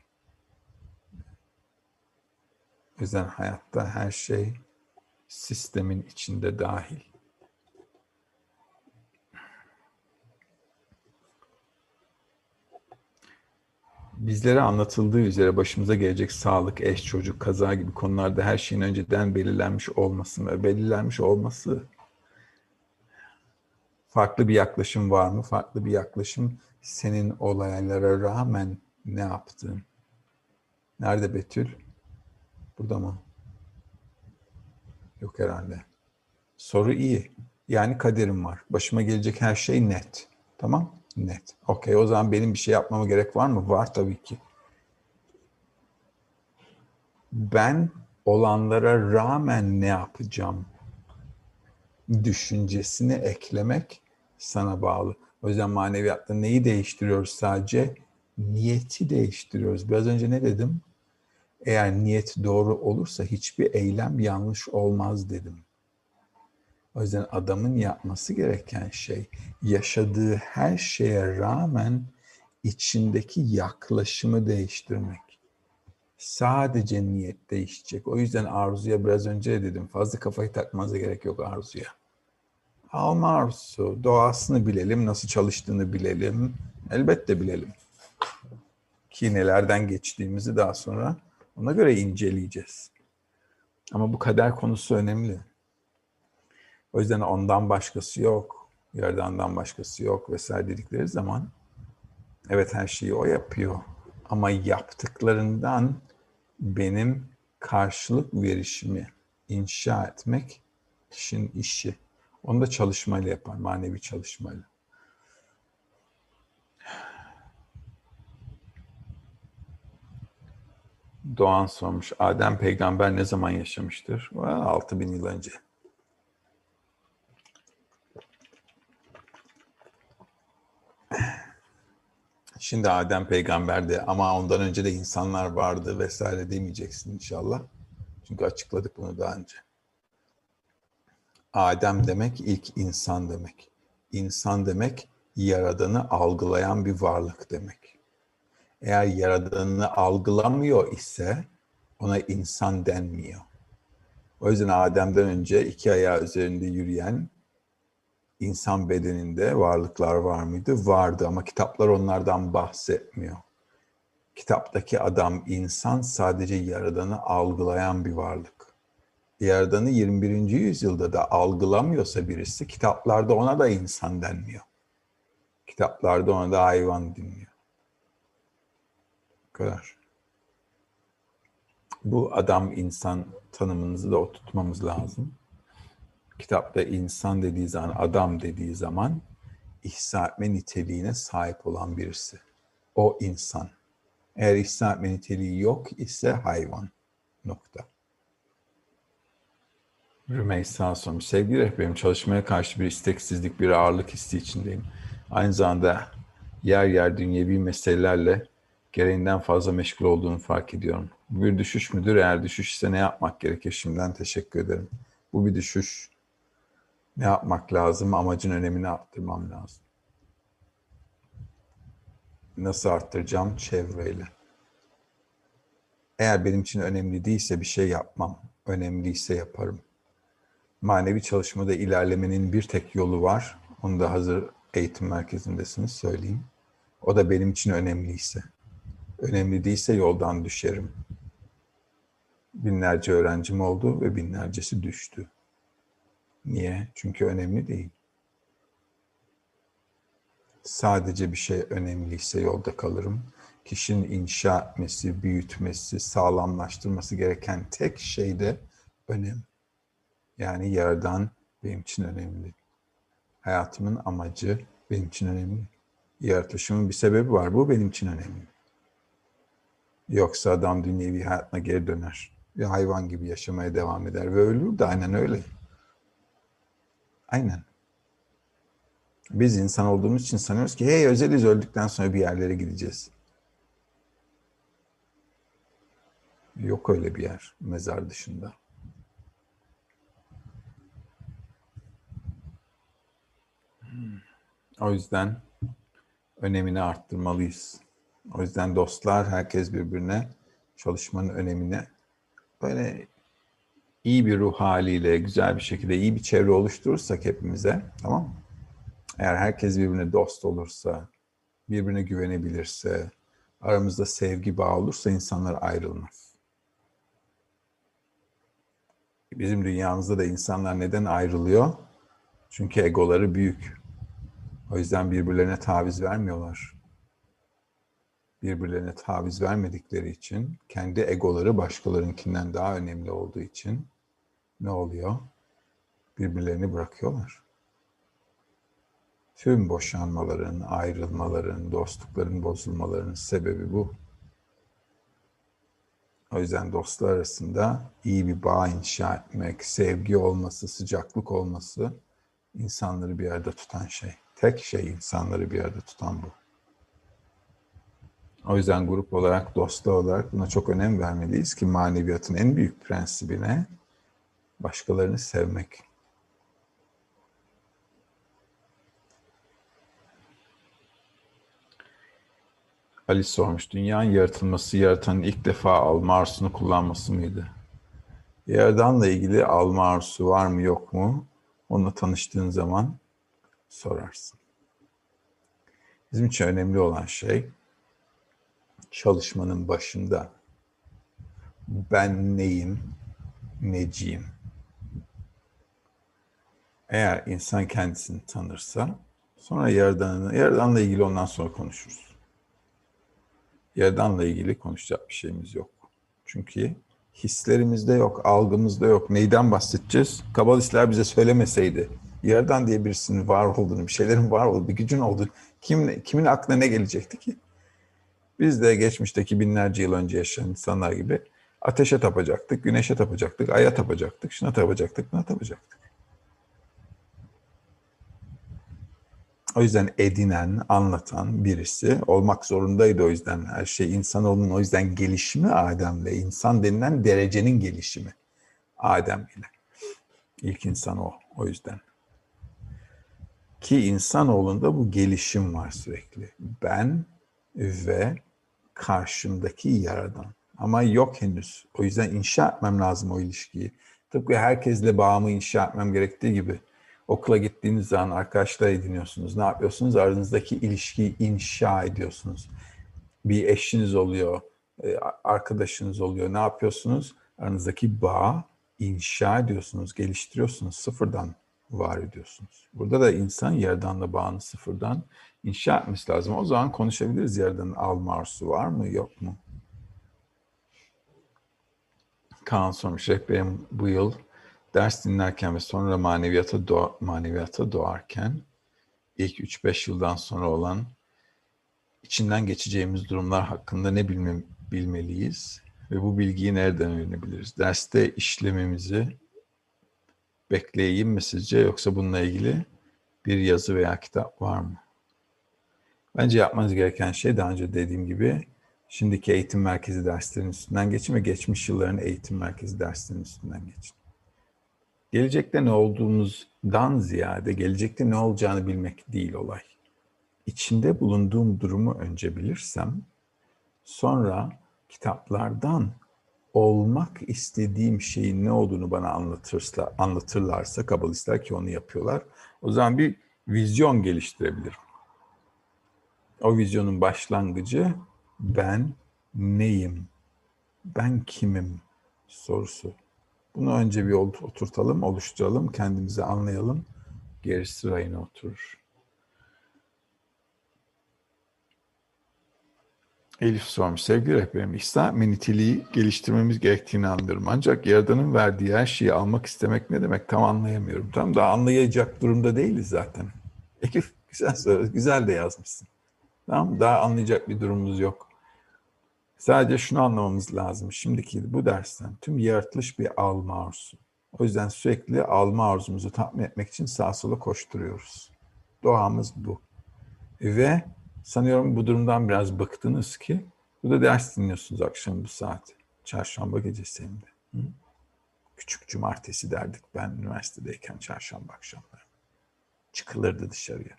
O yüzden hayatta her şey sistemin içinde dahil. Bizlere anlatıldığı üzere başımıza gelecek sağlık, eş, çocuk, kaza gibi konularda her şeyin önceden belirlenmiş olması ve belirlenmiş olması farklı bir yaklaşım var mı? Farklı bir yaklaşım senin olaylara rağmen ne yaptın? Nerede Betül? Burada mı? Yok herhalde. Soru iyi. Yani kaderim var. Başıma gelecek her şey net. Tamam? Net. Okey o zaman benim bir şey yapmama gerek var mı? Var tabii ki. Ben olanlara rağmen ne yapacağım? Düşüncesini eklemek sana bağlı. O yüzden maneviyatta neyi değiştiriyoruz sadece? Niyeti değiştiriyoruz. Biraz önce ne dedim? Eğer niyet doğru olursa hiçbir eylem yanlış olmaz dedim. O yüzden adamın yapması gereken şey yaşadığı her şeye rağmen içindeki yaklaşımı değiştirmek. Sadece niyet değişecek. O yüzden arzuya biraz önce dedim. Fazla kafayı takmanıza gerek yok arzuya. Alma arzusu. Doğasını bilelim, nasıl çalıştığını bilelim. Elbette bilelim. Ki nelerden geçtiğimizi daha sonra ona göre inceleyeceğiz. Ama bu kader konusu önemli. O yüzden ondan başkası yok, yerdandan başkası yok vesaire dedikleri zaman evet her şeyi o yapıyor. Ama yaptıklarından benim karşılık verişimi inşa etmek kişinin işi. Onu da çalışmayla yapar, manevi çalışmayla. Doğan sormuş. Adem peygamber ne zaman yaşamıştır? 6000 yıl önce. Şimdi Adem peygamberdi ama ondan önce de insanlar vardı vesaire demeyeceksin inşallah. Çünkü açıkladık bunu daha önce. Adem demek ilk insan demek. İnsan demek yaradanı algılayan bir varlık demek. Eğer yaradanı algılamıyor ise ona insan denmiyor. O yüzden Adem'den önce iki ayağı üzerinde yürüyen insan bedeninde varlıklar var mıydı? Vardı ama kitaplar onlardan bahsetmiyor. Kitaptaki adam insan sadece yaradanı algılayan bir varlık. Yaradanı 21. yüzyılda da algılamıyorsa birisi kitaplarda ona da insan denmiyor. Kitaplarda ona da hayvan dinliyor. Bu kadar. Bu adam insan tanımınızı da oturtmamız lazım kitapta insan dediği zaman, adam dediği zaman ihsa etme niteliğine sahip olan birisi. O insan. Eğer ihsa etme niteliği yok ise hayvan. Nokta. Rümeysa sormuş. Sevgili rehberim çalışmaya karşı bir isteksizlik, bir ağırlık hissi içindeyim. Aynı zamanda yer yer dünyevi meselelerle gereğinden fazla meşgul olduğunu fark ediyorum. Bir düşüş müdür? Eğer düşüş ise ne yapmak gerekir? Şimdiden teşekkür ederim. Bu bir düşüş. Ne yapmak lazım? Amacın önemini arttırmam lazım. Nasıl arttıracağım? Çevreyle. Eğer benim için önemli değilse bir şey yapmam. Önemliyse yaparım. Manevi çalışmada ilerlemenin bir tek yolu var. Onu da hazır eğitim merkezindesiniz söyleyeyim. O da benim için önemliyse. Önemli değilse yoldan düşerim. Binlerce öğrencim oldu ve binlercesi düştü. Niye? Çünkü önemli değil. Sadece bir şey önemliyse yolda kalırım. Kişinin inşa etmesi, büyütmesi, sağlamlaştırması gereken tek şey de önem. Yani yerden benim için önemli. Hayatımın amacı benim için önemli. Yaratılışımın bir sebebi var. Bu benim için önemli. Yoksa adam dünyevi hayatına geri döner. Bir hayvan gibi yaşamaya devam eder ve ölür de aynen öyle. Aynen. Biz insan olduğumuz için sanıyoruz ki hey özeliz öldükten sonra bir yerlere gideceğiz. Yok öyle bir yer mezar dışında. O yüzden önemini arttırmalıyız. O yüzden dostlar herkes birbirine çalışmanın önemini böyle iyi bir ruh haliyle, güzel bir şekilde iyi bir çevre oluşturursak hepimize, tamam mı? Eğer herkes birbirine dost olursa, birbirine güvenebilirse, aramızda sevgi bağı olursa insanlar ayrılmaz. Bizim dünyamızda da insanlar neden ayrılıyor? Çünkü egoları büyük. O yüzden birbirlerine taviz vermiyorlar. Birbirlerine taviz vermedikleri için, kendi egoları başkalarınkinden daha önemli olduğu için ne oluyor? Birbirlerini bırakıyorlar. Tüm boşanmaların, ayrılmaların, dostlukların bozulmalarının sebebi bu. O yüzden dostlar arasında iyi bir bağ inşa etmek, sevgi olması, sıcaklık olması insanları bir arada tutan şey. Tek şey insanları bir arada tutan bu. O yüzden grup olarak, dostlar olarak buna çok önem vermeliyiz ki maneviyatın en büyük prensibine başkalarını sevmek. Ali sormuş, dünyanın yaratılması yaratanın ilk defa alma arzusunu kullanması mıydı? Yaradanla ilgili alma arzusu var mı yok mu? Onunla tanıştığın zaman sorarsın. Bizim için önemli olan şey çalışmanın başında ben neyim, neciyim? Eğer insan kendisini tanırsa sonra Yaradan'ı, Yaradan'la ilgili ondan sonra konuşuruz. Yaradan'la ilgili konuşacak bir şeyimiz yok. Çünkü hislerimizde yok, algımızda yok. Neyden bahsedeceğiz? Kabalistler bize söylemeseydi, Yaradan diye birisinin var olduğunu, bir şeylerin var olduğunu, bir gücün olduğunu kim, kimin aklına ne gelecekti ki? Biz de geçmişteki binlerce yıl önce yaşayan insanlar gibi ateşe tapacaktık, güneşe tapacaktık, aya tapacaktık, şuna tapacaktık, buna tapacaktık. O yüzden edinen, anlatan birisi olmak zorundaydı o yüzden her şey. İnsanoğlunun o yüzden gelişimi Adem'le, insan denilen derecenin gelişimi Adem ile. İlk insan o, o yüzden. Ki insanoğlunda bu gelişim var sürekli. Ben ve karşımdaki yaradan. Ama yok henüz. O yüzden inşa etmem lazım o ilişkiyi. Tıpkı herkesle bağımı inşa etmem gerektiği gibi. Okula gittiğiniz zaman arkadaşlar ediniyorsunuz. Ne yapıyorsunuz? Aranızdaki ilişkiyi inşa ediyorsunuz. Bir eşiniz oluyor, e, arkadaşınız oluyor. Ne yapıyorsunuz? Aranızdaki bağ inşa ediyorsunuz, geliştiriyorsunuz. Sıfırdan var ediyorsunuz. Burada da insan yerdanla bağını sıfırdan inşa etmesi lazım. O zaman konuşabiliriz yerden alma arzusu var mı yok mu? Kaan sormuş rehberim bu yıl ders dinlerken ve sonra maneviyata, doğa, maneviyata doğarken ilk 3-5 yıldan sonra olan içinden geçeceğimiz durumlar hakkında ne bilme, bilmeliyiz ve bu bilgiyi nereden öğrenebiliriz? Derste işlememizi bekleyeyim mi sizce yoksa bununla ilgili bir yazı veya kitap var mı? Bence yapmanız gereken şey daha önce dediğim gibi şimdiki eğitim merkezi derslerinin üstünden geçin ve geçmiş yılların eğitim merkezi derslerinin üstünden geçin. Gelecekte ne olduğumuzdan ziyade gelecekte ne olacağını bilmek değil olay. İçinde bulunduğum durumu önce bilirsem sonra kitaplardan olmak istediğim şeyin ne olduğunu bana anlatırsa, anlatırlarsa kabalistler ki onu yapıyorlar. O zaman bir vizyon geliştirebilirim. O vizyonun başlangıcı ben neyim? Ben kimim? sorusu. Bunu önce bir oturtalım, oluşturalım, kendimizi anlayalım. Gerisi rayına oturur. Elif sormuş. Sevgili rehberim, İslam niteliği geliştirmemiz gerektiğini anlıyorum. Ancak Yaradan'ın verdiği her şeyi almak istemek ne demek tam anlayamıyorum. Tam da anlayacak durumda değiliz zaten. Elif güzel söyle, güzel de yazmışsın. Tamam Daha anlayacak bir durumumuz yok. Sadece şunu anlamamız lazım. Şimdiki bu dersten tüm yaratılış bir alma arzusu. O yüzden sürekli alma arzumuzu tatmin etmek için sağa sola koşturuyoruz. Doğamız bu. Ve sanıyorum bu durumdan biraz bıktınız ki burada ders dinliyorsunuz akşam bu saat. Çarşamba gecesi hem de. Küçük cumartesi derdik ben üniversitedeyken çarşamba akşamları. Çıkılırdı dışarıya.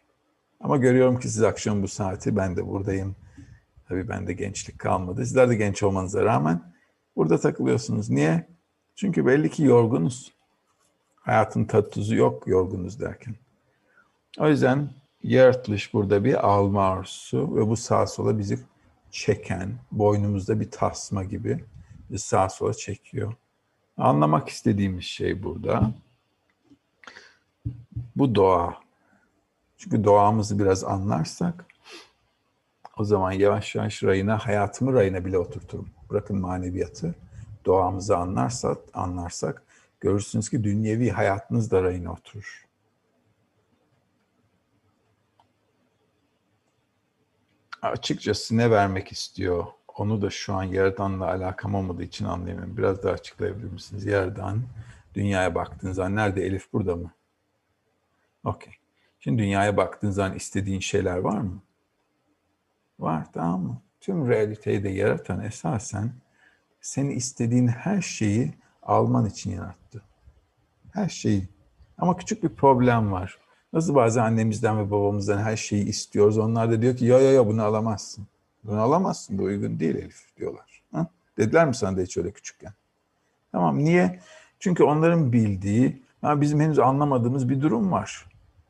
Ama görüyorum ki siz akşam bu saati ben de buradayım. Tabii bende gençlik kalmadı. Sizler de genç olmanıza rağmen burada takılıyorsunuz. Niye? Çünkü belli ki yorgunuz. Hayatın tat tuzu yok yorgunuz derken. O yüzden yaratılış burada bir alma arzusu ve bu sağa sola bizi çeken, boynumuzda bir tasma gibi sağa sola çekiyor. Anlamak istediğimiz şey burada. Bu doğa. Çünkü doğamızı biraz anlarsak o zaman yavaş yavaş rayına, hayatımı rayına bile oturturum. Bırakın maneviyatı. Doğamızı anlarsak, anlarsak görürsünüz ki dünyevi hayatınız da rayına oturur. Açıkçası ne vermek istiyor? Onu da şu an Yaradan'la alakam olmadığı için anlayamıyorum. Biraz daha açıklayabilir misiniz? Yaradan, dünyaya baktığınız zaman nerede? Elif burada mı? Okey. Şimdi dünyaya baktığın zaman istediğin şeyler var mı? Var tamam mı? Tüm realiteyi de yaratan esasen seni istediğin her şeyi alman için yarattı. Her şeyi. Ama küçük bir problem var. Nasıl bazen annemizden ve babamızdan her şeyi istiyoruz. Onlar da diyor ki ya ya ya bunu alamazsın. Bunu alamazsın. Bu uygun değil Elif diyorlar. Ha? Dediler mi sana da hiç öyle küçükken? Tamam niye? Çünkü onların bildiği, ya bizim henüz anlamadığımız bir durum var.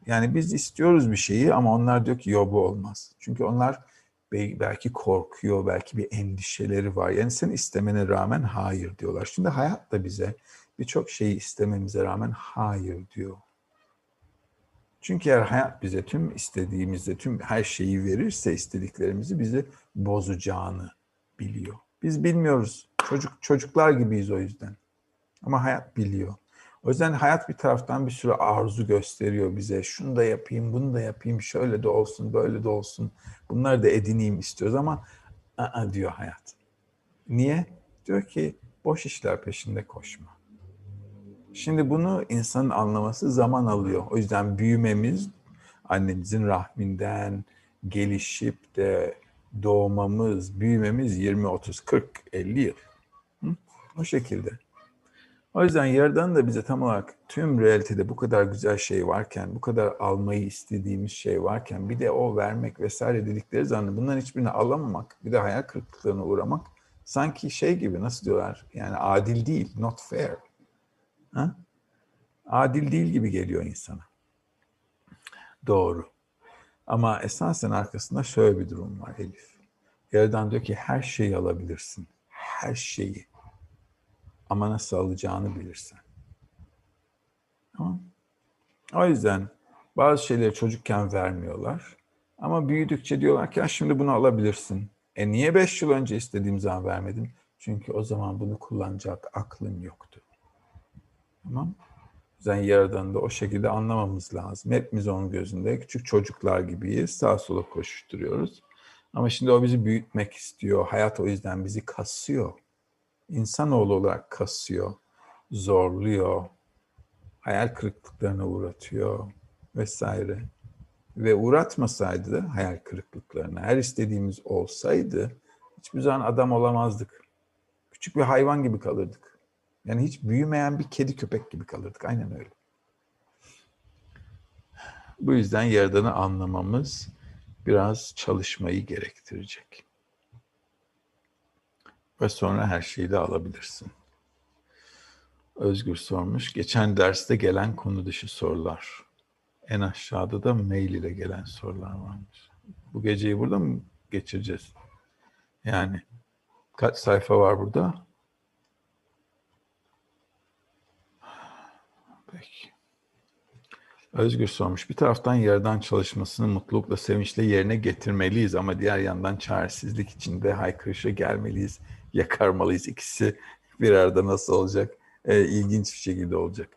Yani biz istiyoruz bir şeyi ama onlar diyor ki yok bu olmaz. Çünkü onlar belki korkuyor, belki bir endişeleri var. Yani sen istemene rağmen hayır diyorlar. Şimdi hayat da bize birçok şeyi istememize rağmen hayır diyor. Çünkü eğer hayat bize tüm istediğimizde tüm her şeyi verirse istediklerimizi bizi bozacağını biliyor. Biz bilmiyoruz. Çocuk çocuklar gibiyiz o yüzden. Ama hayat biliyor. O yüzden hayat bir taraftan bir sürü arzu gösteriyor bize. Şunu da yapayım, bunu da yapayım, şöyle de olsun, böyle de olsun. Bunları da edineyim istiyoruz ama ı diyor hayat. Niye? Diyor ki boş işler peşinde koşma. Şimdi bunu insanın anlaması zaman alıyor. O yüzden büyümemiz annemizin rahminden gelişip de doğmamız, büyümemiz 20, 30, 40, 50 yıl. Hı? O şekilde. O yüzden yerden de bize tam olarak tüm realitede bu kadar güzel şey varken, bu kadar almayı istediğimiz şey varken bir de o vermek vesaire dedikleri zaman bunların hiçbirini alamamak, bir de hayal kırıklıklarına uğramak sanki şey gibi nasıl diyorlar yani adil değil, not fair. Ha? Adil değil gibi geliyor insana. Doğru. Ama esasen arkasında şöyle bir durum var Elif. Yerden diyor ki her şeyi alabilirsin. Her şeyi. Ama nasıl alacağını bilirsen. Tamam. O yüzden bazı şeyleri çocukken vermiyorlar. Ama büyüdükçe diyorlar ki şimdi bunu alabilirsin. E niye beş yıl önce istediğim zaman vermedim? Çünkü o zaman bunu kullanacak aklın yoktu. Tamam yüzden Yaradan'ı da o şekilde anlamamız lazım. Hepimiz onun gözünde küçük çocuklar gibiyiz. Sağa sola koşuşturuyoruz. Ama şimdi o bizi büyütmek istiyor. Hayat o yüzden bizi kasıyor. İnsanoğlu olarak kasıyor, zorluyor, hayal kırıklıklarına uğratıyor vesaire. Ve uğratmasaydı da hayal kırıklıklarına, her istediğimiz olsaydı hiçbir zaman adam olamazdık. Küçük bir hayvan gibi kalırdık. Yani hiç büyümeyen bir kedi köpek gibi kalırdık. Aynen öyle. Bu yüzden Yaradan'ı anlamamız biraz çalışmayı gerektirecek. Ve sonra her şeyi de alabilirsin. Özgür sormuş. Geçen derste gelen konu dışı sorular. En aşağıda da mail ile gelen sorular varmış. Bu geceyi burada mı geçireceğiz? Yani kaç sayfa var burada? Peki. Özgür sormuş. Bir taraftan yerden çalışmasını mutlulukla, sevinçle yerine getirmeliyiz ama diğer yandan çaresizlik içinde haykırışa gelmeliyiz, yakarmalıyız. İkisi bir arada nasıl olacak? Ee, ilginç bir şekilde olacak.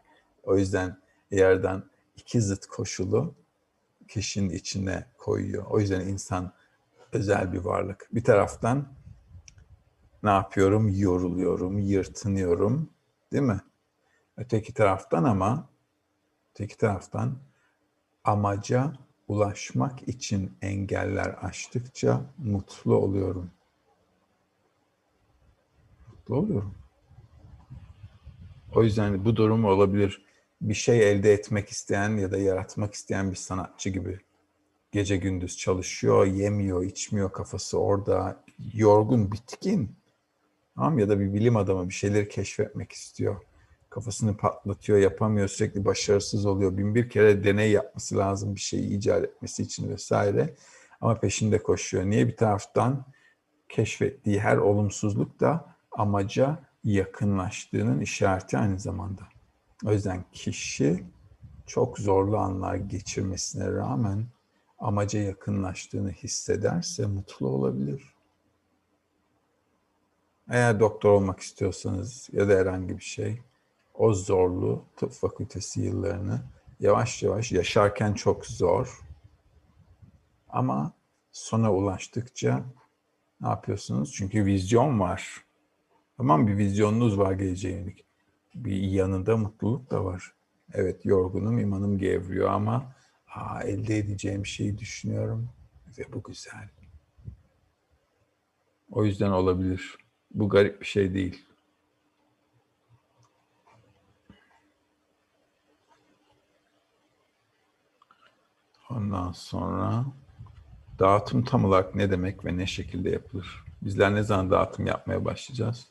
O yüzden yerden iki zıt koşulu kişinin içine koyuyor. O yüzden insan özel bir varlık. Bir taraftan ne yapıyorum? Yoruluyorum, yırtınıyorum. Değil mi? Öteki taraftan ama öteki taraftan amaca ulaşmak için engeller aştıkça mutlu oluyorum. Mutlu oluyorum. O yüzden bu durum olabilir. Bir şey elde etmek isteyen ya da yaratmak isteyen bir sanatçı gibi. Gece gündüz çalışıyor, yemiyor, içmiyor, kafası orada, yorgun, bitkin. Tamam ya da bir bilim adamı bir şeyleri keşfetmek istiyor. Kafasını patlatıyor, yapamıyor, sürekli başarısız oluyor. Bin bir kere deney yapması lazım bir şeyi icat etmesi için vesaire. Ama peşinde koşuyor. Niye bir taraftan keşfettiği her olumsuzluk da amaca yakınlaştığının işareti aynı zamanda. O yüzden kişi çok zorlu anlar geçirmesine rağmen amaca yakınlaştığını hissederse mutlu olabilir. Eğer doktor olmak istiyorsanız ya da herhangi bir şey, o zorlu tıp fakültesi yıllarını yavaş yavaş yaşarken çok zor. Ama sona ulaştıkça ne yapıyorsunuz? Çünkü vizyon var. Tamam bir vizyonunuz var geleceğe. Bir yanında mutluluk da var. Evet yorgunum, imanım gevriyor ama aa, elde edeceğim şeyi düşünüyorum ve bu güzel. O yüzden olabilir. Bu garip bir şey değil. Ondan sonra dağıtım tam olarak ne demek ve ne şekilde yapılır? Bizler ne zaman dağıtım yapmaya başlayacağız?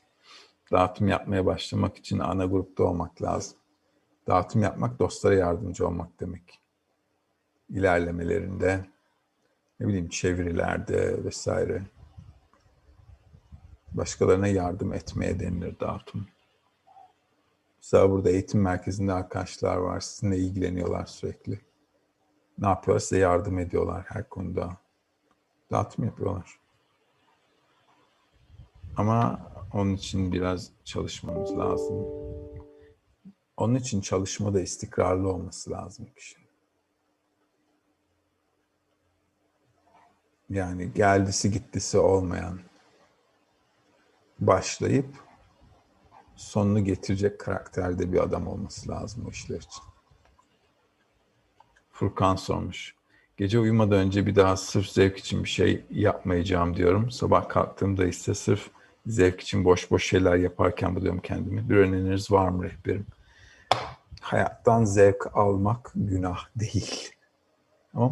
Dağıtım yapmaya başlamak için ana grupta olmak lazım. Dağıtım yapmak dostlara yardımcı olmak demek. İlerlemelerinde, ne bileyim çevirilerde vesaire. Başkalarına yardım etmeye denilir dağıtım. Mesela burada eğitim merkezinde arkadaşlar var. Sizinle ilgileniyorlar sürekli. Ne yapıyorlar? Size yardım ediyorlar her konuda. Dağıtım yapıyorlar. Ama onun için biraz çalışmamız lazım. Onun için çalışma da istikrarlı olması lazım kişinin. Yani geldisi gittisi olmayan başlayıp sonunu getirecek karakterde bir adam olması lazım o işler için. Furkan sormuş. Gece uyumadan önce bir daha sırf zevk için bir şey yapmayacağım diyorum. Sabah kalktığımda ise sırf zevk için boş boş şeyler yaparken buluyorum kendimi. Bir öneriniz var mı rehberim? Hayattan zevk almak günah değil. Ama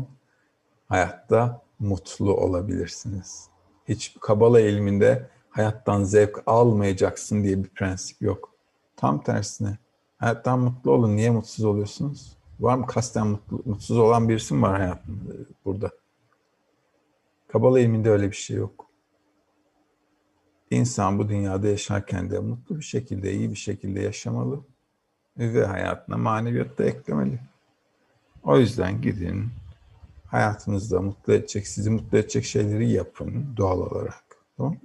hayatta mutlu olabilirsiniz. Hiç kabala ilminde hayattan zevk almayacaksın diye bir prensip yok. Tam tersine. Hayattan mutlu olun. Niye mutsuz oluyorsunuz? Var mı kasten mutsuz olan birisi mi var hayatında burada? Kabala ilminde öyle bir şey yok. İnsan bu dünyada yaşarken de mutlu bir şekilde, iyi bir şekilde yaşamalı ve hayatına maneviyat da eklemeli. O yüzden gidin, hayatınızda mutlu edecek, sizi mutlu edecek şeyleri yapın doğal olarak. Tamam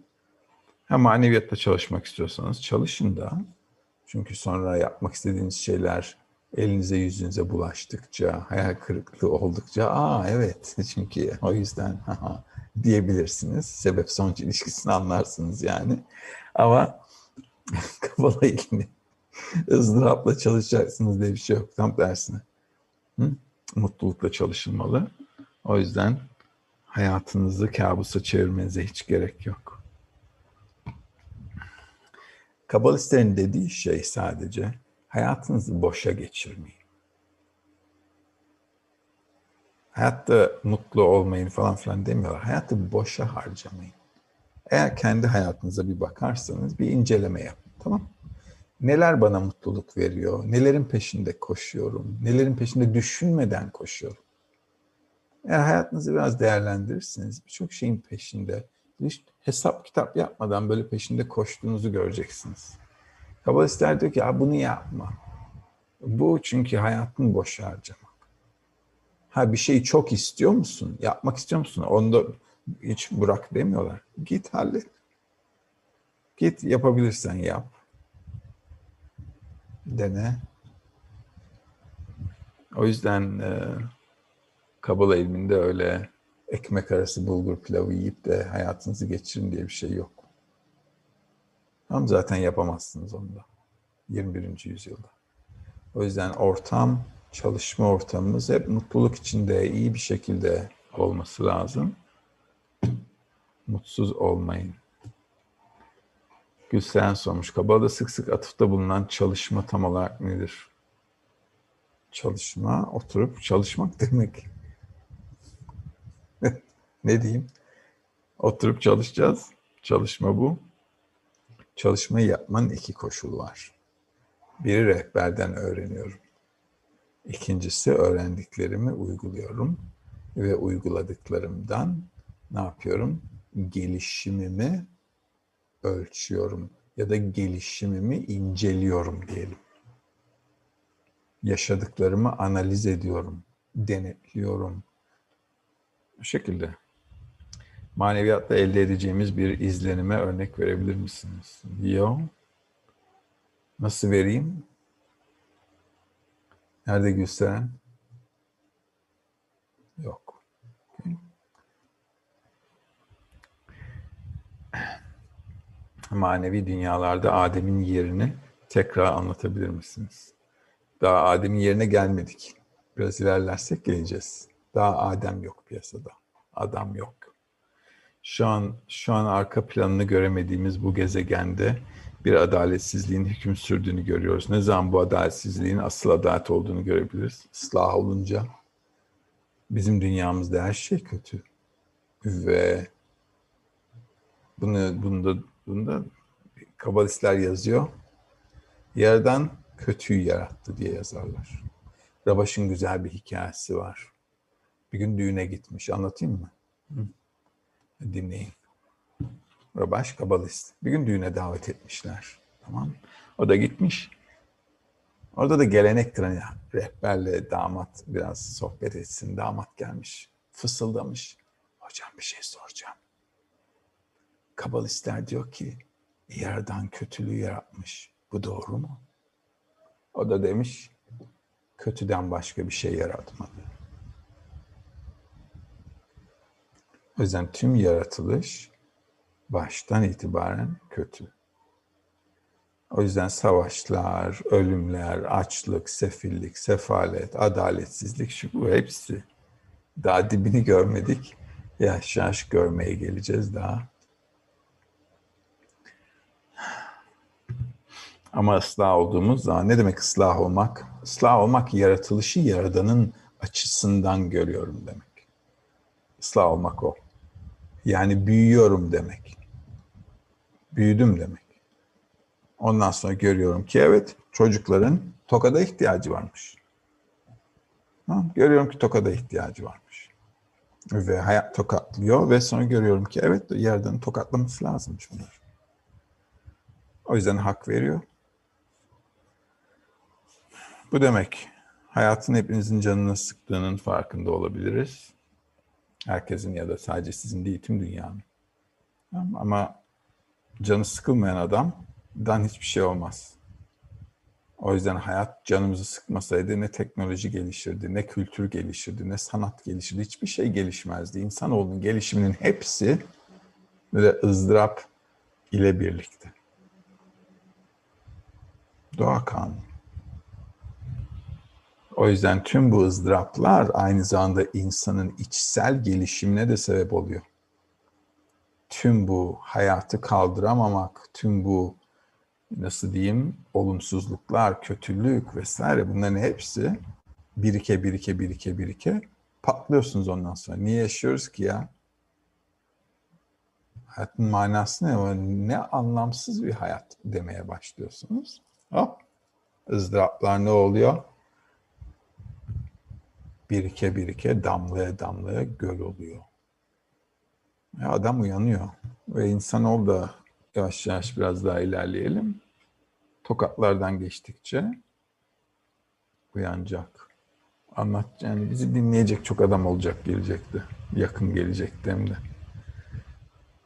Ha maneviyatta çalışmak istiyorsanız çalışın da. Çünkü sonra yapmak istediğiniz şeyler elinize yüzünüze bulaştıkça, hayal kırıklığı oldukça, aa evet çünkü o yüzden diyebilirsiniz. Sebep sonuç ilişkisini anlarsınız yani. Ama Kabala ilmi ızdırapla çalışacaksınız diye bir şey yok. Tam tersine. Hı? Mutlulukla çalışılmalı. O yüzden hayatınızı kabusa çevirmenize hiç gerek yok. Kabalistlerin dediği şey sadece hayatınızı boşa geçirmeyin. Hayatta mutlu olmayın falan filan demiyorlar. Hayatı boşa harcamayın. Eğer kendi hayatınıza bir bakarsanız bir inceleme yapın. Tamam Neler bana mutluluk veriyor? Nelerin peşinde koşuyorum? Nelerin peşinde düşünmeden koşuyorum? Eğer hayatınızı biraz değerlendirirseniz birçok şeyin peşinde hiç hesap kitap yapmadan böyle peşinde koştuğunuzu göreceksiniz. Kabalistler diyor ki ya bunu yapma. Bu çünkü hayatın boş harcamak. Ha bir şeyi çok istiyor musun? Yapmak istiyor musun? Onu da hiç bırak demiyorlar. Git hallet. Git yapabilirsen yap. Dene. O yüzden e, Kabala ilminde öyle ekmek arası bulgur pilavı yiyip de hayatınızı geçirin diye bir şey yok. Tam zaten yapamazsınız onu da. 21. yüzyılda. O yüzden ortam, çalışma ortamımız hep mutluluk içinde, iyi bir şekilde olması lazım. Mutsuz olmayın. Gülsen sormuş. Kabala'da sık sık atıfta bulunan çalışma tam olarak nedir? Çalışma, oturup çalışmak demek. ne diyeyim? Oturup çalışacağız. Çalışma bu. Çalışmayı yapmanın iki koşulu var. Biri rehberden öğreniyorum. İkincisi öğrendiklerimi uyguluyorum ve uyguladıklarımdan ne yapıyorum? Gelişimimi ölçüyorum ya da gelişimimi inceliyorum diyelim. Yaşadıklarımı analiz ediyorum, denetliyorum. Bu şekilde. Maneviyatta elde edeceğimiz bir izlenime örnek verebilir misiniz? Yo. Nasıl vereyim? Nerede Gülseren? Yok. Manevi dünyalarda Adem'in yerini tekrar anlatabilir misiniz? Daha Adem'in yerine gelmedik. Biraz ilerlersek geleceğiz. Daha Adem yok piyasada. Adam yok. Şu an şu an arka planını göremediğimiz bu gezegende bir adaletsizliğin hüküm sürdüğünü görüyoruz. Ne zaman bu adaletsizliğin asıl adalet olduğunu görebiliriz? Islah olunca bizim dünyamızda her şey kötü. Ve bunu bunda bunda kabalistler yazıyor. Yerden kötüyü yarattı diye yazarlar. Rabaş'ın güzel bir hikayesi var. Bir gün düğüne gitmiş. Anlatayım mı? Hı. Dinleyin. Rabaş kabalist. Bir gün düğüne davet etmişler. Tamam O da gitmiş. Orada da gelenektir hani rehberle damat biraz sohbet etsin. Damat gelmiş. Fısıldamış. Hocam bir şey soracağım. Kabalistler diyor ki yerden kötülüğü yaratmış. Bu doğru mu? O da demiş kötüden başka bir şey yaratmadı. O yüzden tüm yaratılış baştan itibaren kötü. O yüzden savaşlar, ölümler, açlık, sefillik, sefalet, adaletsizlik şu bu hepsi. Daha dibini görmedik. Yaş yaş görmeye geleceğiz daha. Ama ıslah olduğumuz zaman ne demek ıslah olmak? Islah olmak yaratılışı yaradanın açısından görüyorum demek. Islah olmak o. Yani büyüyorum demek. Büyüdüm demek. Ondan sonra görüyorum ki evet çocukların tokada ihtiyacı varmış. Görüyorum ki tokada ihtiyacı varmış. Ve hayat tokatlıyor ve sonra görüyorum ki evet yerden tokatlaması lazımmış bunlar. O yüzden hak veriyor. Bu demek hayatın hepinizin canını sıktığının farkında olabiliriz. Herkesin ya da sadece sizin değil tüm dünyanın. Ama canı sıkılmayan adamdan hiçbir şey olmaz. O yüzden hayat canımızı sıkmasaydı ne teknoloji gelişirdi, ne kültür gelişirdi, ne sanat gelişirdi. Hiçbir şey gelişmezdi. İnsanoğlunun gelişiminin hepsi böyle ızdırap ile birlikte. Doğa kanunu. O yüzden tüm bu ızdıraplar aynı zamanda insanın içsel gelişimine de sebep oluyor. Tüm bu hayatı kaldıramamak, tüm bu nasıl diyeyim olumsuzluklar, kötülük vesaire bunların hepsi birike birike birike birike patlıyorsunuz ondan sonra. Niye yaşıyoruz ki ya? Hayatın manası ne? Ne anlamsız bir hayat demeye başlıyorsunuz. Hop. ızdıraplar ne oluyor? Birike birike damlaya damlaya göl oluyor. Ya adam uyanıyor. Ve insanoğlu da yavaş yavaş biraz daha ilerleyelim. Tokatlardan geçtikçe uyanacak. Anlat yani bizi dinleyecek çok adam olacak gelecekti. Yakın gelecekti hem de.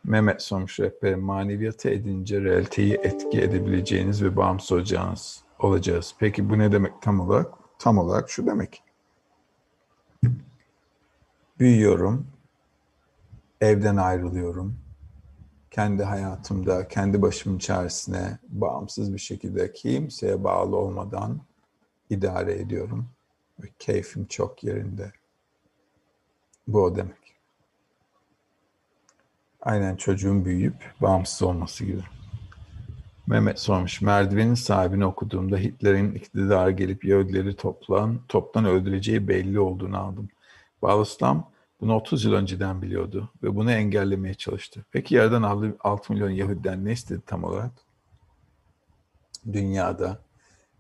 Mehmet sormuş rehber maneviyatı edince realiteyi etki edebileceğiniz ve bağımsız olacağınız olacağız. Peki bu ne demek tam olarak? Tam olarak şu demek. Büyüyorum, evden ayrılıyorum, kendi hayatımda, kendi başımın içerisine bağımsız bir şekilde kimseye bağlı olmadan idare ediyorum. Ve keyfim çok yerinde. Bu o demek. Aynen çocuğun büyüyüp bağımsız olması gibi. Mehmet sormuş. Merdivenin sahibini okuduğumda Hitler'in iktidara gelip Yahudileri toplan, toptan öldüreceği belli olduğunu aldım. Bağlıslam bunu 30 yıl önceden biliyordu ve bunu engellemeye çalıştı. Peki yerden 6 milyon Yahudiden ne istedi tam olarak? Dünyada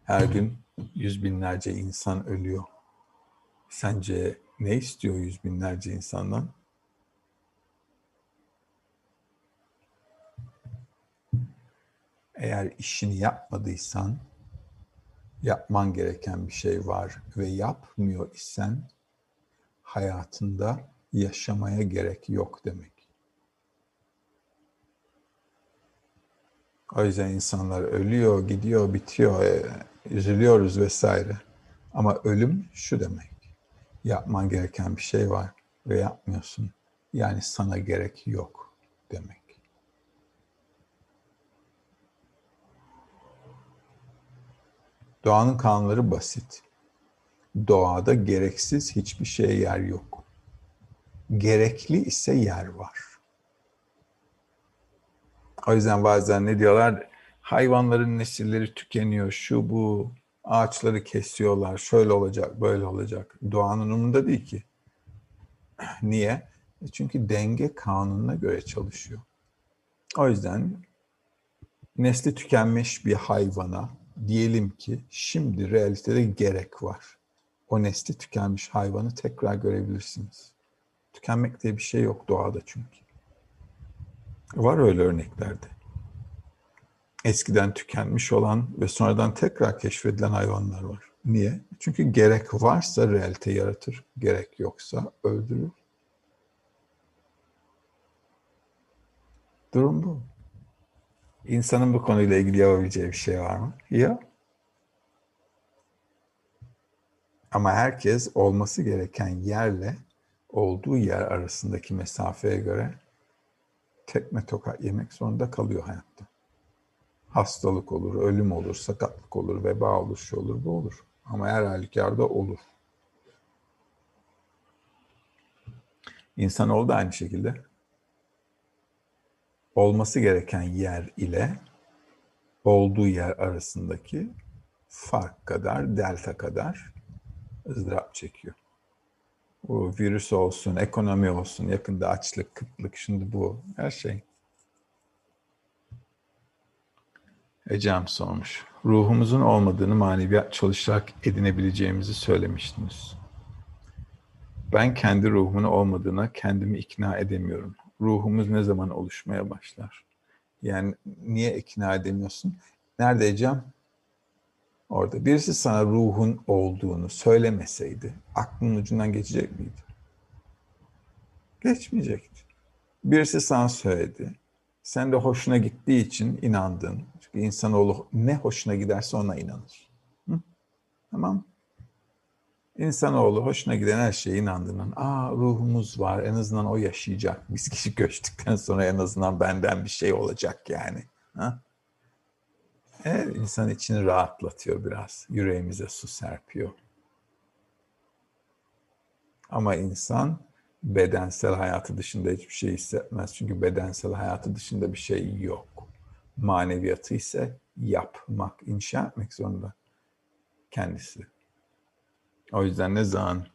her gün yüz binlerce insan ölüyor. Sence ne istiyor yüz binlerce insandan? Eğer işini yapmadıysan, yapman gereken bir şey var ve yapmıyor isen hayatında yaşamaya gerek yok demek. O yüzden insanlar ölüyor, gidiyor, bitiyor, e, üzülüyoruz vesaire. Ama ölüm şu demek. Yapman gereken bir şey var ve yapmıyorsun. Yani sana gerek yok demek. Doğanın kanunları basit. Doğada gereksiz hiçbir şeye yer yok. Gerekli ise yer var. O yüzden bazen ne diyorlar? Hayvanların nesilleri tükeniyor, şu bu, ağaçları kesiyorlar, şöyle olacak, böyle olacak. Doğanın umurunda değil ki. Niye? E çünkü denge kanununa göre çalışıyor. O yüzden nesli tükenmiş bir hayvana diyelim ki şimdi realitede gerek var o nesli tükenmiş hayvanı tekrar görebilirsiniz. Tükenmek diye bir şey yok doğada çünkü. Var öyle örneklerde. Eskiden tükenmiş olan ve sonradan tekrar keşfedilen hayvanlar var. Niye? Çünkü gerek varsa realite yaratır, gerek yoksa öldürür. Durum bu. İnsanın bu konuyla ilgili yapabileceği bir şey var mı? Ya Ama herkes olması gereken yerle olduğu yer arasındaki mesafeye göre tekme tokat yemek zorunda kalıyor hayatta. Hastalık olur, ölüm olur, sakatlık olur, veba olur, şu olur, bu olur. Ama her halükarda olur. İnsanoğlu da aynı şekilde olması gereken yer ile olduğu yer arasındaki fark kadar, delta kadar ızdırap çekiyor. Bu virüs olsun, ekonomi olsun, yakında açlık, kıtlık, şimdi bu her şey. Ecem sormuş. Ruhumuzun olmadığını maneviyat çalışarak edinebileceğimizi söylemiştiniz. Ben kendi ruhumun olmadığına kendimi ikna edemiyorum. Ruhumuz ne zaman oluşmaya başlar? Yani niye ikna edemiyorsun? Nerede Ecem? Orada birisi sana ruhun olduğunu söylemeseydi aklın ucundan geçecek miydi? Geçmeyecekti. Birisi sana söyledi. Sen de hoşuna gittiği için inandın. Çünkü insanoğlu ne hoşuna giderse ona inanır. Tamam. İnsanoğlu hoşuna giden her şeye inandığından, aa ruhumuz var, en azından o yaşayacak. Biz kişi göçtükten sonra en azından benden bir şey olacak yani. Ha? Evet, insan içini rahatlatıyor biraz. Yüreğimize su serpiyor. Ama insan bedensel hayatı dışında hiçbir şey hissetmez. Çünkü bedensel hayatı dışında bir şey yok. Maneviyatı ise yapmak, inşa etmek zorunda kendisi. O yüzden ne zaman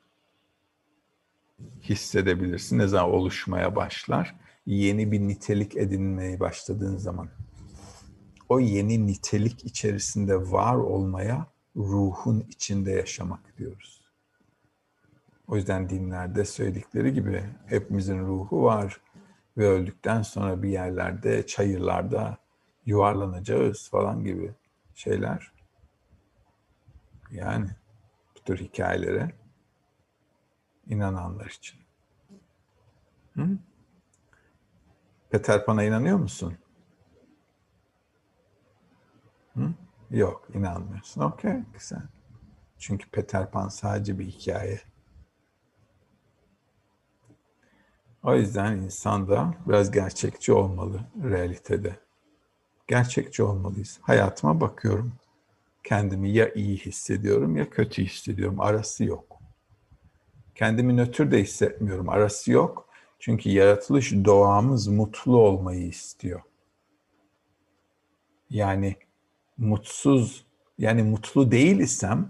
hissedebilirsin, ne zaman oluşmaya başlar? Yeni bir nitelik edinmeye başladığın zaman. O yeni nitelik içerisinde var olmaya ruhun içinde yaşamak diyoruz. O yüzden dinlerde söyledikleri gibi hepimizin ruhu var ve öldükten sonra bir yerlerde, çayırlarda yuvarlanacağız falan gibi şeyler. Yani bu tür hikayelere inananlar için. Hı? Peter Pan'a inanıyor musun? Hı? Yok, inanmıyorsun. Okey, güzel. Çünkü Peter Pan sadece bir hikaye. O yüzden insan da biraz gerçekçi olmalı realitede. Gerçekçi olmalıyız. Hayatıma bakıyorum. Kendimi ya iyi hissediyorum ya kötü hissediyorum. Arası yok. Kendimi nötr de hissetmiyorum. Arası yok. Çünkü yaratılış doğamız mutlu olmayı istiyor. Yani mutsuz, yani mutlu değil isem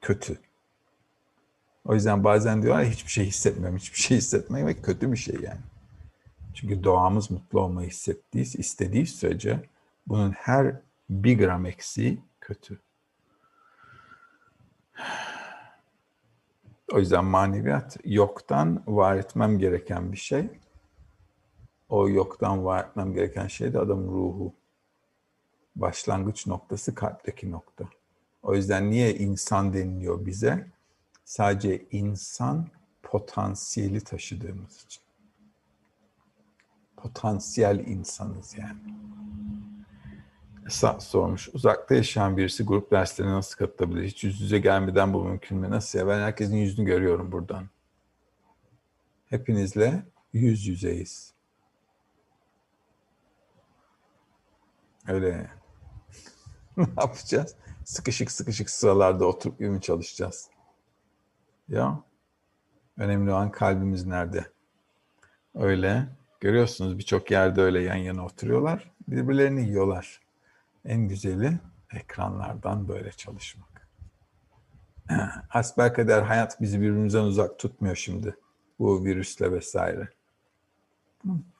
kötü. O yüzden bazen diyorlar hiçbir şey hissetmiyorum, hiçbir şey hissetmemek kötü bir şey yani. Çünkü doğamız mutlu olmayı hissettiği, istediği sürece bunun her bir gram eksiği kötü. O yüzden maneviyat yoktan var etmem gereken bir şey. O yoktan var etmem gereken şey de adamın ruhu. Başlangıç noktası kalpteki nokta. O yüzden niye insan deniliyor bize? Sadece insan potansiyeli taşıdığımız için. Potansiyel insanız yani. Esat sormuş. Uzakta yaşayan birisi grup derslerine nasıl katılabilir? Hiç yüz yüze gelmeden bu mümkün mü? Nasıl ya? Ben herkesin yüzünü görüyorum buradan. Hepinizle yüz yüzeyiz. Öyle. ne yapacağız? Sıkışık sıkışık sıralarda oturup mı çalışacağız? Ya önemli olan kalbimiz nerede? Öyle. Görüyorsunuz birçok yerde öyle yan yana oturuyorlar. Birbirlerini yiyorlar. En güzeli ekranlardan böyle çalışmak. Hasbelkader hayat bizi birbirimizden uzak tutmuyor şimdi. Bu virüsle vesaire.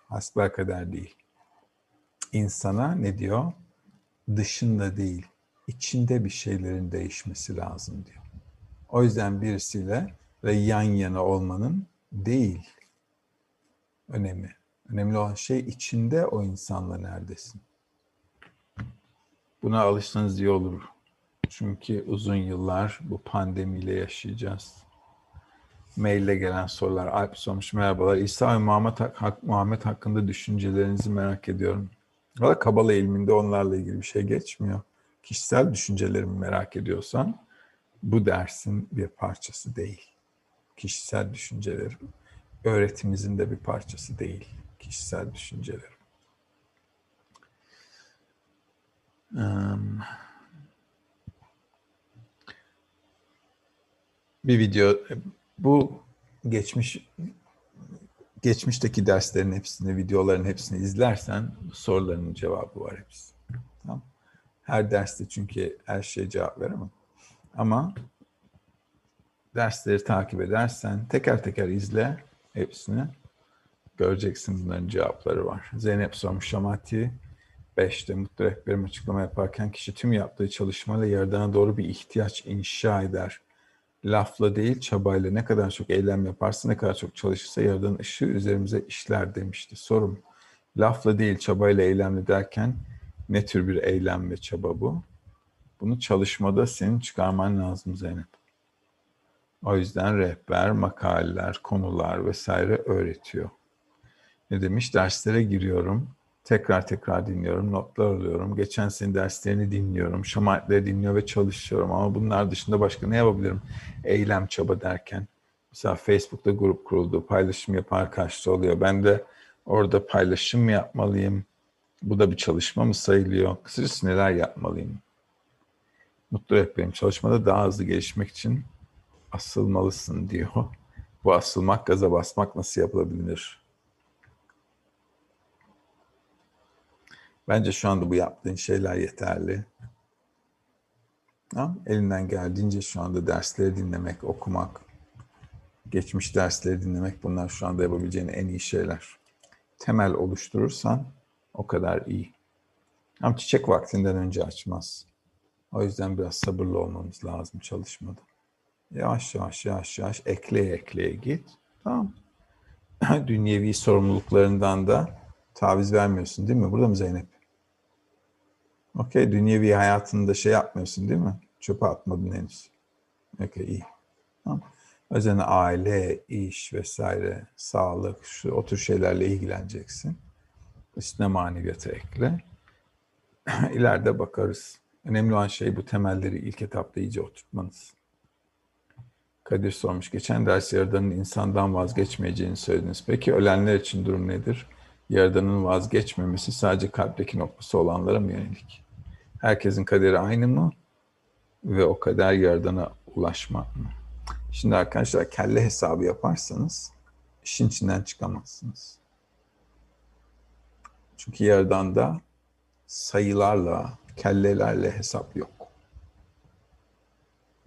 Hasbelkader değil. İnsana ne diyor? Dışında değil, içinde bir şeylerin değişmesi lazım diyor. O yüzden birisiyle ve yan yana olmanın değil önemi. Önemli olan şey içinde o insanla neredesin. Buna alışsanız iyi olur. Çünkü uzun yıllar bu pandemiyle yaşayacağız. Maille gelen sorular. Alp sormuş merhabalar. İsa ve Muhammed, Muhammed hakkında düşüncelerinizi merak ediyorum. Valla Kabala ilminde onlarla ilgili bir şey geçmiyor. Kişisel düşüncelerimi merak ediyorsan bu dersin bir parçası değil. Kişisel düşüncelerim öğretimizin de bir parçası değil. Kişisel düşüncelerim. bir video bu geçmiş geçmişteki derslerin hepsini, videoların hepsini izlersen soruların cevabı var hepsi. Tamam. Her derste çünkü her şeye cevap veremem. Ama dersleri takip edersen teker teker izle hepsini. Göreceksin bunların cevapları var. Zeynep sormuş Şamati 5'te mutlu rehberim açıklama yaparken kişi tüm yaptığı çalışmayla yardana doğru bir ihtiyaç inşa eder. Lafla değil çabayla ne kadar çok eylem yaparsa ne kadar çok çalışırsa yaradan ışığı üzerimize işler demişti. Sorum lafla değil çabayla eylemle derken ne tür bir eylem ve çaba bu? Bunu çalışmada senin çıkarman lazım Zeynep. O yüzden rehber, makaleler, konular vesaire öğretiyor. Ne demiş? Derslere giriyorum. Tekrar tekrar dinliyorum, notlar alıyorum. Geçen sene derslerini dinliyorum, şamatları dinliyor ve çalışıyorum. Ama bunlar dışında başka ne yapabilirim? Eylem, çaba derken. Mesela Facebook'ta grup kuruldu, paylaşım yapan arkadaşlar oluyor. Ben de orada paylaşım mı yapmalıyım? Bu da bir çalışma mı sayılıyor? Kısacası neler yapmalıyım? Mutlu rehberim çalışmada daha hızlı gelişmek için asılmalısın diyor. Bu asılmak, gaza basmak nasıl yapılabilir? Bence şu anda bu yaptığın şeyler yeterli. Tamam. Elinden geldiğince şu anda dersleri dinlemek, okumak, geçmiş dersleri dinlemek bunlar şu anda yapabileceğin en iyi şeyler. Temel oluşturursan o kadar iyi. Ama çiçek vaktinden önce açmaz. O yüzden biraz sabırlı olmamız lazım çalışmada. Yavaş yavaş yavaş yavaş ekleye ekleye git. Tamam. Dünyevi sorumluluklarından da taviz vermiyorsun değil mi? Burada mı Zeynep? Okey, dünyevi hayatında şey yapmıyorsun değil mi? Çöpe atmadın henüz. Okey, iyi. Tamam. O aile, iş vesaire, sağlık, şu, o tür şeylerle ilgileneceksin. Üstüne maneviyatı ekle. İleride bakarız. Önemli olan şey bu temelleri ilk etapta iyice oturtmanız. Kadir sormuş. Geçen ders Yaradan'ın insandan vazgeçmeyeceğini söylediniz. Peki ölenler için durum nedir? Yaradan'ın vazgeçmemesi sadece kalpteki noktası olanlara mı yönelik? Herkesin kaderi aynı mı? Ve o kader Yaradan'a ulaşmak mı? Şimdi arkadaşlar kelle hesabı yaparsanız işin içinden çıkamazsınız. Çünkü Yaradan'da sayılarla, kellelerle hesap yok.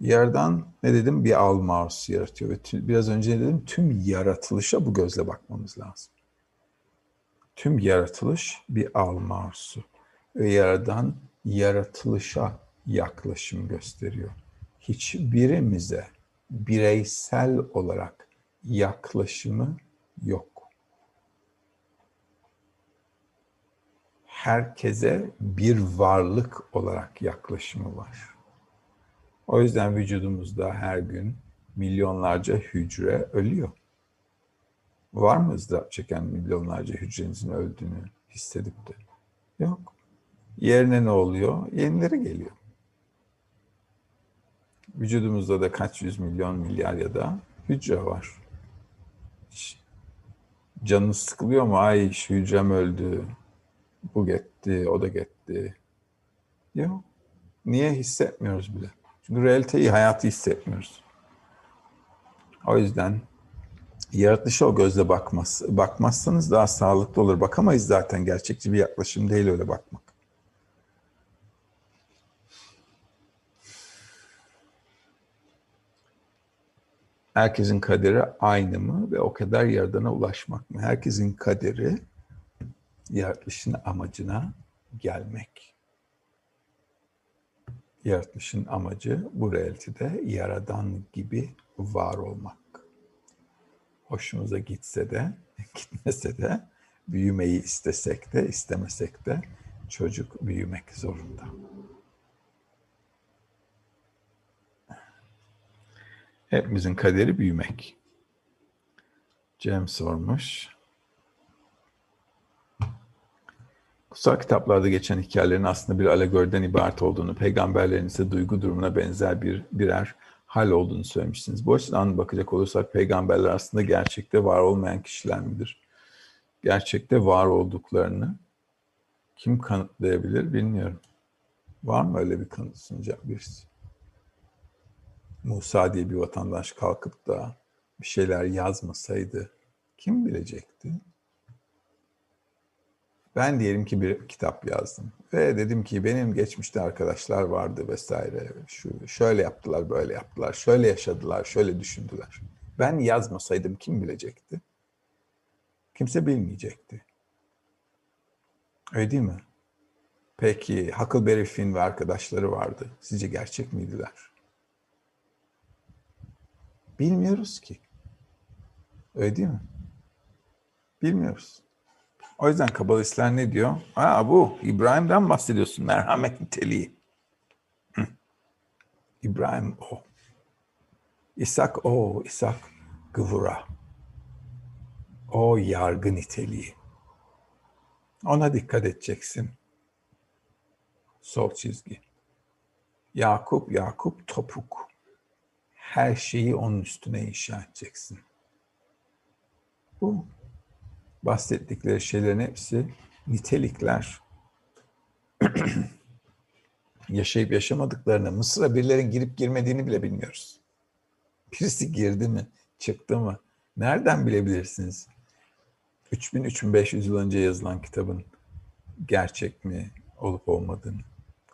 Yerden ne dedim? Bir al maruz yaratıyor. Ve tüm, biraz önce ne dedim? Tüm yaratılışa bu gözle bakmamız lazım. Tüm yaratılış bir al marusu. Ve yaradan yaratılışa yaklaşım gösteriyor. Hiçbirimize bireysel olarak yaklaşımı yok. Herkese bir varlık olarak yaklaşımı var. O yüzden vücudumuzda her gün milyonlarca hücre ölüyor. Var mı ızdırap çeken milyonlarca hücrenizin öldüğünü hissedip de? Yok. Yerine ne oluyor? Yenileri geliyor. Vücudumuzda da kaç yüz milyon milyar ya da hücre var. Canınız sıkılıyor mu? Ay şu hücrem öldü. Bu gitti, o da gitti. Yok. Niye hissetmiyoruz bile? Çünkü realiteyi, hayatı hissetmiyoruz. O yüzden yaratışa o gözle bakmaz, bakmazsanız daha sağlıklı olur. Bakamayız zaten. Gerçekçi bir yaklaşım değil öyle bakmak. Herkesin kaderi aynı mı ve o kadar yardana ulaşmak mı? Herkesin kaderi yaratılışın amacına gelmek. Yaratılışın amacı bu realitede yaradan gibi var olmak. Hoşumuza gitse de, gitmese de, büyümeyi istesek de, istemesek de çocuk büyümek zorunda. Hepimizin kaderi büyümek. Cem sormuş. Kutsal kitaplarda geçen hikayelerin aslında bir alegoriden ibaret olduğunu, peygamberlerin ise duygu durumuna benzer bir birer hal olduğunu söylemişsiniz. Bu açıdan bakacak olursak peygamberler aslında gerçekte var olmayan kişiler midir? Gerçekte var olduklarını kim kanıtlayabilir bilmiyorum. Var mı öyle bir kanıt sunacak birisi? Musa diye bir vatandaş kalkıp da bir şeyler yazmasaydı kim bilecekti? Ben diyelim ki bir kitap yazdım ve dedim ki benim geçmişte arkadaşlar vardı vesaire. Şu şöyle yaptılar, böyle yaptılar, şöyle yaşadılar, şöyle düşündüler. Ben yazmasaydım kim bilecekti? Kimse bilmeyecekti. Öyle değil mi? Peki Huckleberry Finn ve arkadaşları vardı. Sizce gerçek miydiler? Bilmiyoruz ki. Öyle değil mi? Bilmiyoruz. O yüzden kabalistler ne diyor? Aa bu İbrahim'den bahsediyorsun merhamet niteliği. İbrahim o. İshak o. İshak gıvura. O yargı niteliği. Ona dikkat edeceksin. Sol çizgi. Yakup, Yakup, topuk. Her şeyi onun üstüne inşa edeceksin. Bu bahsettikleri şeylerin hepsi nitelikler. Yaşayıp yaşamadıklarını, Mısır'a birilerin girip girmediğini bile bilmiyoruz. Birisi girdi mi, çıktı mı? Nereden bilebilirsiniz? 3000-3500 yıl önce yazılan kitabın gerçek mi olup olmadığını.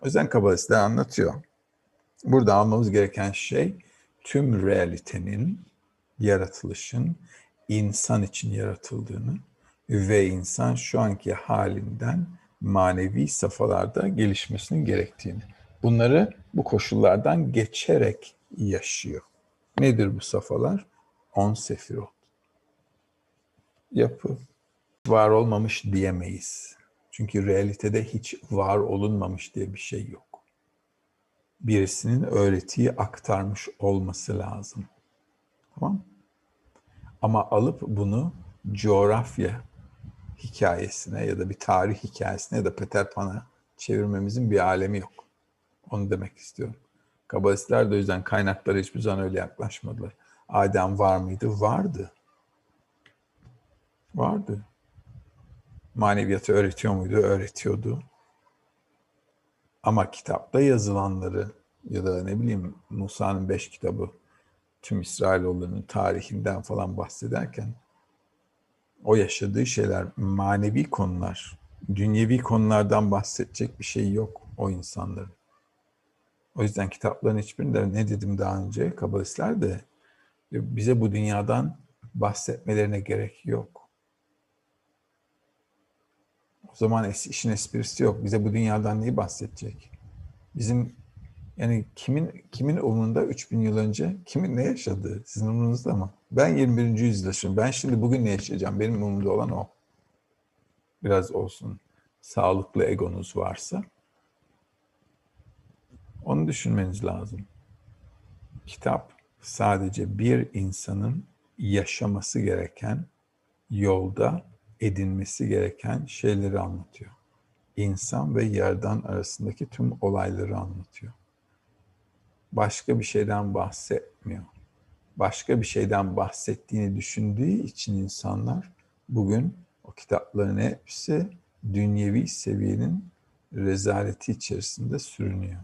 O yüzden kabalistler anlatıyor. Burada almamız gereken şey tüm realitenin, yaratılışın insan için yaratıldığını ve insan şu anki halinden manevi safhalarda gelişmesinin gerektiğini. Bunları bu koşullardan geçerek yaşıyor. Nedir bu safhalar? On sefirot. Yapı. Var olmamış diyemeyiz. Çünkü realitede hiç var olunmamış diye bir şey yok. Birisinin öğretiyi aktarmış olması lazım. Tamam Ama alıp bunu coğrafya hikayesine ya da bir tarih hikayesine ya da Peter Pan'a çevirmemizin bir alemi yok. Onu demek istiyorum. Kabalistler de o yüzden kaynaklara hiçbir zaman öyle yaklaşmadılar. Adem var mıydı? Vardı. Vardı. Maneviyatı öğretiyor muydu? Öğretiyordu. Ama kitapta yazılanları ya da ne bileyim Musa'nın beş kitabı tüm İsrailoğullarının tarihinden falan bahsederken o yaşadığı şeyler manevi konular, dünyevi konulardan bahsedecek bir şey yok o insanların. O yüzden kitapların hiçbirinde ne dedim daha önce kabalistler de bize bu dünyadan bahsetmelerine gerek yok. O zaman işin esprisi yok. Bize bu dünyadan neyi bahsedecek? Bizim yani kimin kimin umurunda 3000 yıl önce kimin ne yaşadığı sizin umurunuzda mı? Ben 21. yüzyılda yaşıyorum. Ben şimdi bugün ne yaşayacağım? Benim umurumda olan o. Biraz olsun sağlıklı egonuz varsa onu düşünmeniz lazım. Kitap sadece bir insanın yaşaması gereken yolda edinmesi gereken şeyleri anlatıyor. İnsan ve yerden arasındaki tüm olayları anlatıyor. Başka bir şeyden bahsetmiyor. Başka bir şeyden bahsettiğini düşündüğü için insanlar bugün o kitapların hepsi dünyevi seviyenin rezaleti içerisinde sürünüyor.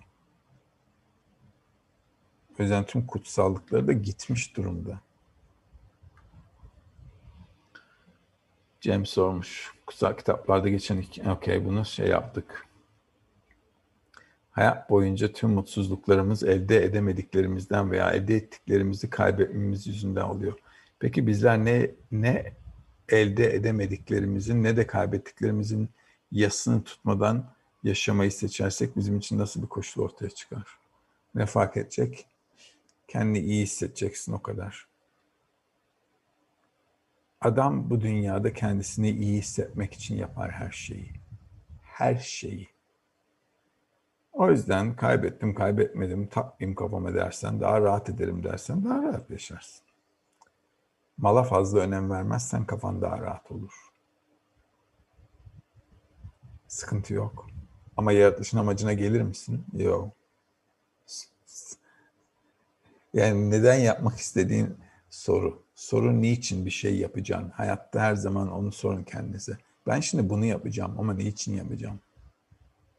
O yüzden tüm kutsallıkları da gitmiş durumda. Cem sormuş. Kutsal kitaplarda geçen iki, okey bunu şey yaptık. Hayat boyunca tüm mutsuzluklarımız elde edemediklerimizden veya elde ettiklerimizi kaybetmemiz yüzünden oluyor. Peki bizler ne ne elde edemediklerimizin ne de kaybettiklerimizin yasını tutmadan yaşamayı seçersek bizim için nasıl bir koşul ortaya çıkar? Ne fark edecek? Kendini iyi hissedeceksin o kadar. Adam bu dünyada kendisini iyi hissetmek için yapar her şeyi. Her şeyi. O yüzden kaybettim, kaybetmedim, takmayayım kafama dersen, daha rahat ederim dersen daha rahat yaşarsın. Mala fazla önem vermezsen kafan daha rahat olur. Sıkıntı yok. Ama yaratılışın amacına gelir misin? Yok. Yani neden yapmak istediğin soru. Soru niçin bir şey yapacaksın? Hayatta her zaman onu sorun kendinize. Ben şimdi bunu yapacağım ama niçin yapacağım?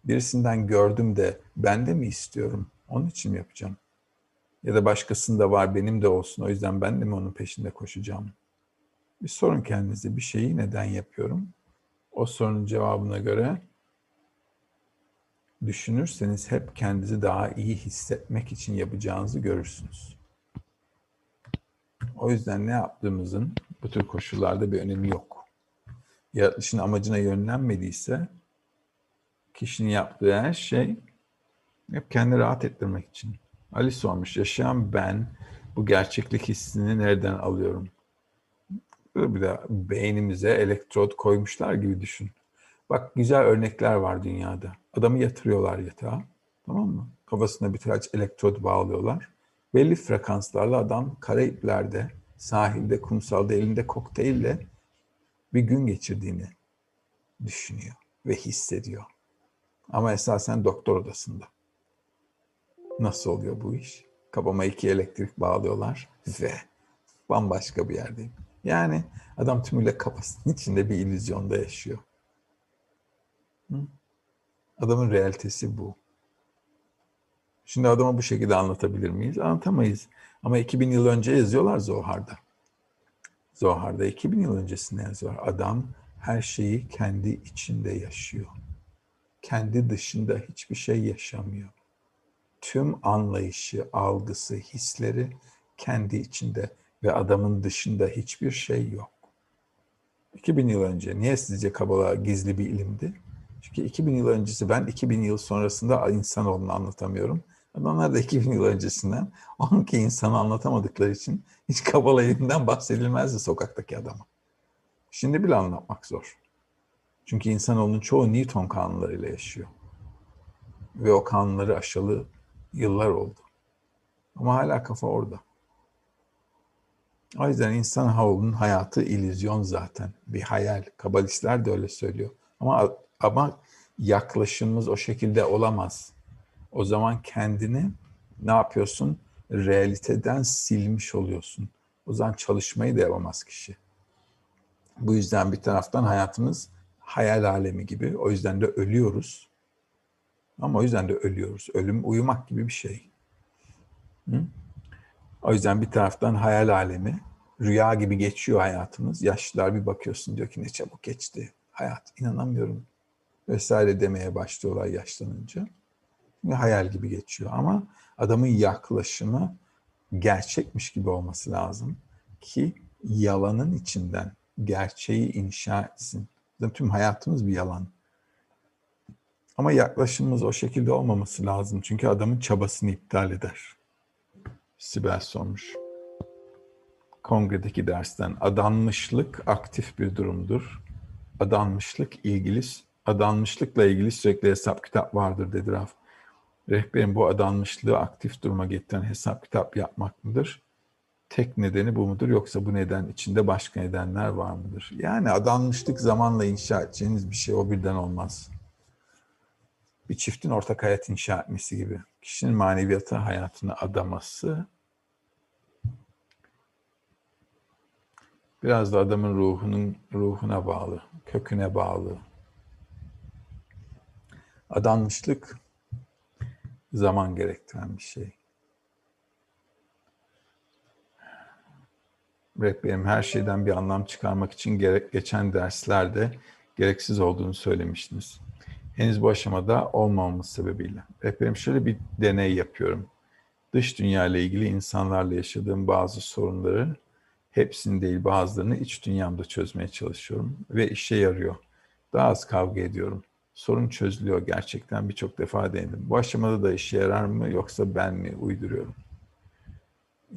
Birisinden gördüm de ben de mi istiyorum? Onun için mi yapacağım? Ya da başkasında var benim de olsun o yüzden ben de mi onun peşinde koşacağım? Bir sorun kendinize bir şeyi neden yapıyorum? O sorunun cevabına göre düşünürseniz hep kendinizi daha iyi hissetmek için yapacağınızı görürsünüz. O yüzden ne yaptığımızın bu tür koşullarda bir önemi yok. Yaratılışın amacına yönlenmediyse kişinin yaptığı her şey hep kendini rahat ettirmek için. Ali sormuş, yaşayan ben bu gerçeklik hissini nereden alıyorum? Bir de beynimize elektrot koymuşlar gibi düşün. Bak güzel örnekler var dünyada. Adamı yatırıyorlar yatağa. Tamam mı? Kafasına birkaç elektrot bağlıyorlar. Belli frekanslarla adam Karayiplerde, sahilde, kumsalda elinde kokteylle bir gün geçirdiğini düşünüyor ve hissediyor. Ama esasen doktor odasında. Nasıl oluyor bu iş? Kabama iki elektrik bağlıyorlar ve bambaşka bir yerdeyim. Yani adam tümüyle kafasının içinde bir illüzyonda yaşıyor. Adamın realitesi bu. Şimdi adama bu şekilde anlatabilir miyiz? Anlatamayız. Ama 2000 yıl önce yazıyorlar Zohar'da. Zohar'da 2000 yıl öncesinde yazıyor. Adam her şeyi kendi içinde yaşıyor. Kendi dışında hiçbir şey yaşamıyor. Tüm anlayışı, algısı, hisleri kendi içinde ve adamın dışında hiçbir şey yok. 2000 yıl önce niye sizce Kabala gizli bir ilimdi? Çünkü 2000 yıl öncesi ben 2000 yıl sonrasında insan olduğunu anlatamıyorum. Adamlar da 2000 yıl öncesinden 12 insanı anlatamadıkları için hiç Kabala ilminden bahsedilmezdi sokaktaki adama. Şimdi bile anlatmak zor. Çünkü insanoğlunun çoğu Newton kanunlarıyla yaşıyor. Ve o kanunları aşalı yıllar oldu. Ama hala kafa orada. O yüzden insan havlunun hayatı illüzyon zaten. Bir hayal. Kabalistler de öyle söylüyor. Ama ama yaklaşımımız o şekilde olamaz. O zaman kendini ne yapıyorsun? Realiteden silmiş oluyorsun. O zaman çalışmayı da yapamaz kişi. Bu yüzden bir taraftan hayatımız hayal alemi gibi. O yüzden de ölüyoruz. Ama o yüzden de ölüyoruz. Ölüm uyumak gibi bir şey. Hı? O yüzden bir taraftan hayal alemi, rüya gibi geçiyor hayatımız. Yaşlılar bir bakıyorsun diyor ki ne çabuk geçti hayat. İnanamıyorum vesaire demeye başlıyorlar yaşlanınca. Hayal gibi geçiyor ama adamın yaklaşımı gerçekmiş gibi olması lazım ki yalanın içinden gerçeği inşa etsin. Tüm hayatımız bir yalan. Ama yaklaşımımız o şekilde olmaması lazım. Çünkü adamın çabasını iptal eder. Sibel sormuş. Kongredeki dersten adanmışlık aktif bir durumdur. Adanmışlık ilgili adanmışlıkla ilgili sürekli hesap kitap vardır dedi Raf. Rehberin bu adanmışlığı aktif duruma getiren hesap kitap yapmak mıdır? Tek nedeni bu mudur yoksa bu neden içinde başka nedenler var mıdır? Yani adanmışlık zamanla inşa edeceğiniz bir şey o birden olmaz. Bir çiftin ortak hayat inşa etmesi gibi. Kişinin maneviyatı hayatını adaması biraz da adamın ruhunun ruhuna bağlı, köküne bağlı. Adanmışlık zaman gerektiren bir şey. Rehberim her şeyden bir anlam çıkarmak için gerek, geçen derslerde gereksiz olduğunu söylemiştiniz. Henüz bu aşamada olmamamız sebebiyle. Rehberim şöyle bir deney yapıyorum. Dış dünya ile ilgili insanlarla yaşadığım bazı sorunları, hepsini değil bazılarını iç dünyamda çözmeye çalışıyorum ve işe yarıyor. Daha az kavga ediyorum sorun çözülüyor gerçekten birçok defa denedim. Bu aşamada da işe yarar mı yoksa ben mi uyduruyorum?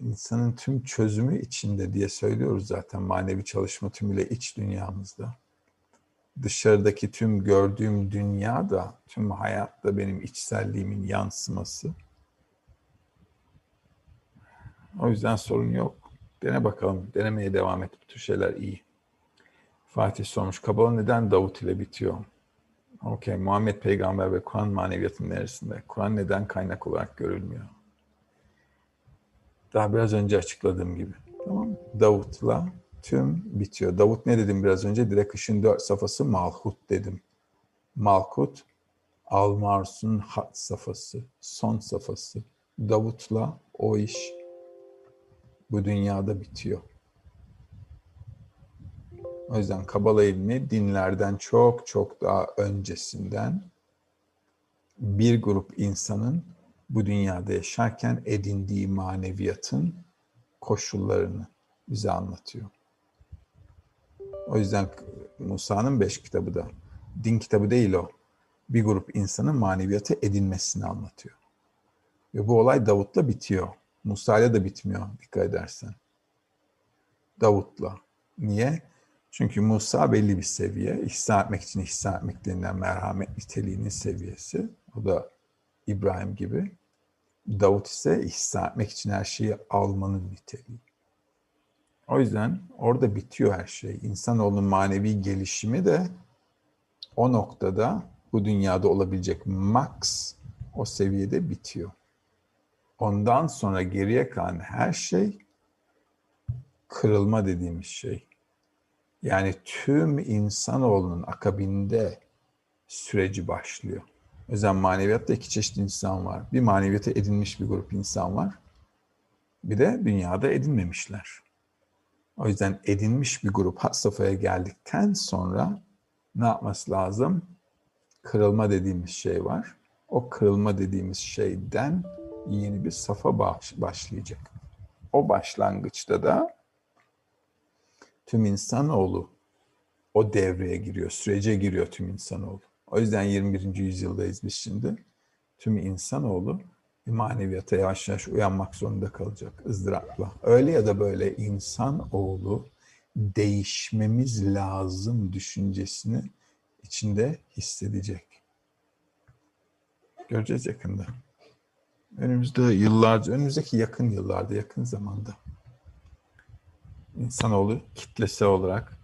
İnsanın tüm çözümü içinde diye söylüyoruz zaten manevi çalışma tümüyle iç dünyamızda. Dışarıdaki tüm gördüğüm dünya da tüm hayatta benim içselliğimin yansıması. O yüzden sorun yok. Dene bakalım. Denemeye devam et. Bu tür şeyler iyi. Fatih sormuş. Kabala neden Davut ile bitiyor? Okey, Muhammed Peygamber ve Kur'an maneviyatının neresinde? Kur'an neden kaynak olarak görülmüyor? Daha biraz önce açıkladığım gibi. Tamam Davut'la tüm bitiyor. Davut ne dedim biraz önce? Direkt ışın dört safhası Malhut dedim. Malkut, Almars'un hat safhası, son safhası. Davut'la o iş bu dünyada bitiyor. O yüzden Kabala ilmi dinlerden çok çok daha öncesinden bir grup insanın bu dünyada yaşarken edindiği maneviyatın koşullarını bize anlatıyor. O yüzden Musa'nın beş kitabı da din kitabı değil o. Bir grup insanın maneviyatı edinmesini anlatıyor. Ve bu olay Davut'la bitiyor. Musa'yla da bitmiyor dikkat edersen. Davut'la. Niye? Çünkü Musa belli bir seviye. İhsan etmek için ihsan etmek denilen merhamet niteliğinin seviyesi. O da İbrahim gibi. Davut ise ihsan etmek için her şeyi almanın niteliği. O yüzden orada bitiyor her şey. İnsanoğlunun manevi gelişimi de o noktada bu dünyada olabilecek max o seviyede bitiyor. Ondan sonra geriye kalan her şey kırılma dediğimiz şey. Yani tüm insanoğlunun akabinde süreci başlıyor. Yüzden maneviyatta iki çeşit insan var. Bir maneviyata edinmiş bir grup insan var. Bir de dünyada edinmemişler. O yüzden edinmiş bir grup hat safhaya geldikten sonra ne yapması lazım? Kırılma dediğimiz şey var. O kırılma dediğimiz şeyden yeni bir safa başlayacak. O başlangıçta da tüm insanoğlu o devreye giriyor, sürece giriyor tüm insanoğlu. O yüzden 21. yüzyıldayız biz şimdi. Tüm insanoğlu maneviyata yavaş yavaş uyanmak zorunda kalacak ızdırapla. Öyle ya da böyle insanoğlu değişmemiz lazım düşüncesini içinde hissedecek. Göreceğiz yakında. Önümüzde yıllarca, önümüzdeki yakın yıllarda, yakın zamanda insanoğlu kitlesel olarak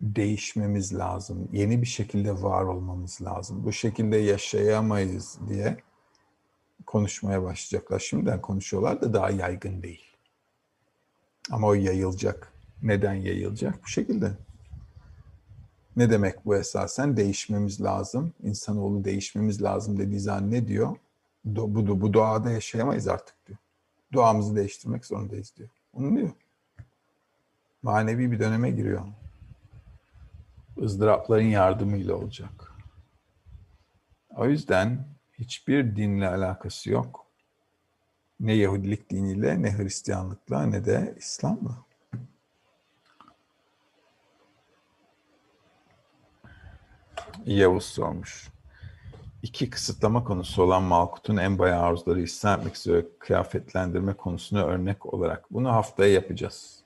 değişmemiz lazım. Yeni bir şekilde var olmamız lazım. Bu şekilde yaşayamayız diye konuşmaya başlayacaklar. Şimdiden konuşuyorlar da daha yaygın değil. Ama o yayılacak. Neden yayılacak? Bu şekilde. Ne demek bu esasen? Değişmemiz lazım. İnsanoğlu değişmemiz lazım dediği zaman ne diyor? Bu, bu, bu doğada yaşayamayız artık diyor. Doğamızı değiştirmek zorundayız diyor. Onu diyor. Manevi bir döneme giriyor. ızdırapların yardımıyla olacak. O yüzden hiçbir dinle alakası yok. Ne Yahudilik diniyle, ne Hristiyanlıkla, ne de İslam'la. Yavuz sormuş. İki kısıtlama konusu olan Malkut'un en bayağı arzuları isyan etmek üzere kıyafetlendirme konusunu örnek olarak. Bunu haftaya yapacağız.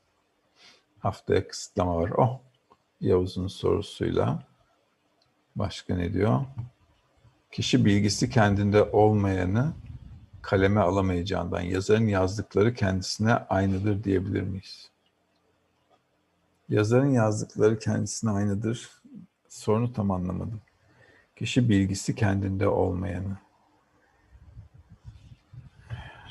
Haftaya kısıtlama var. Oh, Yavuz'un sorusuyla. Başka ne diyor? Kişi bilgisi kendinde olmayanı kaleme alamayacağından yazarın yazdıkları kendisine aynıdır diyebilir miyiz? Yazarın yazdıkları kendisine aynıdır. Sorunu tam anlamadım. Kişi bilgisi kendinde olmayanı.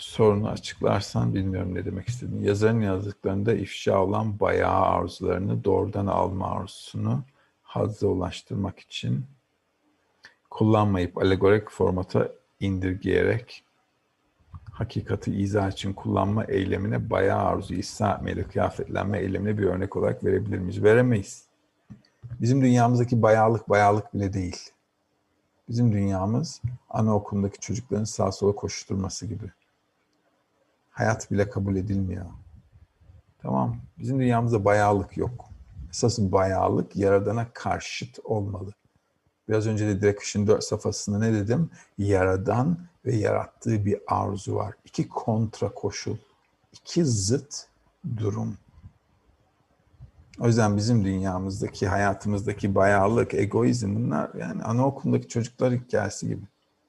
Sorunu açıklarsan bilmiyorum ne demek istediğini. Yazarın yazdıklarında ifşa olan bayağı arzularını doğrudan alma arzusunu hazza ulaştırmak için kullanmayıp alegorik formata indirgeyerek hakikati izah için kullanma eylemine bayağı arzu ihsa etmeyle kıyafetlenme eylemine bir örnek olarak verebilir miyiz? Veremeyiz. Bizim dünyamızdaki bayağılık bayağılık bile değil. Bizim dünyamız anaokulundaki çocukların sağ sola koşturması gibi. Hayat bile kabul edilmiyor. Tamam. Bizim dünyamızda bayağılık yok. Esas bayağılık yaradana karşıt olmalı. Biraz önce de direkt işin dört safhasında ne dedim? Yaradan ve yarattığı bir arzu var. İki kontra koşul, iki zıt durum. O yüzden bizim dünyamızdaki, hayatımızdaki bayağılık, egoizm bunlar yani anaokulundaki çocuklar hikayesi gibi.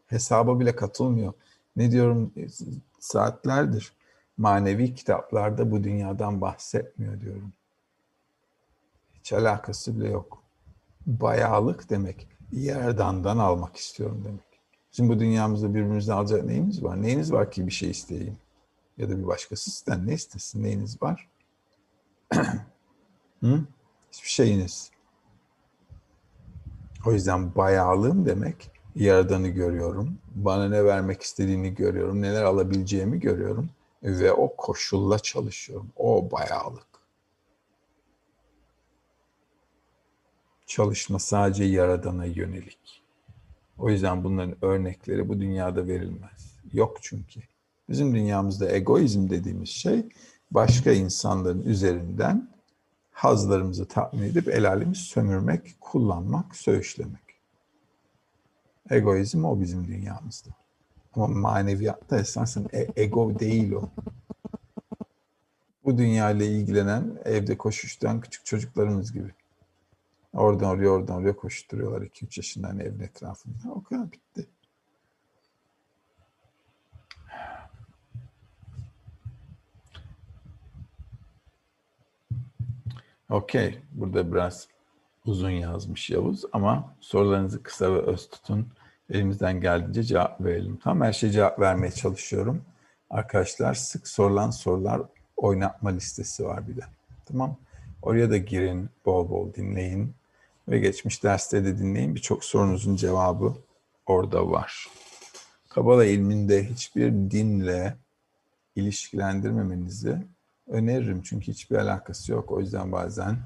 Hesaba bile katılmıyor. Ne diyorum saatlerdir manevi kitaplarda bu dünyadan bahsetmiyor diyorum. Hiç alakası bile yok. Bayağılık demek yerdandan almak istiyorum demek. Şimdi bu dünyamızda birbirimizden alacak neyimiz var? Neyiniz var ki bir şey isteyeyim? Ya da bir başkası sizden ne istesin? Neyiniz var? Hı? Hiçbir şeyiniz. O yüzden bayağılığım demek Yaradan'ı görüyorum. Bana ne vermek istediğini görüyorum. Neler alabileceğimi görüyorum. Ve o koşulla çalışıyorum. O bayağılık. Çalışma sadece Yaradan'a yönelik. O yüzden bunların örnekleri bu dünyada verilmez. Yok çünkü. Bizim dünyamızda egoizm dediğimiz şey başka insanların üzerinden hazlarımızı tatmin edip el alemi sömürmek, kullanmak, söğüşlemek. Egoizm o bizim dünyamızda. Ama maneviyatta esasen e- ego değil o. Bu dünyayla ilgilenen, evde koşuşturan küçük çocuklarımız gibi. Oradan oraya, oradan oraya koşturuyorlar 2-3 yaşından evin etrafında. O kadar bitti. Okey. Burada biraz uzun yazmış Yavuz ama sorularınızı kısa ve öz tutun. Elimizden geldiğince cevap verelim. Tam her şeye cevap vermeye çalışıyorum. Arkadaşlar sık sorulan sorular oynatma listesi var bir de. Tamam. Oraya da girin, bol bol dinleyin ve geçmiş derste de dinleyin. Birçok sorunuzun cevabı orada var. Kabala ilminde hiçbir dinle ilişkilendirmemenizi öneririm. Çünkü hiçbir alakası yok. O yüzden bazen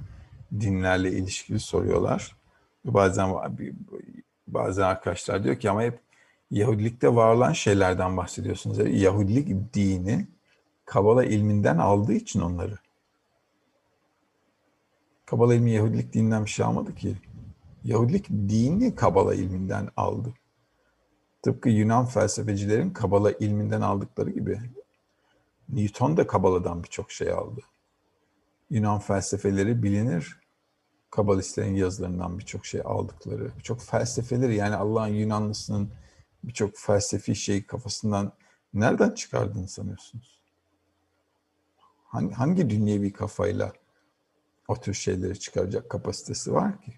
dinlerle ilişkili soruyorlar. Bazen bazı arkadaşlar diyor ki ama hep Yahudilikte var olan şeylerden bahsediyorsunuz. Yani Yahudilik dini Kabala ilminden aldığı için onları. Kabala ilmi Yahudilik dininden bir şey almadı ki. Yahudilik dini Kabala ilminden aldı. Tıpkı Yunan felsefecilerin Kabala ilminden aldıkları gibi. Newton da Kabala'dan birçok şey aldı. Yunan felsefeleri bilinir. Kabalistlerin yazılarından birçok şey aldıkları, birçok felsefeleri yani Allah'ın Yunanlısının birçok felsefi şey kafasından nereden çıkardığını sanıyorsunuz? Hangi, hangi dünyevi kafayla o tür şeyleri çıkaracak kapasitesi var ki?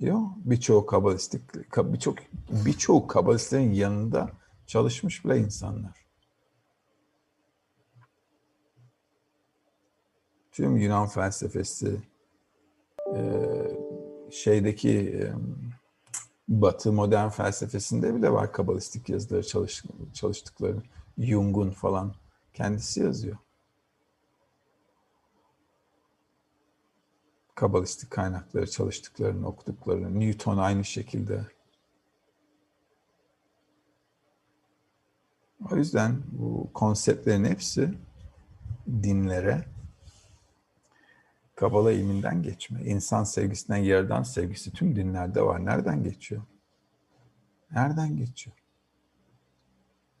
Yok. Birçoğu kabalistik, birçok birçoğu kabalistlerin yanında çalışmış bile insanlar. Tüm Yunan felsefesi, şeydeki Batı modern felsefesinde bile var kabalistik yazıları çalış, çalıştıkları. Jung'un falan kendisi yazıyor. Kabalistik kaynakları çalıştıklarını, okuduklarını. Newton aynı şekilde. O yüzden bu konseptlerin hepsi dinlere, Kabala ilminden geçme. İnsan sevgisinden yerden sevgisi tüm dinlerde var. Nereden geçiyor? Nereden geçiyor?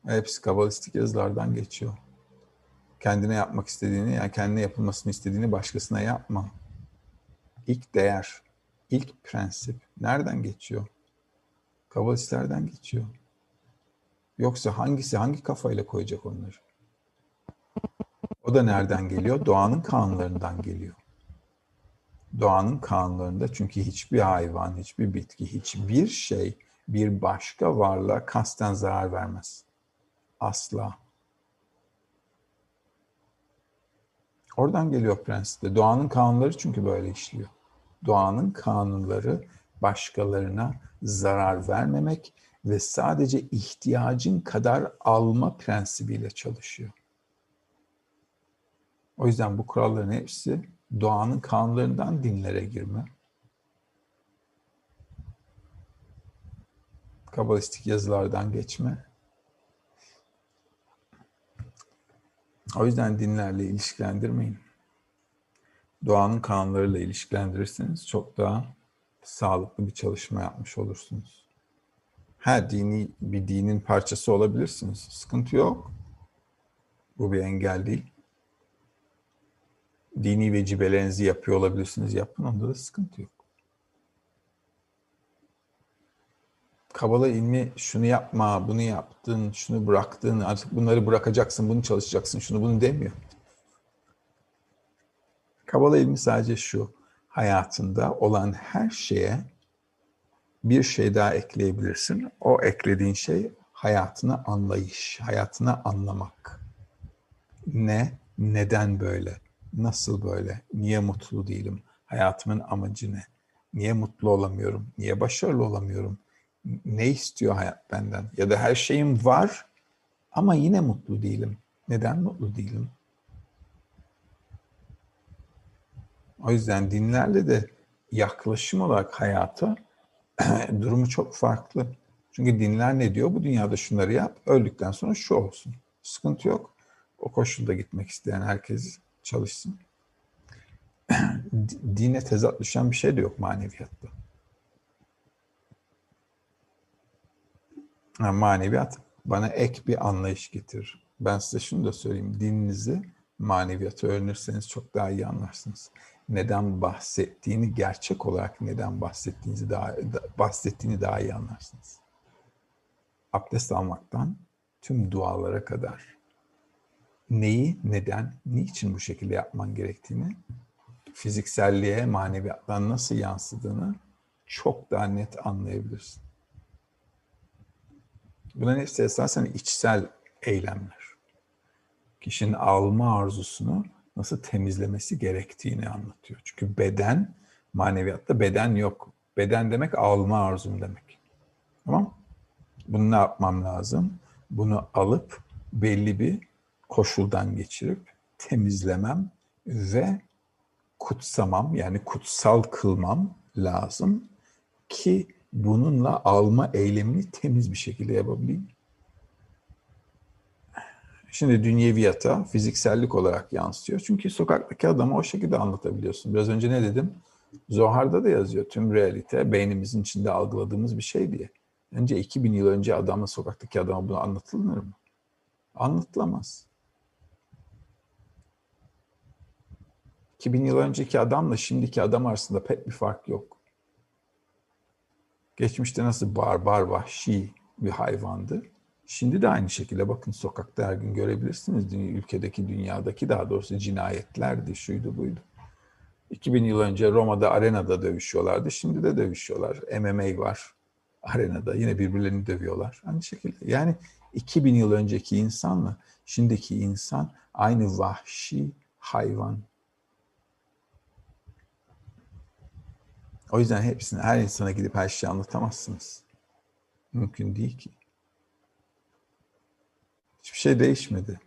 Hepsi kabalistik yazılardan geçiyor. Kendine yapmak istediğini, yani kendine yapılmasını istediğini başkasına yapma. İlk değer, ilk prensip nereden geçiyor? Kabalistlerden geçiyor. Yoksa hangisi hangi kafayla koyacak onları? O da nereden geliyor? Doğanın kanunlarından geliyor doğanın kanunlarında çünkü hiçbir hayvan, hiçbir bitki, hiçbir şey bir başka varlığa kasten zarar vermez. Asla. Oradan geliyor prensipte. Doğanın kanunları çünkü böyle işliyor. Doğanın kanunları başkalarına zarar vermemek ve sadece ihtiyacın kadar alma prensibiyle çalışıyor. O yüzden bu kuralların hepsi doğanın kanunlarından dinlere girme. Kabalistik yazılardan geçme. O yüzden dinlerle ilişkilendirmeyin. Doğanın kanunlarıyla ilişkilendirirseniz çok daha sağlıklı bir çalışma yapmış olursunuz. Her dini bir dinin parçası olabilirsiniz. Sıkıntı yok. Bu bir engel değil dini vecibelerinizi yapıyor olabilirsiniz. Yapın onda da sıkıntı yok. Kabala ilmi şunu yapma, bunu yaptın, şunu bıraktın, artık bunları bırakacaksın, bunu çalışacaksın, şunu bunu demiyor. Kabala ilmi sadece şu, hayatında olan her şeye bir şey daha ekleyebilirsin. O eklediğin şey hayatını anlayış, hayatını anlamak. Ne, neden böyle? Nasıl böyle? Niye mutlu değilim? Hayatımın amacı ne? Niye mutlu olamıyorum? Niye başarılı olamıyorum? Ne istiyor hayat benden? Ya da her şeyim var ama yine mutlu değilim. Neden mutlu değilim? O yüzden dinlerle de yaklaşım olarak hayata durumu çok farklı. Çünkü dinler ne diyor? Bu dünyada şunları yap, öldükten sonra şu olsun. Sıkıntı yok. O koşulda gitmek isteyen herkes çalışsın. Dine tezat düşen bir şey de yok maneviyatta. Yani maneviyat bana ek bir anlayış getirir. Ben size şunu da söyleyeyim. Dininizi maneviyatı öğrenirseniz çok daha iyi anlarsınız. Neden bahsettiğini gerçek olarak neden bahsettiğinizi daha bahsettiğini daha iyi anlarsınız. Abdest almaktan tüm dualara kadar neyi, neden, niçin bu şekilde yapman gerektiğini fizikselliğe, maneviyattan nasıl yansıdığını çok daha net anlayabilirsin. Bunların hepsi esasen içsel eylemler. Kişinin alma arzusunu nasıl temizlemesi gerektiğini anlatıyor. Çünkü beden, maneviyatta beden yok. Beden demek alma arzum demek. Tamam Bunu ne yapmam lazım? Bunu alıp belli bir koşuldan geçirip temizlemem ve kutsamam yani kutsal kılmam lazım ki bununla alma eylemini temiz bir şekilde yapabileyim. Şimdi dünyeviyata fiziksellik olarak yansıyor. Çünkü sokaktaki adamı o şekilde anlatabiliyorsun. Biraz önce ne dedim? Zohar'da da yazıyor tüm realite beynimizin içinde algıladığımız bir şey diye. Önce 2000 yıl önce adamla sokaktaki adama bunu anlatılır mı? Anlatılamaz. 2000 yıl önceki adamla şimdiki adam arasında pek bir fark yok. Geçmişte nasıl barbar, vahşi bir hayvandı. Şimdi de aynı şekilde bakın sokakta her gün görebilirsiniz. Ülkedeki, dünyadaki daha doğrusu cinayetlerdi, şuydu buydu. 2000 yıl önce Roma'da arenada dövüşüyorlardı. Şimdi de dövüşüyorlar. MMA var arenada. Yine birbirlerini dövüyorlar. Aynı şekilde. Yani 2000 yıl önceki insanla şimdiki insan aynı vahşi hayvan. O yüzden hepsini, her insana gidip her şeyi anlatamazsınız. Mümkün değil ki. Hiçbir şey değişmedi.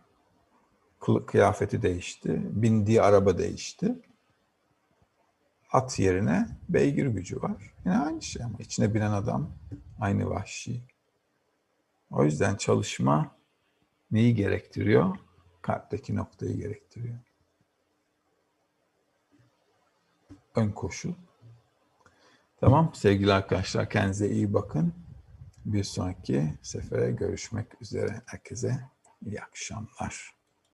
Kıyafeti değişti, bindiği araba değişti. At yerine beygir gücü var. Yine aynı şey ama içine binen adam aynı vahşi. O yüzden çalışma neyi gerektiriyor? Kalpteki noktayı gerektiriyor. Ön koşul. Tamam sevgili arkadaşlar kendinize iyi bakın. Bir sonraki sefere görüşmek üzere. Herkese iyi akşamlar.